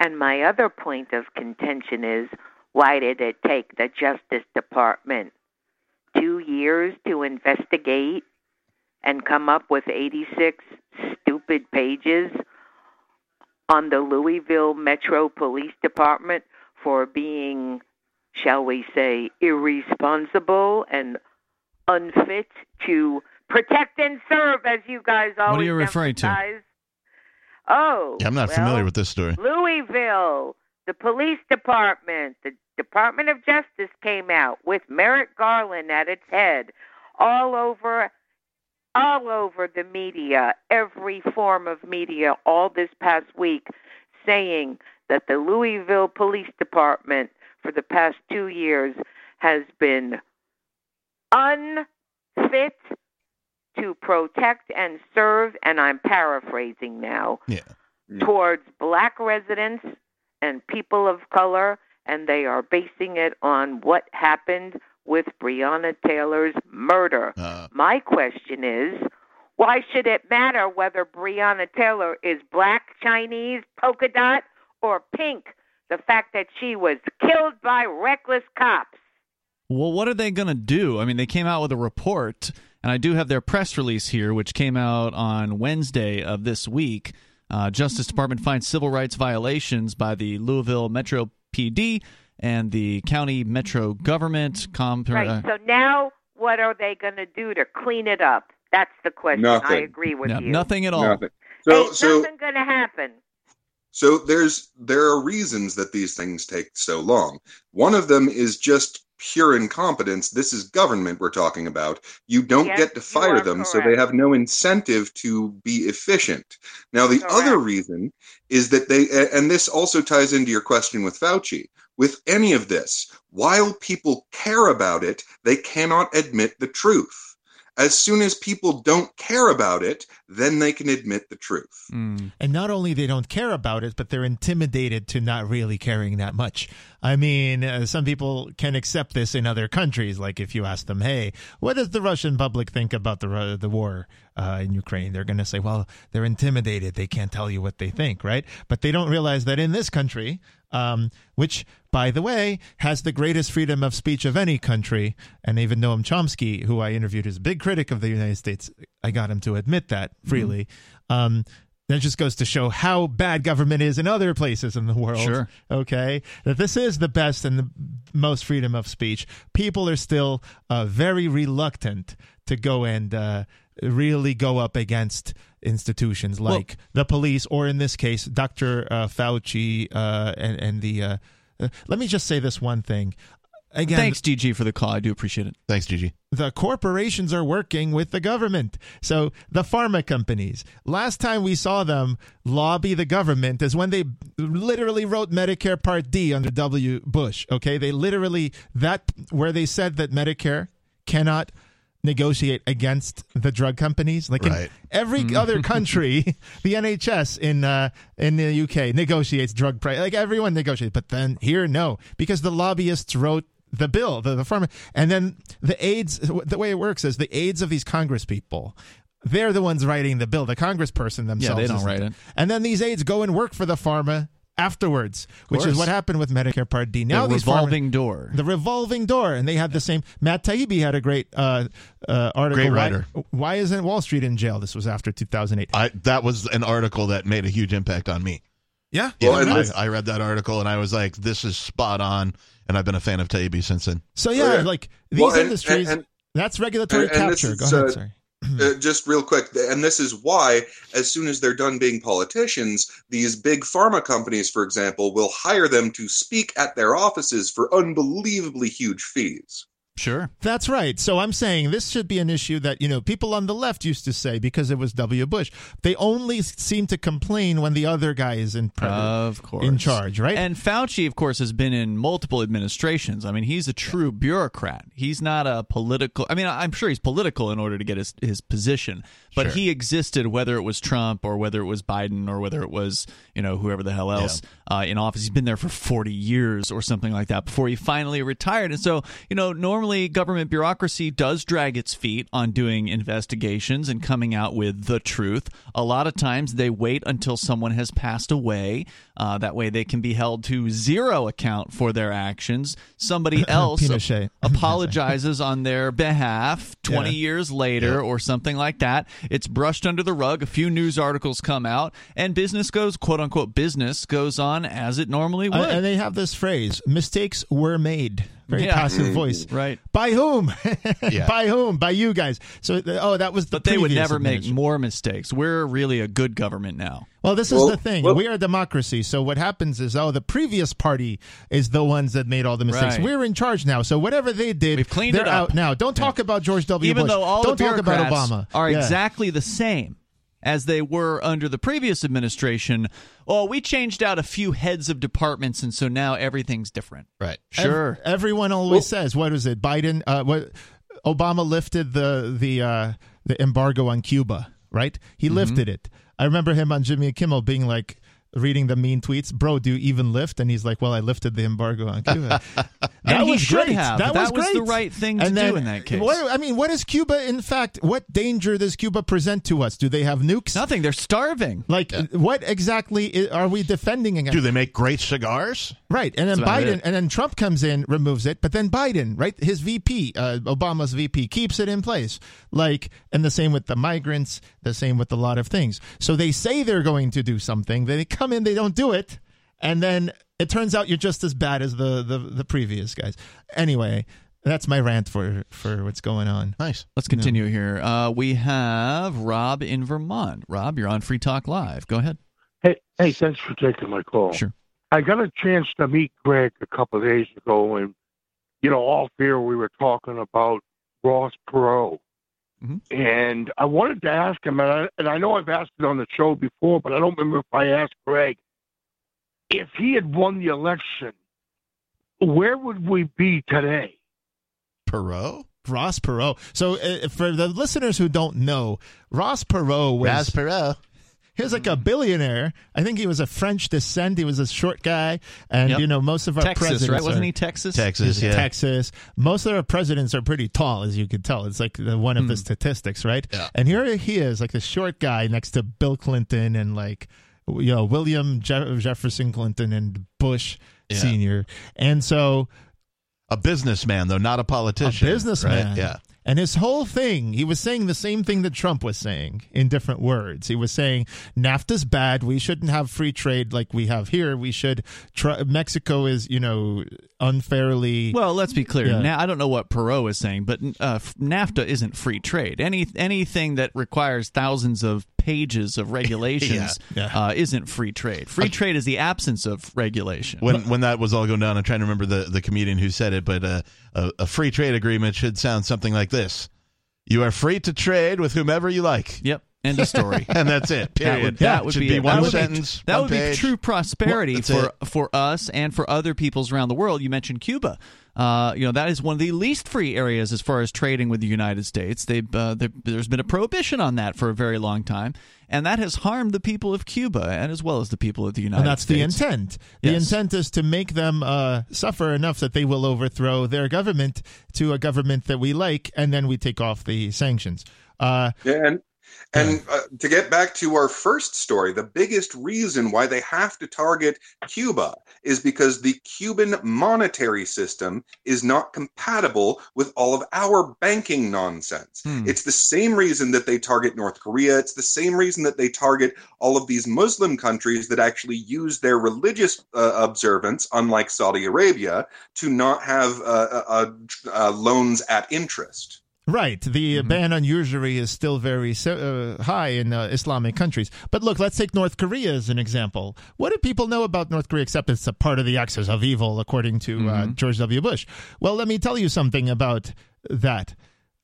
K: And my other point of contention is why did it take the Justice Department two years to investigate and come up with 86 stupid pages on the Louisville Metro Police Department for being, shall we say, irresponsible and unfit to protect and serve, as you guys always What
A: are you referring to?
K: Oh,
B: Yeah, I'm not
K: well,
B: familiar with this story.
K: Louisville, the police department, the Department of Justice came out with Merrick Garland at its head, all over, all over the media, every form of media, all this past week, saying that the Louisville Police Department for the past two years has been unfit to protect and serve, and I'm paraphrasing now,
B: Yeah.
C: Mm.
K: towards black residents and people of color, and they are basing it on what happened with Breonna Taylor's murder.
B: Uh,
K: My question is why should it matter whether Breonna Taylor is black, Chinese, polka dot, or pink? The fact that she was killed by reckless cops.
A: Well, what are they going to do? I mean, they came out with a report, and I do have their press release here, which came out on Wednesday of this week. Uh, Justice Department finds civil rights violations by the Louisville Metro PD and the county metro government. Com-
K: Right.
A: uh,
K: So now what are they going to do to clean it up? That's the question. I agree with
A: no-
K: you.
A: nothing at all.
C: Nothing. So,
K: Ain't
C: so
K: nothing going to happen.
C: So there's there are reasons that these things take so long. One of them is just pure incompetence. This is government we're talking about. You don't
K: Yes,
C: get to fire them, so they have no incentive to be efficient. Now the other reason is that they and this also ties into your question with Fauci. With any of this, while people care about it, they cannot admit the truth. As soon as people don't care about it, then they can admit the truth.
A: Mm.
H: And not only they don't care about it, but they're intimidated to not really caring that much. I mean, uh, some people can accept this in other countries. Like if you ask them, "Hey, what does the Russian public think about the Ru- the war uh, in Ukraine?" They're going to say, "Well, they're intimidated. They can't tell you what they think, right?" But they don't realize that in this country, um, which, by the way, has the greatest freedom of speech of any country, and even Noam Chomsky, who I interviewed, is a big critic of the United States. I got him to admit that freely. Um, that just goes to show how bad government is in other places in the world.
A: Sure.
H: Okay. That this is the best and the most freedom of speech. People are still uh, very reluctant to go and uh, really go up against institutions like the police, or in this case, Dr. Uh, Fauci uh, and, and the. Uh, Uh, let me just say this one thing. Again,
A: Thanks, Gigi, for the call. I do appreciate it.
B: Thanks, Gigi.
H: the corporations are working with the government. So the pharma companies, last time we saw them lobby the government is when they literally wrote Medicare Part D under W. Bush. Okay. They literally, that, where they said that Medicare cannot negotiate against the drug companies like
B: Right.
H: in every
A: Mm-hmm.
H: other country the nhs in uh in the uk negotiates drug price like everyone negotiates but then here no because the lobbyists wrote the bill the, the pharma and then the aides the way it works is the aides of these congress people they're the ones writing the bill the congressperson themselves Yeah,
A: they don't
H: isn't.
A: write it.
H: and then these aides go and work for the pharma afterwards which is what happened with medicare part d now
A: the
H: these pharma-
A: revolving door.
H: the revolving door, and they had the same. Matt Taibbi had a great uh, uh, article.
B: Great
H: Why-
B: writer.
H: Why, isn't Wall Street in jail? This was after 2008.
B: I that was an article that made a huge impact on me.
H: yeah,
B: Yeah,
C: Well, and
B: I, I read that article and I was like, "This is spot on," and I've been a fan of Taibbi since then.
H: So yeah,
C: Yeah.
H: like these
C: Well, and-
H: industries.
C: and-
H: that's regulatory
C: and- and this
H: capture. Go ahead.
C: uh,
H: sorry.
C: Uh, just real quick, and this is why, as soon as they're done being politicians, these big pharma companies, for example, will hire them to speak at their offices for unbelievably huge fees.
A: Sure.
H: That's right. So I'm saying this should be an issue that, you know, people on the left used to say because it was W. Bush. They only seem to complain when the other guy is in pre-
A: Of course.
H: in charge, right?
A: And Fauci, of course, has been in multiple administrations. I mean, he's a true bureaucrat. He's not a political. I mean, I'm sure he's political in order to get his, his position, but
B: Sure.
A: he existed whether it was Trump or whether it was Biden or whether it was, you know, whoever the hell else uh, in office. He's been there for 40 years or something like that before he finally retired. And so, you know, normally government bureaucracy does drag its feet on doing investigations and coming out with the truth. A lot of times they wait until someone has passed away. Uh, that way they can be held to zero account for their actions. Somebody else apologizes on their behalf 20
H: Yeah.
A: years later or something like that. It's brushed under the rug. A few news articles come out, and business goes, quote unquote, business goes on as it normally would.
H: Uh, and they have this phrase mistakes were made very
A: Yeah.
H: passive voice
A: right.
H: by whom
B: Yeah.
H: by whom by you guys so uh, oh that was the
A: But they would never make more mistakes. We're really a good government now.
H: well this is
C: Well,
H: the thing
C: well-
H: we are a democracy so what happens is oh the previous party is the ones that made all the mistakes
A: Right.
H: we're in charge now so whatever they did
A: We've cleaned
H: they're
A: it up.
H: out now don't talk about george w
A: Even
H: bush
A: though all
H: don't
A: the
H: talk about obama
A: are
H: Yeah.
A: exactly the same as they were under the previous administration. Oh, we changed out a few heads of departments, and so now everything's different.
B: Right.
H: Ev-
A: Sure.
H: everyone always says, "What is it? Biden? Uh, what? Obama lifted the the uh, the embargo on Cuba, right? He
A: Mm-hmm.
H: lifted it. I remember him on Jimmy Kimmel being like." Reading the mean tweets, bro. Do you even lift? And he's like, "Well, I lifted the embargo on Cuba." that
A: And he
H: was
A: should
H: great.
A: have.
H: That,
A: That
H: was,
A: was the right thing to
H: And
A: do in that case.
H: What, I mean, what is Cuba? In fact, what danger does Cuba present to us? Do they have nukes?
A: Nothing. They're starving.
H: Like, what exactly i- are we defending against?
B: Do they make great cigars?
H: Right, and then Biden,
A: it.
H: and then Trump comes in, removes it, but then Biden, right, his VP, uh, Obama's VP, keeps it in place. Like, and the same with the migrants, the same with a lot of things. So they say they're going to do something, they come in, they don't do it, and then it turns out you're just as bad as the the, the previous guys. Anyway, that's my rant for for what's going on.
B: Nice.
A: Let's continue here. Uh, we have Rob in Vermont. Rob, you're on Free Talk Live. Go ahead.
L: Hey, hey, thanks for taking my call.
A: Sure.
L: I got a chance to meet Greg a couple of days ago, and you know, off here we were talking about Ross Perot,
A: Mhm.
L: and I wanted to ask him, and I, and I know I've asked it on the show before, but I don't remember if I asked Greg if he had won the election, where would we be today?
B: Perot?
H: Ross Perot. So, uh, for the listeners who don't know, Ross Perot was
B: Raz Perot.
H: He was like a billionaire. I think he was a French descent. He was a short guy, and
A: Yep.
H: you know most of our
A: Texas,
H: presidents
A: right? Wasn't
H: are-
A: he Texas?
B: Texas, yeah.
H: Texas. Most of our presidents are pretty tall, as you can tell. It's like the, one of the hmm. statistics, right?
B: Yeah.
H: And here he is, like the short guy next to Bill Clinton and like you know William Je- Jefferson Clinton and Bush
B: Yeah.
H: Senior. And so
B: A businessman, though, not a politician.
H: a businessman.
B: Right? Yeah.
H: And his whole thing, he was saying the same thing that Trump was saying in different words. He was saying NAFTA's bad. We shouldn't have free trade like we have here. We should. Try, Mexico is, you know, unfairly.
A: Well, let's be clear.
H: Yeah.
A: Now, I don't know what Perot is saying, but uh, NAFTA isn't free trade. Any anything that requires thousands of pages of regulations
B: Yeah,
A: Uh, isn't free trade. Free trade is the absence of regulation.
B: when when that was all going down, I'm trying to remember the, the comedian who said it, but uh, a, a free trade agreement should sound something like this: You are free to trade with whomever you like.
A: Yep. End of story.
B: and that's it. Period.
A: That would, that would
B: Should
A: be,
B: be
A: that
B: one
A: would be-
B: sentence,
A: that
B: one
A: would be true prosperity
B: Well,
A: for
B: that's
A: for us and for other peoples around the world. You mentioned Cuba. Uh, you know that is one of the least free areas as far as trading with the United States. They uh, there, there's been a prohibition on that for a very long time, and that has harmed the people of Cuba and as well as the people of the United States.
H: and that's
A: States.
H: the intent. The
A: Yes.
H: intent is to make them uh, suffer enough that they will overthrow their government to a government that we like, and then we take off the sanctions. Uh,
C: Yeah, and and uh, to get back to our first story, the biggest reason why they have to target Cuba is because the Cuban monetary system is not compatible with all of our banking nonsense.
A: Hmm.
C: It's the same reason that they target North Korea. It's the same reason that they target all of these Muslim countries that actually use their religious uh, observance, unlike Saudi Arabia, to not have uh, uh, uh, loans at interest.
H: Right. The ban on usury is still very uh, high in uh, Islamic countries. But look, let's take North Korea as an example. What do people know about North Korea except it's a part of the axis of evil, according to uh, George W. Bush? Well, let me tell you something about that.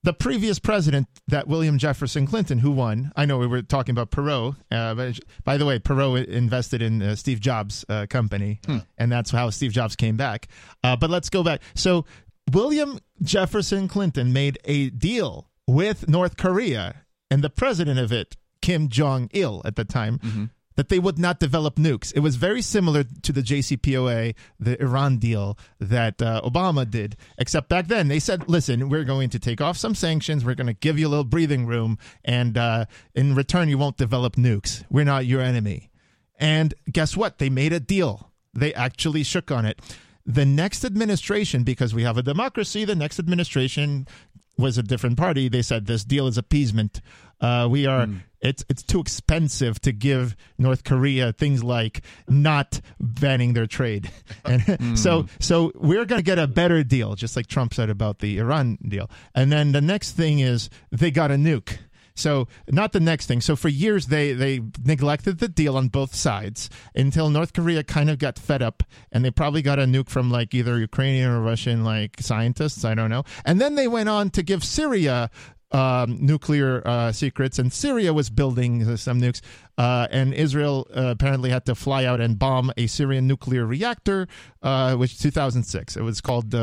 H: The previous president, that William Jefferson Clinton, who won, I know we were talking about Perot. Uh, but by the way, Perot invested in uh, Steve Jobs' uh, company, and that's how Steve Jobs came back. Uh, but let's go back. So William Jefferson Clinton made a deal with North Korea and the president of it, Kim Jong il, at the time, that they would not develop nukes. It was very similar to the JCPOA, the Iran deal that uh, Obama did, except back then they said, listen, we're going to take off some sanctions, we're going to give you a little breathing room, and uh, in return, you won't develop nukes. We're not your enemy. And guess what? They made a deal. They actually shook on it the next administration, because we have a democracy, the next administration was a different party. They said this deal is appeasement. Uh, we are it's it's too expensive to give North Korea things like not banning their trade, and so so we're going to get a better deal, just like Trump said about the Iran deal. And then the next thing is they got a nuke. So not the next thing. So for years they they neglected the deal on both sides until North Korea kind of got fed up and they probably got a nuke from like either Ukrainian or Russian like scientists. I don't know. And then they went on to give Syria um, nuclear uh, secrets, and Syria was building some nukes. Uh, and Israel uh, apparently had to fly out and bomb a Syrian nuclear reactor, uh, which 2006. It was called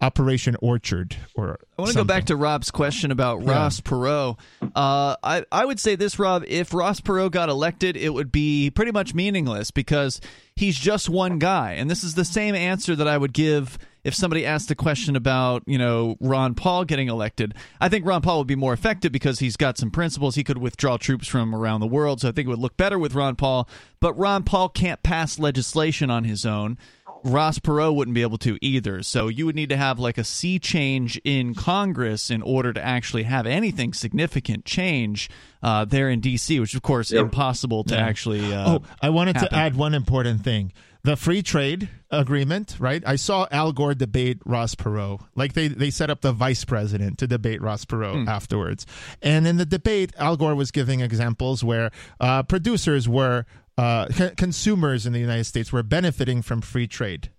H: Operation Orchard. Or
A: I want to go back to Rob's question about
H: Yeah.
A: Ross Perot. Uh, I I would say this, Rob. If Ross Perot got elected, it would be pretty much meaningless because he's just one guy, and this is the same answer that I would give if somebody asked a question about you know Ron Paul getting elected. I think Ron Paul would be more effective because he's got some principles. He could withdraw troops from around the world, so I think it would look better with Ron Paul. But Ron Paul can't pass legislation on his own. Ross Perot wouldn't be able to either. So you would need to have like a sea change in Congress in order to actually have anything significant change uh, there in D.C., which of course is impossible to
H: Yeah.
A: actually. Uh,
H: oh, I wanted
A: happen.
H: to add one important thing: the free trade agreement. Right? I saw Al Gore debate Ross Perot. Like they they set up the vice president to debate Ross Perot
A: Hmm.
H: afterwards. And in the debate, Al Gore was giving examples where uh, producers were uh, c- consumers in the United States were benefiting from free trade.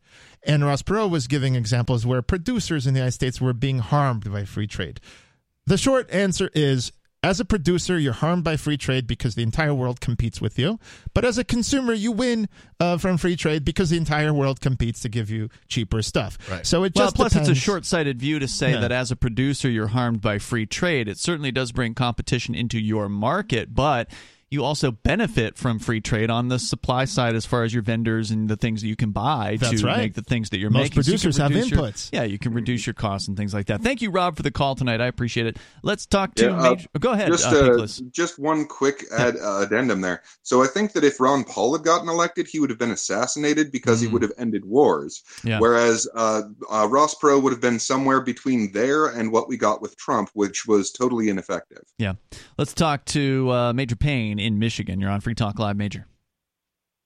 H: And Ross Perot was giving examples where producers in the United States were being harmed by free trade. The short answer is as a producer, you're harmed by free trade because the entire world competes with you. But as a consumer, you win uh, from free trade because the entire world competes to give you cheaper stuff.
B: Right.
H: So it
A: well,
H: just
A: plus
H: depends.
A: it's a short-sighted view to say
H: Yeah.
A: that as a producer you're harmed by free trade. It certainly does bring competition into your market, but you also benefit from free trade on the supply side as far as your vendors and the things that you can buy
H: That's
A: to
H: right.
A: make the things that you're
H: Most
A: making. So you can
H: producers have
A: reduce your-
H: inputs.
A: yeah, you can reduce your costs and things like that. Thank you, Rob, for the call tonight. I appreciate it. Let's talk to
C: Yeah, uh,
A: Major. Go ahead,
C: Just,
A: uh,
C: uh, just one quick add, uh, addendum there. So I think that if Ron Paul had gotten elected, he would have been assassinated because he would have ended wars.
A: Mm. Yeah.
C: Whereas uh, uh, Ross Perot would have been somewhere between there and what we got with Trump, which was totally ineffective.
A: Yeah. Let's talk to uh, Major Payne in Michigan. You're on Free Talk Live, Major.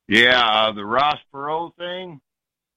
M: Yeah, uh, the Ross Perot thing.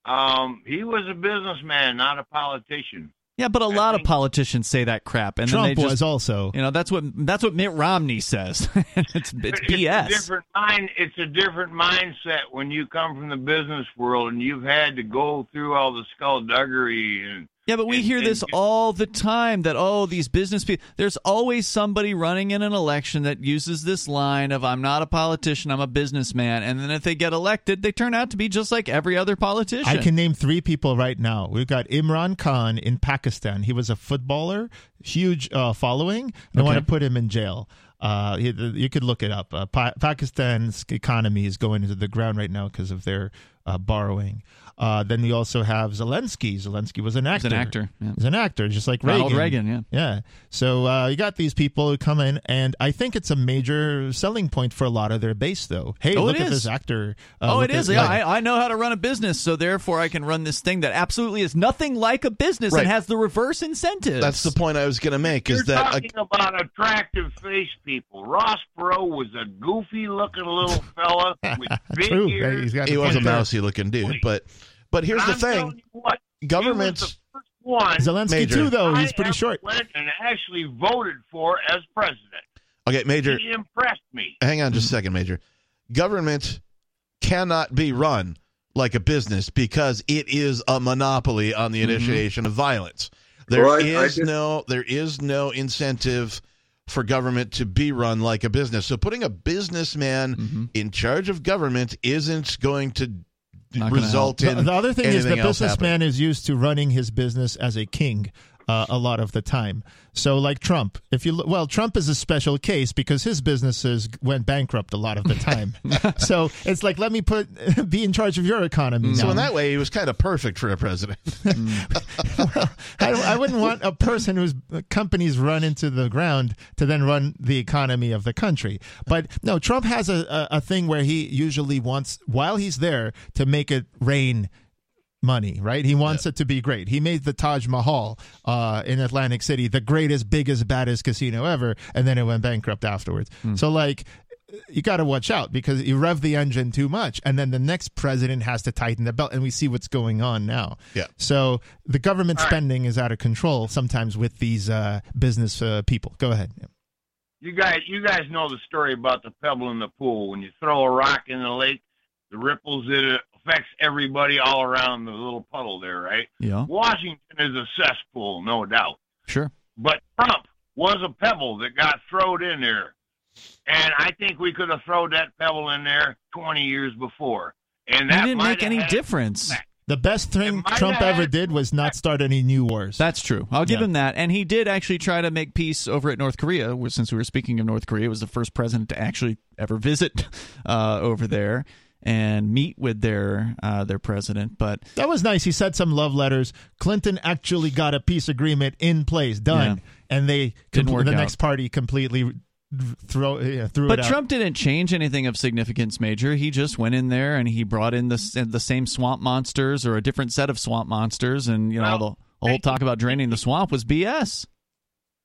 M: Um, he was a businessman, not a politician.
A: Yeah, but a lot of politicians say that crap, and
H: Trump
A: then they just,
H: was also.
A: You know, that's what that's what Mitt Romney says. it's it's
F: It's a
A: BS.
F: different mind. It's a different mindset when you come from the business world and you've had to go through all the skullduggery and
A: Yeah, but we hear this all the time that oh, these business people. There's always somebody running in an election that uses this line of "I'm not a politician, I'm a businessman," and then if they get elected, they turn out to be just like every other politician.
H: I can name three people right now. We've got Imran Khan in Pakistan. He was a footballer, huge uh, following. They want to put him in jail. Uh, he- you could look it up. Uh, pa- Pakistan's economy is going into the ground right now because of their uh, borrowing. Uh, then we also have Zelensky. Zelensky was an
A: He's
H: actor.
A: an actor. Yeah.
H: He's an actor, just like Reagan.
A: Ronald
H: Reagan.
A: Reagan,
H: yeah. So uh, you got these people who come in, and I think it's a major selling point for a lot of their base, though. Hey,
A: Oh,
H: look at this actor.
A: oh, it is.
H: at-
A: Yeah,
H: like-
A: I, I know how to run a business, so therefore I can run this thing that absolutely is nothing like a business
B: Right.
A: and has the reverse incentives.
B: That's the point I was going to make.
F: You're
B: Is that
F: talking about attractive face people. Ross Perot was a goofy looking little fella with big
H: True.
F: ears.
H: He's got
B: he was a mousy looking dude, but but here's the
F: I'm
B: thing:
F: telling what,
B: governments.
F: he was the first one
H: Zelensky
B: Major.
H: too, though.
F: I
H: He's pretty short.
F: Went and actually voted for as president.
B: Okay, Major.
F: He impressed me.
B: Hang on just a second, Major. Government cannot be run like a business because it is a monopoly on the mm-hmm. initiation of violence. There
C: Well,
B: is
C: I- I just-
B: no there is no incentive for government to be run like a business. So putting a businessman mm-hmm. in charge of government isn't going to
A: Not gonna
B: result
H: The,
B: in
H: the other thing is the
B: anything happening.
H: businessman is used to running his business as a king uh, a lot of the time. So, like Trump, if you well, Trump is a special case because his businesses went bankrupt a lot of the time. so it's like, let me put be in charge of your economy.
B: So
H: now.
B: in that way, he was kind of perfect for a president.
H: I, I wouldn't want a person whose companies run into the ground to then run the economy of the country. But no, Trump has a, a, a thing where he usually wants, while he's there, to make it rain money, right? He wants it to be great. He made the Taj Mahal uh, in Atlantic City the greatest, biggest, baddest casino ever, and then it went bankrupt afterwards. So, like, you got to watch out because you rev the engine too much, and then the next president has to tighten the belt, and we see what's going on now.
B: Yeah.
H: So the government spending is out of control sometimes with these uh, business uh, people. Go ahead.
F: You guys, you guys know the story about the pebble in the pool. When you throw a rock in the lake, the ripples it affects everybody all around the little puddle there, right?
A: Yeah.
F: Washington is a cesspool, no doubt.
A: Sure.
F: But Trump was a pebble that got thrown in there. And I think we could have thrown that pebble in there 20 years before. And
A: It
F: that
A: didn't make any
F: had-
A: difference.
H: The best thing Trump
F: have-
H: ever did was not start any new wars.
A: That's true. I'll give
H: Yeah.
A: him that. And he did actually try to make peace over at North Korea. Since we were speaking of North Korea, was the first president to actually ever visit uh, over there and meet with their uh, their president. But
H: That was nice. He said some love letters. Clinton actually got a peace agreement in place, done, and they
A: Didn't
H: compl-
A: work
H: the
A: out.
H: next party completely throw yeah, threw
A: but
H: it out.
A: Trump didn't change anything of significance, Major. He just went in there and he brought in the the same swamp monsters or a different set of swamp monsters, and you know the, the whole talk about draining the swamp was BS.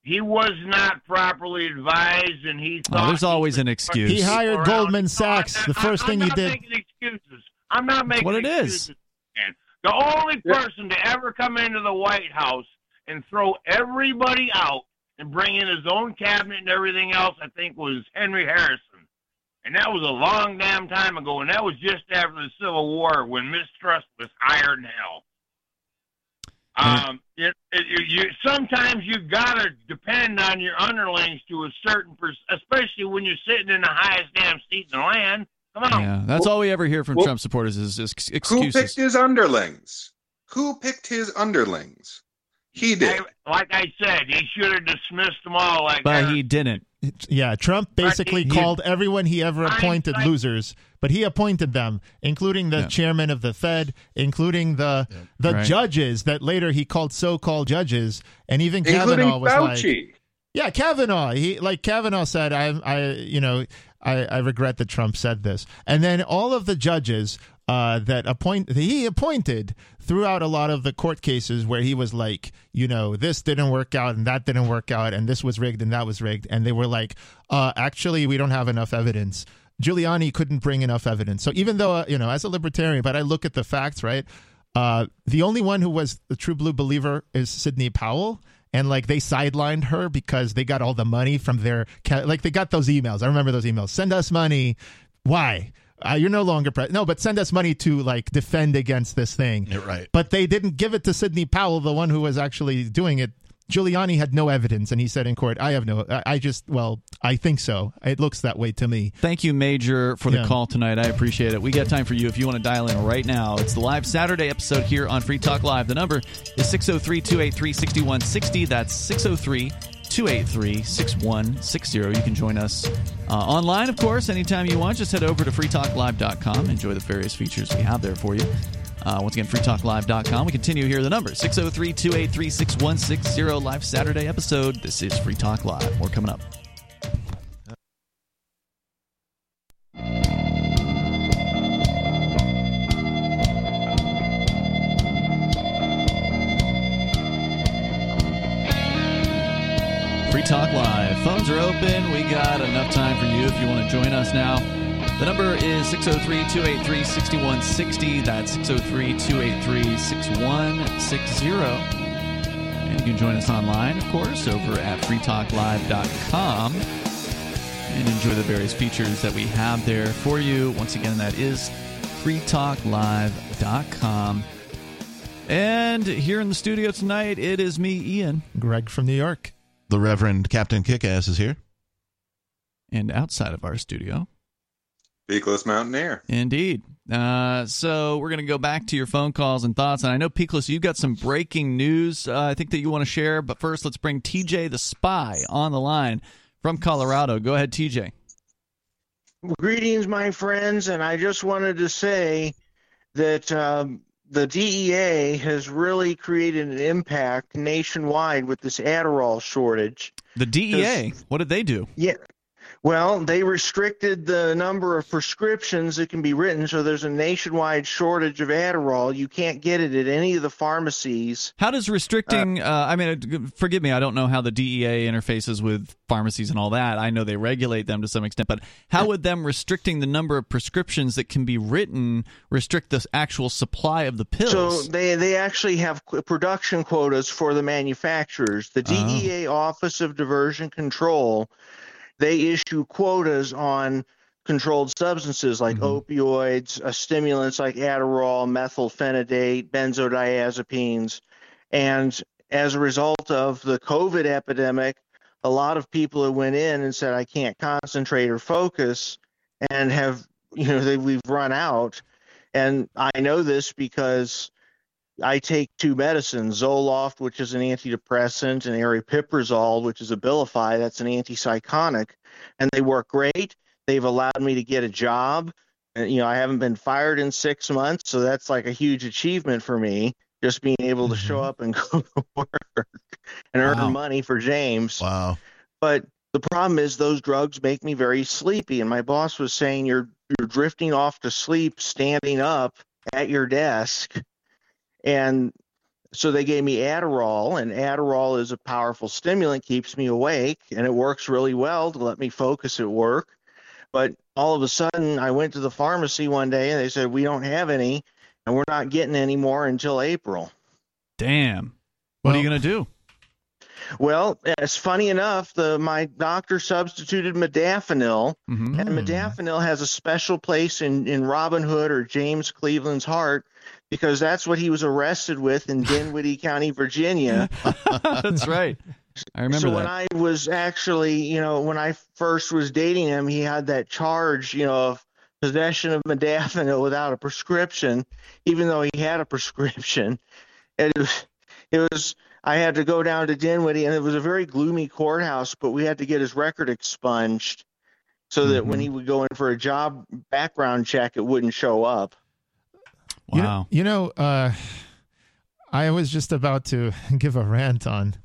F: He was not properly advised, and he
A: Oh, there's always an excuse.
H: He hired
F: around.
H: Goldman Sachs. The first
F: I'm
H: thing he
F: not
H: did.
F: making excuses. I'm not making
A: what it is.
F: excuses. man. The only person to ever come into the White House and throw everybody out and bring in his own cabinet and everything else, I think, was Henry Harrison. And that was a long damn time ago, and that was just after the Civil War when mistrust was higher than hell. Um, it, it, you, you sometimes you gotta depend on your underlings to a certain, per, especially when you're sitting in the highest damn seat in the land. Come on,
A: Yeah, that's all we ever hear from
C: well,
A: Trump supporters is, is
C: Who picked his underlings? Who picked his underlings? He did.
F: I, like I said, he should have dismissed them all. Like
A: but
F: that.
A: he didn't.
H: Yeah, Trump basically
A: He-
H: called everyone he ever appointed
F: I-
H: losers, but he appointed them, including the
A: Yeah.
H: chairman of the Fed, including the the
A: Right.
H: judges that later he called so-called judges, and even
C: Including
H: Kavanaugh was like,
C: Fauci.
H: Yeah, Kavanaugh. He like Kavanaugh said, I, I, you know, I, I regret that Trump said this. And then all of the judges uh, that appoint he appointed throughout a lot of the court cases where he was like, you know, this didn't work out and that didn't work out and this was rigged and that was rigged, and they were like, uh, actually, we don't have enough evidence. Giuliani couldn't bring enough evidence. So even though uh, you know, as a libertarian, but I look at the facts, right? Uh, the only one who was the true blue believer is Sidney Powell. And like they sidelined her because they got all the money from their like they got those emails. I remember those emails. Send us money. Why? Uh, you're no longer pre- no, but send us money to like defend against this thing.
B: Yeah, right.
H: But they didn't give it to Sidney Powell, the one who was actually doing it. Giuliani had no evidence, and he said in court, "I have no. I I just well, I think so. It looks that way to me."
A: Thank you, Major, for the
H: Yeah.
A: call tonight. I appreciate it. We got time for you if you want to dial in right now. It's the live Saturday episode here on Free Talk Live. The number is 603 283 6160. That's 603 283 6160. You can join us uh, online, of course, anytime you want. Just head over to freetalklive.com. Enjoy the various features we have there for you. Uh, once again, freetalklive.com. We continue here. The number 603 283 6160. Live Saturday episode. This is Free Talk Live. More coming up. Talk Live. Phones are open. We got enough time for you if you want to join us now. The number is 603 283 6160. That's 603 283 6160. And you can join us online, of course, over at freetalklive.com and enjoy the various features that we have there for you. Once again, that is freetalklive.com. And here in the studio tonight, it is me, Ian.
H: Greg from New York.
B: The Reverend Captain Kickass is here.
A: And outside of our studio,
C: Beakless Mountaineer.
A: Indeed. Uh, so we're going to go back to your phone calls and thoughts. And I know, Peakless, you've got some breaking news uh, I think that you want to share. But first, let's bring TJ the Spy on the line from Colorado. Go ahead, TJ.
N: Greetings, my friends, and I just wanted to say that um, the DEA has really created an impact nationwide with this Adderall shortage.
A: The DEA, what did they do?
N: Yeah. Well, they restricted the number of prescriptions that can be written, so there's a nationwide shortage of Adderall. You can't get it at any of the pharmacies.
A: How does restricting? Uh, I mean, forgive me, I don't know how the DEA interfaces with pharmacies and all that. I know they regulate them to some extent, but how would them restricting the number of prescriptions that can be written restrict the actual supply of the pills?
N: So they they actually have production quotas for the manufacturers. The DEA Office of Diversion Control, they issue quotas on controlled substances like opioids, uh, stimulants like Adderall, methylphenidate, benzodiazepines, and as a result of the COVID epidemic, a lot of people who went in and said I can't concentrate or focus, and have you know they we've run out. And I know this because I take two medicines, Zoloft, which is an antidepressant, and aripiprazole, which is a Abilify, that's an antipsychotic, and they work great. They've allowed me to get a job. And, you know, I haven't been fired in six months, so that's like a huge achievement for me. Just being able to show mm-hmm. up and go to work and earn money for James.
B: Wow.
N: But the problem is those drugs make me very sleepy. And my boss was saying you're you're drifting off to sleep standing up at your desk. And so they gave me Adderall, and Adderall is a powerful stimulant, keeps me awake, and it works really well to let me focus at work. But all of a sudden, I went to the pharmacy one day and they said, We don't have any, and we're not getting any more until April.
A: Damn. What are you going to do?
N: Well, it's funny enough, the my doctor substituted modafinil,
A: Mm-hmm.
N: and modafinil has a special place in in Robin Hood or James Cleveland's heart because that's what he was arrested with in Dinwiddie County, Virginia.
A: That's right. I remember
N: so
A: that.
N: when I was actually, you know, when I first was dating him, he had that charge, you know, of possession of modafinil without a prescription, even though he had a prescription. And it was, it was I had to go down to Dinwiddie, and it was a very gloomy courthouse, but we had to get his record expunged so that when mm-hmm. he would go in for a job background check, it wouldn't show up.
H: You know, you know uh, I was just about to give a rant on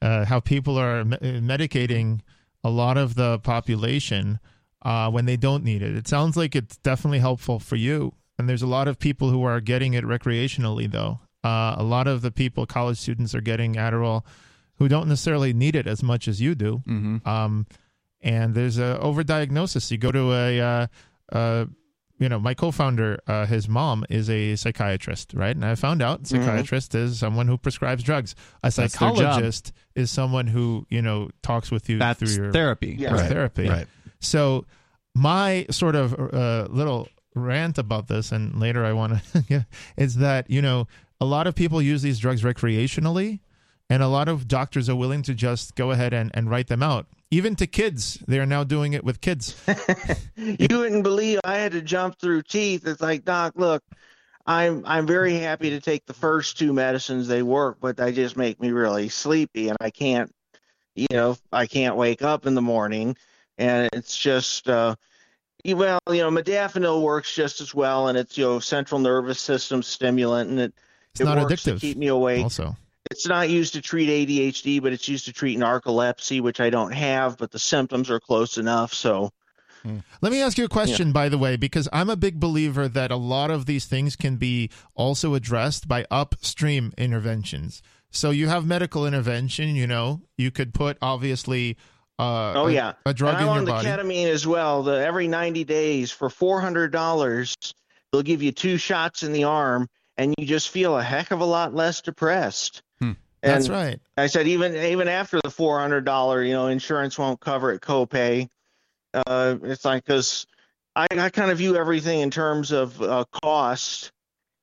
H: uh, how people are me- medicating a lot of the population uh, when they don't need it. It sounds like it's definitely helpful for you. And there's a lot of people who are getting it recreationally, though. Uh, a lot of the people, college students, are getting Adderall who don't necessarily need it as much as you do.
A: Mm-hmm.
H: Um, and there's a overdiagnosis. You go to a, uh, uh, you know, my co-founder, uh, his mom is a psychiatrist, right? And I found out
N: Mm-hmm.
H: psychiatrist is someone who prescribes drugs. A
A: their
H: psychologist is someone who you know talks with you
A: That's
H: through your
A: therapy.
N: Yeah.
B: Right,
H: therapy.
B: right.
H: So my sort of uh, little rant about this, and later I want to, is that you know a lot of people use these drugs recreationally, and a lot of doctors are willing to just go ahead and, and write them out. Even to kids, they are now doing it with kids.
N: you wouldn't believe I had to jump through teeth. It's like, Doc, look, I'm I'm very happy to take the first two medicines. They work, but they just make me really sleepy, and I can't, you know, I can't wake up in the morning, and it's just. uh well, you know, modafinil works just as well, and it's you know central nervous system stimulant, and it
H: It's
N: it
H: not
N: works to
H: addictive.
N: keep me awake.
H: Also,
N: It's not used to treat ADHD, but it's used to treat narcolepsy, which I don't have, but the symptoms are close enough. So,
H: Let me ask you a question, by the way, because I'm a big believer that a lot of these things can be also addressed by upstream interventions. So you have medical intervention, you know, you could put obviously uh,
N: oh yeah,
H: a drug
N: and
H: in
N: I'm
H: your
N: on the ketamine as well. The every 90 days for $400, they'll give you two shots in the arm, and you just feel a heck of a lot less depressed.
H: Hmm. That's right.
N: I said even even after the four hundred dollar, you know, insurance won't cover it copay. Uh, it's like because I, I kind of view everything in terms of uh, cost,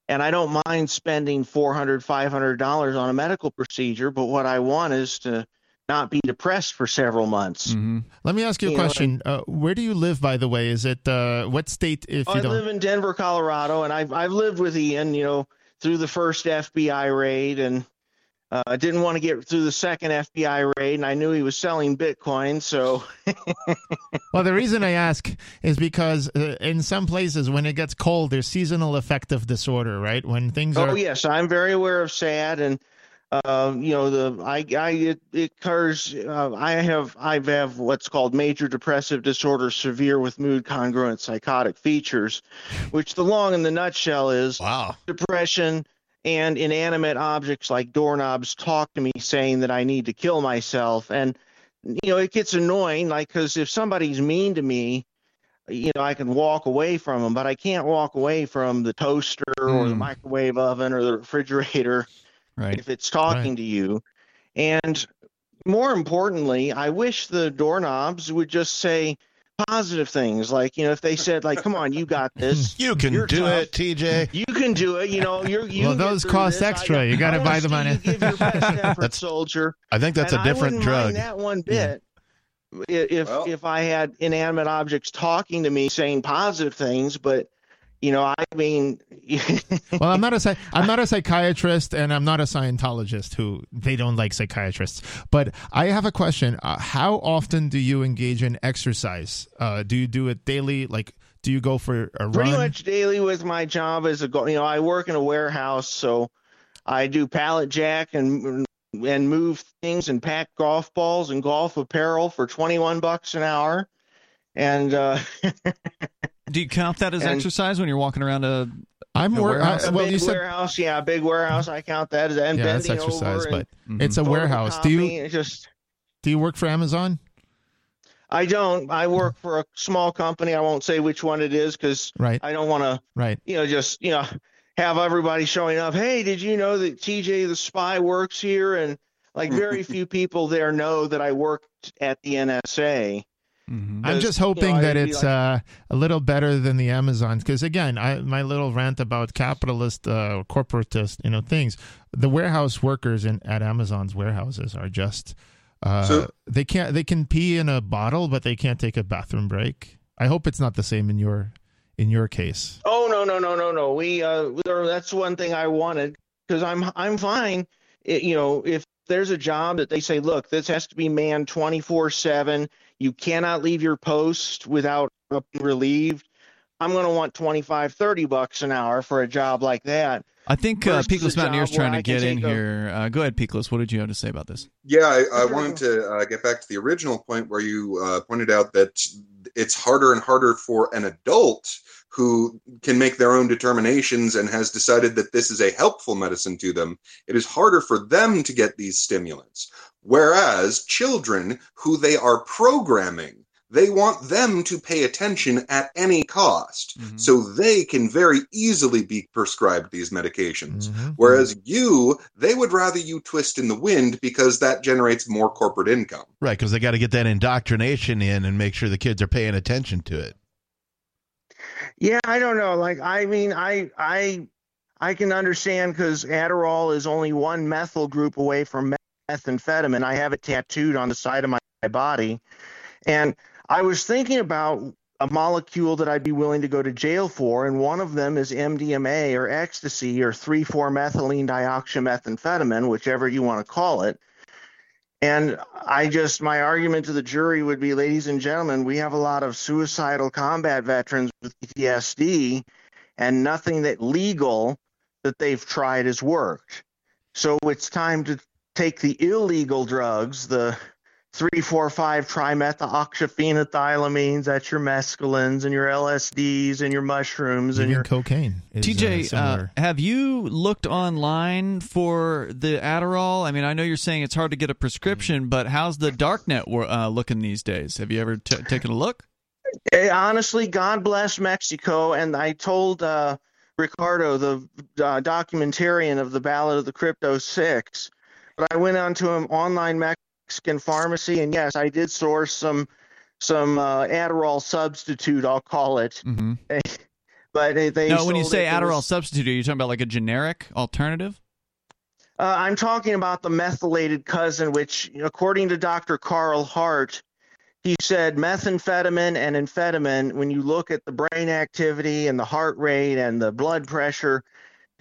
N: and I don't mind spending four hundred, five hundred dollars on a medical procedure, but what I want is to not be depressed for several months.
A: Mm-hmm.
H: Let me ask you a
N: You know,
H: question. uh, where do you live, by the way? Is it uh, what state? If
N: Oh,
H: you
N: I
H: don't,
N: live in Denver, Colorado, and I've I've lived with Ian, you know, through the first FBI raid, and I didn't want to get through the second FBI raid, and I knew he was selling Bitcoin, so
H: well, the reason I ask is because uh, in some places, when it gets cold, there's seasonal affective disorder, right? When things
N: Oh
H: are
N: yes, I'm very aware of SAD, and uh, you know the I I it, it occurs. Uh, I have I have what's called major depressive disorder, severe with mood congruent psychotic features, which the long and the nutshell is
B: wow
N: depression and inanimate objects like doorknobs talk to me saying that I need to kill myself, and you know it gets annoying, like because if somebody's mean to me you know, I can walk away from them, but I can't walk away from the toaster or the
A: Mm.
N: microwave oven or the refrigerator
A: Right.
N: if it's talking to you. And more importantly, I wish the doorknobs would just say positive things like, you know, if they said like, "Come on, you got this.
B: You can
N: You're
B: do
N: tough.
B: it, TJ.
N: You can do it. You know, you're you
H: well, those cost
N: this.
H: Extra.
N: got-
H: you got to buy them
N: see
H: on
N: you
H: it.
N: Give your best effort, soldier.
B: I think that's
N: And
B: a different
N: I
B: drug.
N: Mind that one bit. I- If
C: Well-
N: if I had inanimate objects talking to me saying positive things, but you know, I mean,
H: well, I'm not a I'm not a psychiatrist, and I'm not a Scientologist who they don't like psychiatrists. But I have a question: uh, How often do you engage in exercise? Uh, do you do it daily? Like, do you go for a
N: pretty
H: run?
N: much daily with my job as a go- you know I work in a warehouse, so I do pallet jack and and move things and pack golf balls and golf apparel for 21 bucks an hour. And uh,
A: Do you count that as
N: And-
A: exercise when you're walking around a?
H: I'm
A: a
H: wor-
A: warehouse?
H: uh,
N: a
H: well,
N: big
H: you said
N: warehouse, yeah, a big warehouse. I count that as and
H: yeah, that's exercise, but
N: and
H: it's a warehouse. Do you
N: just
H: do you work for Amazon?
N: I don't. I work for a small company. I won't say which one it is because
H: Right.
N: I don't want to,
H: Right.
N: you know, just you know, have everybody showing up. Hey, did you know that TJ the spy works here? And like very few people there know that I worked at the NSA.
H: I'm
N: Because,
H: just
N: you know,
H: hoping that it's
N: like-
H: uh, a little better than the Amazon. Because again, I, my little rant about capitalist, uh, corporatist, you know, things. The warehouse workers in at Amazon's warehouses are just uh,
C: So-
H: they can't they can pee in a bottle, but they can't take a bathroom break. I hope it's not the same in your in your case.
N: Oh no no no no no. We uh, that's one thing I wanted because I'm I'm fine. It, you know, if there's a job that they say, look, this has to be manned 24 seven. You cannot leave your post without being relieved. I'm going to want 25, 30 bucks an hour for a job like that.
A: I think uh,
N: Versus
A: Peakless
N: a job
A: Mountaineer's trying to get in
N: a-
A: here. Uh, go ahead, Peakless. What did you have to say about this?
C: Yeah, I, I wanted to uh, get back to the original point where you uh, pointed out that it's harder and harder for an adult who can make their own determinations and has decided that this is a helpful medicine to them. It is harder for them to get these stimulants. Whereas children who they are programming they want them to pay attention at any cost.
B: Mm-hmm.
C: So they can very easily be prescribed these medications.
B: Mm-hmm.
C: Whereas you, they would rather you twist in the wind because that generates more corporate income.
B: Right, because they got to get that indoctrination in and make sure the kids are paying attention to it.
N: Yeah, I don't know. Like, I mean, I I I can understand because Adderall is only one methyl group away from methamphetamine. I have it tattooed on the side of my, my body, and I was thinking about a molecule that I'd be willing to go to jail for, and one of them is MDMA or ecstasy or 3,4-methylene dioxymethamphetamine, whichever you want to call it. And I just, my argument to the jury would be, ladies and gentlemen, we have a lot of suicidal combat veterans with PTSD, and nothing that legal that they've tried has worked. So it's time to take the illegal drugs, the three, four, five trimethoxyphenethylamines. That's your mescalines and your LSDs and your mushrooms and
H: Even
N: your
H: cocaine. Is, uh,
A: TJ, uh,
H: similar.
A: have you looked online for the Adderall? I mean, I know you're saying it's hard to get a prescription, but how's the darknet uh, looking these days? Have you ever t- taken a look?
N: Honestly, God bless Mexico. And I told uh, Ricardo, the uh, documentarian of the Ballad of the Crypto Six, but I went onto an online Mexican pharmacy, and yes, I did source some some uh, Adderall substitute, I'll call it.
A: Mm-hmm.
N: But they, they
A: no, when you say Adderall
N: was-
A: substitute, are you talking about like a generic alternative?
N: Uh, I'm talking about the methylated cousin, which, according to Dr. Carl Hart, he said methamphetamine and amphetamine, when you look at the brain activity and the heart rate and the blood pressure,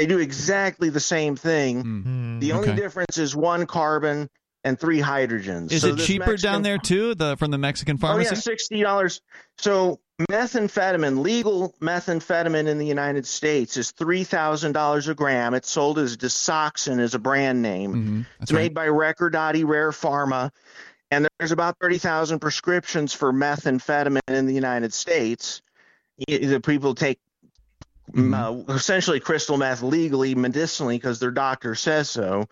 N: they do exactly the same thing. The only
A: okay.
N: difference is one carbon and three hydrogens.
A: Is
N: So
A: it cheaper
N: Mexican-
A: down there too? The from the Mexican pharmacy?
N: Oh yeah, sixty dollars. So methamphetamine, legal methamphetamine in the United States is three thousand dollars a gram. It's sold as Desoxin as a brand name.
A: Mm-hmm.
N: it's made by Recordati Rare Pharma, and there's about thirty thousand prescriptions for methamphetamine in the United States. The people take. Mm, Uh, essentially crystal meth legally medicinally because their doctor says so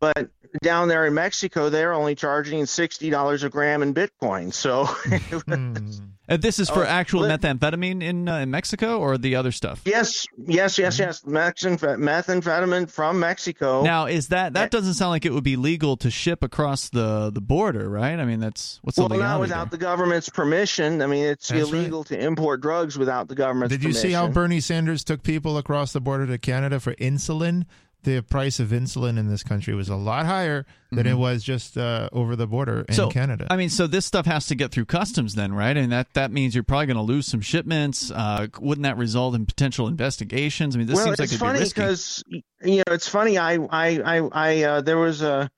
N: but down there in Mexico, they're only charging sixty dollars a gram in Bitcoin. So,
A: Uh, this is for
N: Oh,
A: actual
N: li-
A: methamphetamine in uh, in Mexico or the other stuff?
N: yes, yes, yes, yes, Mexamph- methamphetamine from Mexico.
A: Now, is that that doesn't sound like it would be legal to ship across the the border, right? I mean, that's what's
N: well,
A: the
N: not
A: legality
N: without the government's permission. I mean, it's
H: That's right.
N: illegal to import drugs without the government's
H: Did you
N: permission.
H: see how Bernie Sanders took people across the border to Canada for insulin? The price of insulin in this country was a lot higher than it
A: Mhm.
H: was just uh, over the border in
A: so,
H: Canada.
A: I mean, so this stuff has to get through customs, then, right? And that that means you're probably going to lose some shipments. Uh, wouldn't that result in potential investigations? I mean, this
N: well,
A: seems like
N: it's
A: it'd be
N: funny because you know it's funny. I I I, I uh, there was a,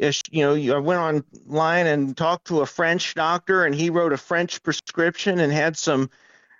N: a you know I went online and talked to a French doctor, and he wrote a French prescription and had some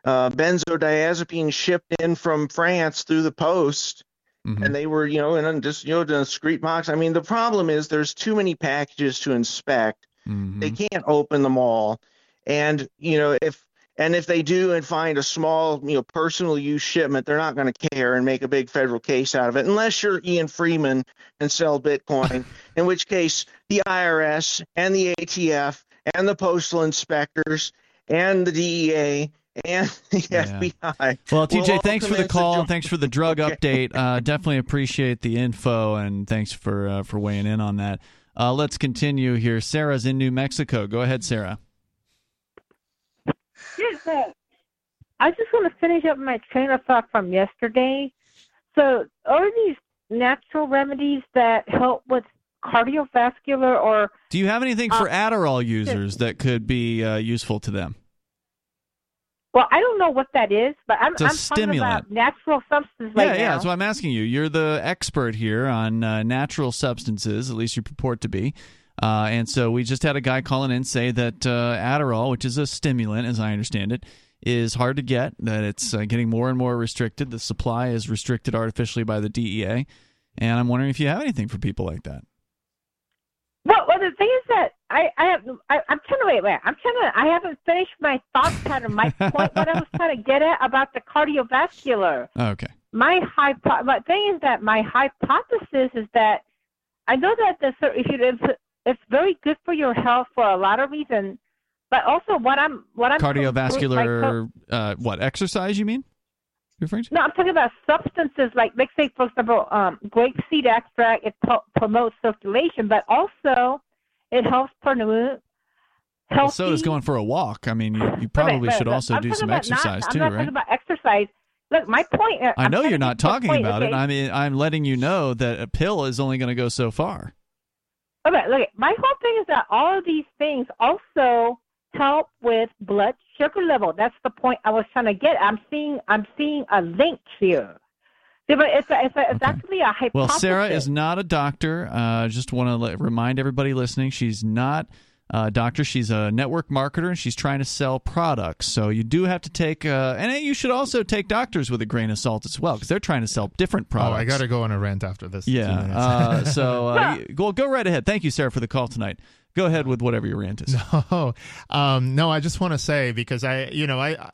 N: uh, benzodiazepine shipped in from France through the post.
A: Mm-hmm.
N: And they were, you know, in just you know, discreet box. I mean, the problem is there's too many packages to inspect.
A: Mm-hmm.
N: They can't open them all, and you know if and if they do and find a small, you know, personal use shipment, they're not going to care and make a big federal case out of it, unless you're Ian Freeman and sell Bitcoin, in which case the IRS and the ATF and the postal inspectors and the DEA and the FBI.
A: Well, TJ, thanks for the call.
N: joint-
A: Thanks for the drug update. Uh, definitely appreciate the info, and thanks for uh, for weighing in on that. Uh, let's continue here. Sarah's in New Mexico. Go ahead, Sarah.
O: Yes, uh, I just want to finish up my train of thought from yesterday. So, are these natural remedies that help with cardiovascular or
A: Do you have anything for Adderall users that could be uh, useful to them?
O: Well, I don't know what that is, but I'm, I'm talking
A: stimulant.
O: about natural substances right
A: yeah, yeah.
O: now.
A: That's what I'm asking you. You're the expert here on uh, natural substances. At least you purport to be. Uh, and so we just had a guy calling in say that uh, Adderall, which is a stimulant, as I understand it, is hard to get. That it's uh, getting more and more restricted. The supply is restricted artificially by the DEA. And I'm wondering if you have anything for people like that.
O: Well, well, the thing is that I, I have, I, I'm trying to wait, wait. I'm trying to. I haven't finished my thought pattern. My point, what I was trying to get at about the cardiovascular.
A: Okay.
O: My hypo, my thing is that my hypothesis is that I know that the if you if it's very good for your health for a lot of reasons, But also, what I'm what I'm
A: cardiovascular uh, what exercise you mean? You're referring to?
O: No, I'm talking about substances like, let's say, for example, um, grape seed extract. It pro- promotes circulation, but also it helps promote
A: Well, so does going for a walk. I mean, you, you probably should also
O: I'm
A: do some exercise
O: not,
A: too,
O: I'm not
A: right?
O: talking about exercise. Look, my point. uh,
A: I know you're not
O: get to a
A: talking
O: point,
A: about it. I mean, I'm letting you know that a pill is only going to go so far.
O: Okay, look, my whole thing is that all of these things also help with blood sugar level. That's the point I was trying to get. I'm seeing I'm seeing a link here. See, but it's a, it's, a, it's actually a hypothesis.
A: Well, Sarah is not a doctor. Uh, just want to let, remind everybody listening, she's not a doctor. She's a network marketer, and she's trying to sell products. So you do have to take, uh, and you should also take doctors with a grain of salt as well, because they're trying to sell different products. Oh.
H: I got to go on a rant after this.
A: Yeah. Uh, so, uh, y- well, go right ahead. Thank you, Sarah, for the call tonight. Go ahead with whatever your rant is.
H: No, um, no. I just want to say because I, you know, I.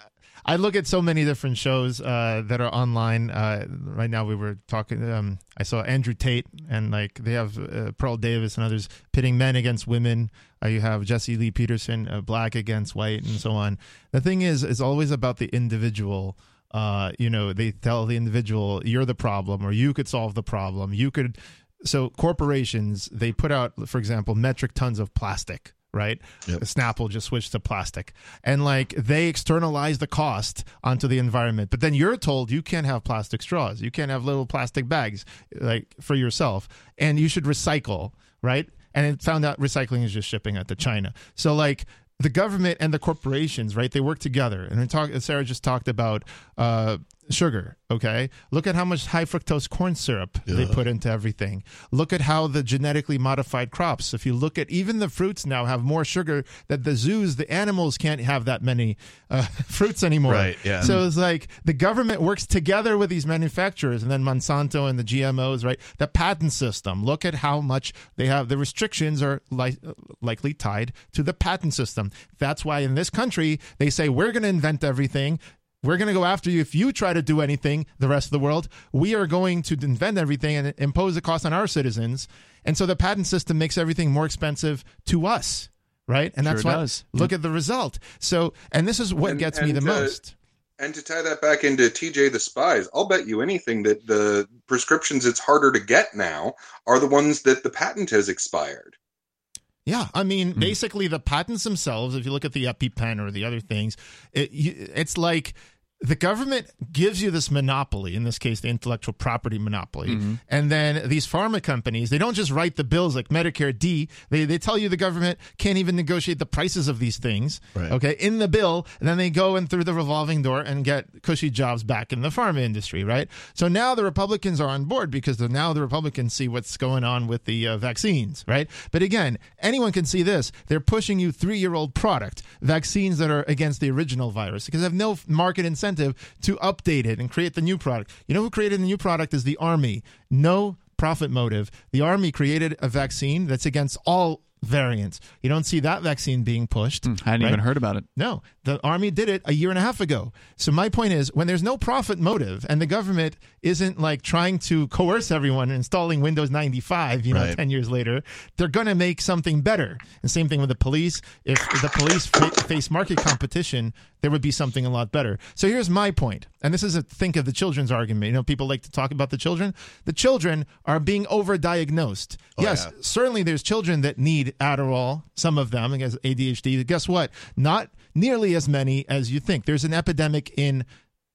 H: I look at so many different shows uh, that are online. Uh, right now, we were talking. Um, I saw Andrew Tate, and like they have uh, Pearl Davis and others pitting men against women. Uh, you have Jesse Lee Peterson, uh, black against white, and so on. The thing is, it's always about the individual. Uh, you know, they tell the individual, "You're the problem," or "You could solve the problem." You could. So corporations they put out, for example, metric tons of plastic right? Snapple just switched to plastic. And like they externalize the cost onto the environment. But then you're told you can't have plastic straws. You can't have little plastic bags like for yourself. And you should recycle, right? And it found out recycling is just shipping out to China. So like the government and the corporations, right? They work together. And talk, Sarah just talked about uh, sugar. Okay, look at how much high fructose corn syrup they put into everything. Look at how the genetically modified crops. If you look at even the fruits now have more sugar that the zoos, the animals can't have that many uh, fruits anymore.
B: Right, yeah.
H: So it's like the government works together with these manufacturers, and then Monsanto and the GMOs, right? The patent system. Look at how much they have. The restrictions are li- likely tied to the patent system. That's why in this country they say we're going to invent everything. We're going to go after you if you try to do anything, the rest of the world. We are going to invent everything and impose a cost on our citizens. And so the patent system makes everything more expensive to us, right? And that's
A: Sure
H: why
A: does.
H: look at the result. So, and this is what
C: And-
H: gets me the
C: and, uh,
H: most.
C: And to tie that back into TJ the Spies, I'll bet you anything that the prescriptions it's harder to get now are the ones that the patent has expired.
H: Yeah, I mean,
A: Hmm.
H: basically the patents themselves. If you look at the EpiPen or the other things, it, it's like the government gives you this monopoly. In this case, the intellectual property monopoly,
A: Mm-hmm.
H: and then these pharma companies they don't just write the bills like Medicare D. They they tell you the government can't even negotiate the prices of these things.
B: Right.
H: Okay, in the bill, and then they go in through the revolving door and get cushy jobs back in the pharma industry. Right. So now the Republicans are on board because now the Republicans see what's going on with the uh, vaccines. Right. But again, anyone can see this. They're pushing you three year old product vaccines that are against the original virus because they have no market incentive to update it and create the new product. You know who created the new product is the army. No profit motive. The army created a vaccine that's against all variants. You don't see that vaccine being pushed.
A: Hmm, I hadn't
H: right?
A: even heard about it.
H: No, the army did it a year and a half ago. So my point is, when there's no profit motive and the government isn't like trying to coerce everyone installing Windows 95, you know,
B: Right.
H: 10 years later, they're going to make something better. And same thing with the police. If the police fa- face market competition, there would be something a lot better. So here's my point. And this is a think of the children's argument. You know, people like to talk about the children. The children are being overdiagnosed.
B: Oh,
H: yes,
B: yeah.
H: certainly there's children that need Adderall, some of them, because ADHD. Guess what? Not nearly as many as you think. There's an epidemic in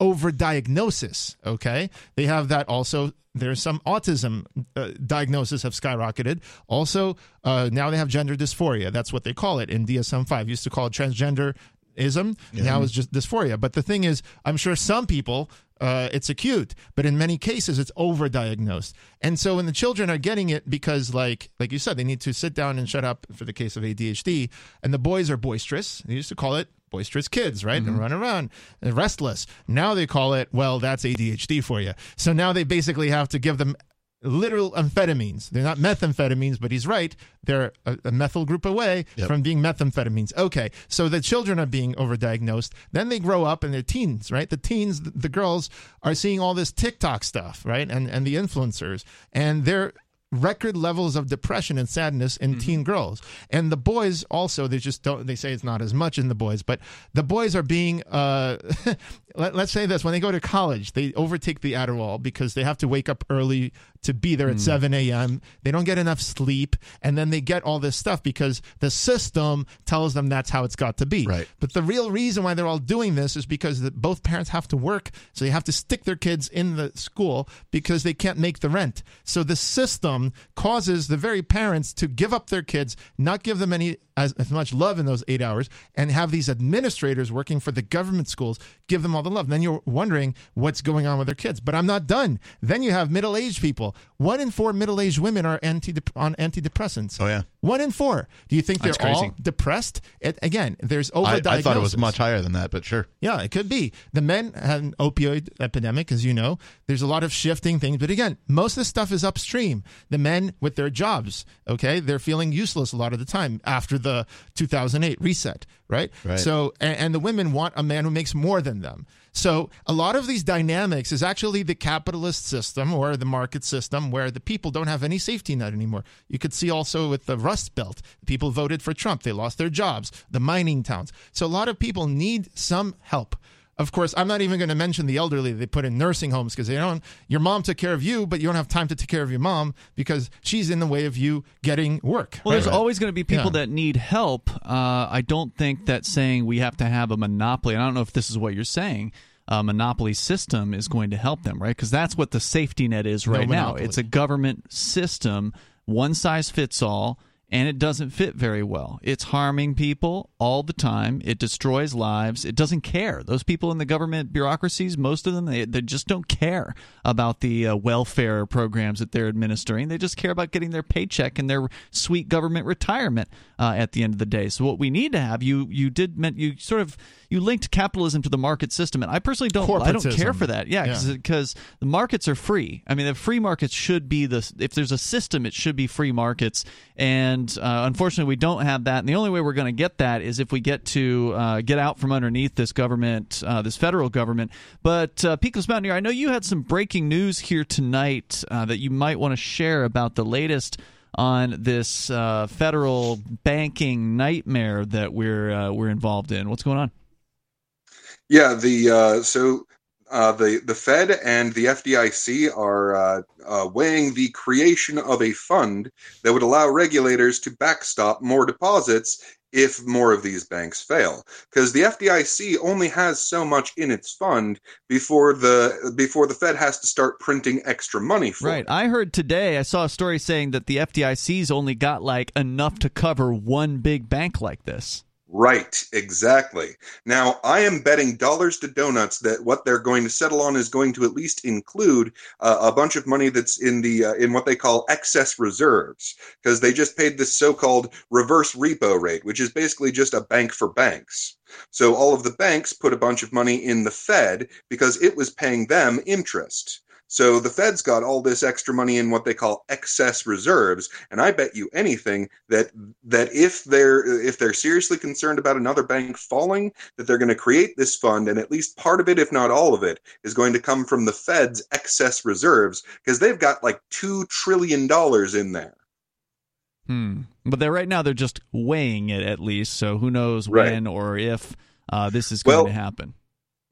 H: overdiagnosis, okay? They have that also. There's some autism uh, diagnosis have skyrocketed. Also, uh, now they have gender dysphoria. That's what they call it in DSM 5. Used to call it transgender ism. Now it's just dysphoria. But the thing is, I'm sure some people uh, it's acute, but in many cases it's overdiagnosed. And so when the children are getting it because, like like you said, they need to sit down and shut up for the case of ADHD, and the boys are boisterous. They used to call it boisterous kids, right? And run around and restless. Now they call it, well, that's ADHD for you. So now they basically have to give them literal amphetamines. They're not methamphetamines, but he's right. They're a, a methyl group away
B: Yep.
H: from being methamphetamines. Okay, so the children are being overdiagnosed. Then they grow up and they're teens, right? The teens, the girls are seeing all this TikTok stuff, right? And and the influencers, and they're record levels of depression and sadness in teen girls. And the boys also, they just don't, they say it's not as much in the boys, but the boys are being, uh, let, us say this when they go to college, they overtake the Adderall because they have to wake up early to be there at hmm. 7 a.m. They don't get enough sleep. And then they get all this stuff because the system tells them that's how it's got to be.
B: Right.
H: But the real reason why they're all doing this is because the, both parents have to work. So they have to stick their kids in the school because they can't make the rent. So the system causes the very parents to give up their kids, not give them any as, as much love in those eight hours, and have these administrators working for the government schools give them all the love. And then you're wondering what's going on with their kids. But I'm not done. Then you have middle aged people. One in four middle aged women are anti on antidepressants.
B: Oh, yeah.
H: One in four. Do you think they're all depressed? It, again, there's
B: I,
H: overdiagnosis.
B: I thought it was much higher than that, but sure.
H: Yeah, it could be. The men had an opioid epidemic, as you know. There's a lot of shifting things. But again, most of the stuff is upstream. The men with their jobs, okay, they're feeling useless a lot of the time after the 2008 reset, right?
B: Right.
H: So, and, and the women want a man who makes more than them. So, a lot of these dynamics is actually the capitalist system or the market system where the people don't have any safety net anymore. You could see also with the Rust Belt, people voted for Trump, they lost their jobs, the mining towns. So, a lot of people need some help. Of course, I'm not even going to mention the elderly they put in nursing homes because they don't. Your mom took care of you, but you don't have time to take care of your mom because she's in the way of you getting work.
A: Well, there's
H: right?
A: always going to be people
H: Yeah.
A: that need help. Uh, I don't think that saying we have to have a monopoly. and I don't know if this is what you're saying. A monopoly system is going to help them, right? Because that's what the safety net is
H: No
A: right now. It's a government system, one size fits all, and it doesn't fit very well. It's harming people all the time. It destroys lives. It doesn't care. Those people in the government bureaucracies, most of them, they, they just don't care about the uh, welfare programs that they're administering. They just care about getting their paycheck and their sweet government retirement uh, at the end of the day. So what we need to have, you you did meant you sort of you linked capitalism to the market system, and I personally don't I don't care for that. Yeah,
H: Yeah.
A: because the markets are free. I mean, the free markets should be the if there's a system, it should be free markets. And uh, unfortunately, we don't have that. And the only way we're going to get that is if we get to uh, get out from underneath this government, uh, this federal government. But uh, Peakless Mountaineer, I know you had some breaking news here tonight uh, that you might want to share about the latest on this uh, federal banking nightmare that we're uh, we're involved in. What's going on?
C: Yeah, the so uh, the the Fed and the FDIC are uh, uh, weighing the creation of a fund that would allow regulators to backstop more deposits if more of these banks fail because the FDIC only has so much in its fund before the before the Fed has to start printing extra money for
A: Right. I heard today, I saw a story saying that the FDIC's only got like enough to cover one big bank like this.
C: Right, exactly. Now, I am betting dollars to donuts that what they're going to settle on is going to at least include uh, a bunch of money that's in the uh, in what they call excess reserves because they just paid this so-called reverse repo rate, which is basically just a bank for banks. So all of the banks put a bunch of money in the Fed because it was paying them interest. So the Fed's got all this extra money in what they call excess reserves, and I bet you anything that that if they're if they're seriously concerned about another bank falling, that they're going to create this fund, and at least part of it, if not all of it, is going to come from the Fed's excess reserves because they've got like two trillion dollars in there.
A: Hmm. But they're right now they're just weighing it at least, so who knows
C: Right.
A: when or if uh, this is going
C: Well,
A: to happen.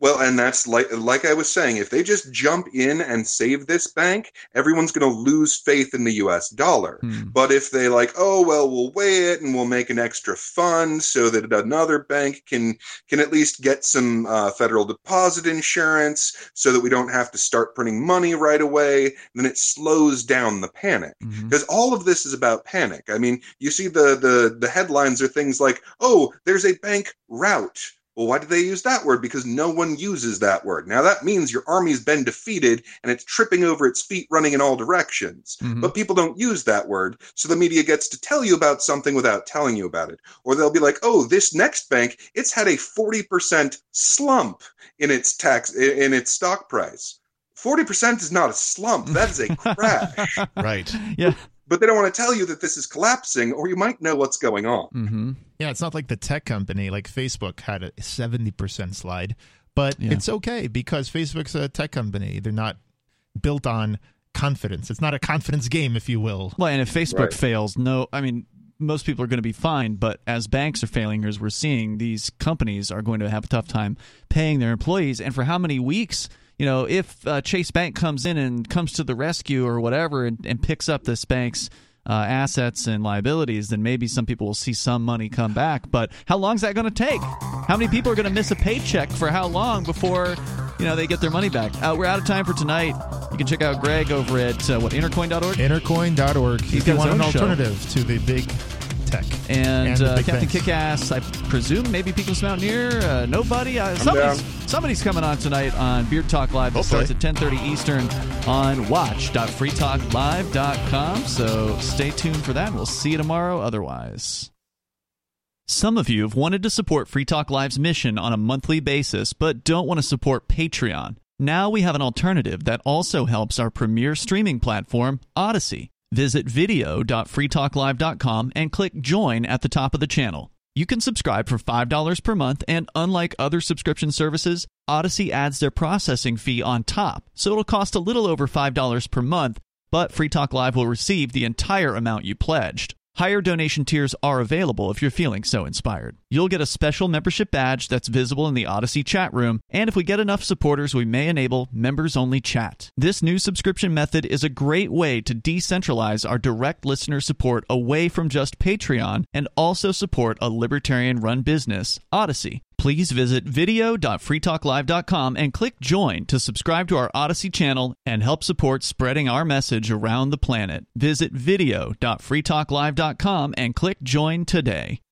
C: Well, and that's like like I was saying, if they just jump in and save this bank, everyone's going to lose faith in the U.S. dollar. But if they like, oh well, we'll weigh it and we'll make an extra fund so that another bank can can at least get some uh, federal deposit insurance, so that we don't have to start printing money right away, then it slows down the panic because all of this is about panic. I mean, you see the the the headlines are things like, oh, there's a bank rout. Well, why did they use that word? Because no one uses that word. Now that means your army's been defeated and it's tripping over its feet running in all directions. Mm-hmm. But people don't use that word, so the media gets to tell you about something without telling you about it. Or they'll be like, "Oh, this next bank, it's had a 40% slump in its tax in in its stock price." 40% is not a slump, that is a crash.
B: right.
A: Yeah.
C: But they don't want to tell you that this is collapsing or you might know what's going on.
A: Mm-hmm.
H: Yeah, it's not like the tech company like Facebook had a 70% slide, but it's okay because Facebook's a tech company. They're not built on confidence. It's not a confidence game, if you will.
A: Well, and if Facebook
H: Right.
A: fails, no, I mean, most people are going to be fine. But as banks are failing, as we're seeing, these companies are going to have a tough time paying their employees. And for how many weeks? You know, if uh, Chase Bank comes in and comes to the rescue or whatever and, and picks up this bank's uh, assets and liabilities, then maybe some people will see some money come back. But how long is that going to take? How many people are going to miss a paycheck for how long before you know they get their money back? Uh, we're out of time for tonight. You can check out Greg over at uh, what intercoin.org.
H: Intercoin.org.
A: He's
H: if you
A: got his
H: want an
A: show.
H: alternative to the big tech
A: and,
H: the
A: uh, Captain
H: banks.
A: Kickass, I presume maybe Peakless Mountaineer, uh, nobody. Uh, somebody's, somebody's coming on tonight on Beard Talk Live. It starts at 10:30 Eastern on watch.freetalklive.com. So stay tuned for that. We'll see you tomorrow. Otherwise. Some of you have wanted to support Free Talk Live's mission on a monthly basis, but don't want to support Patreon. Now we have an alternative that also helps our premier streaming platform, Odysee. Visit video.freetalklive.com and click join at the top of the channel. You can subscribe for $5 per month, and unlike other subscription services, Odysee adds their processing fee on top, so it'll cost a little over $5 per month, but Free Talk Live will receive the entire amount you pledged. Higher donation tiers are available if you're feeling so inspired. You'll get a special membership badge that's visible in the Odysee chat room, and if we get enough supporters, we may enable members only chat. This new subscription method is a great way to decentralize our direct listener support away from just Patreon and also support a libertarian run business, Odysee. Please visit video.freetalklive.com and click join to subscribe to our Odysee channel and help support spreading our message around the planet. Visit video.freetalklive.com and click join today.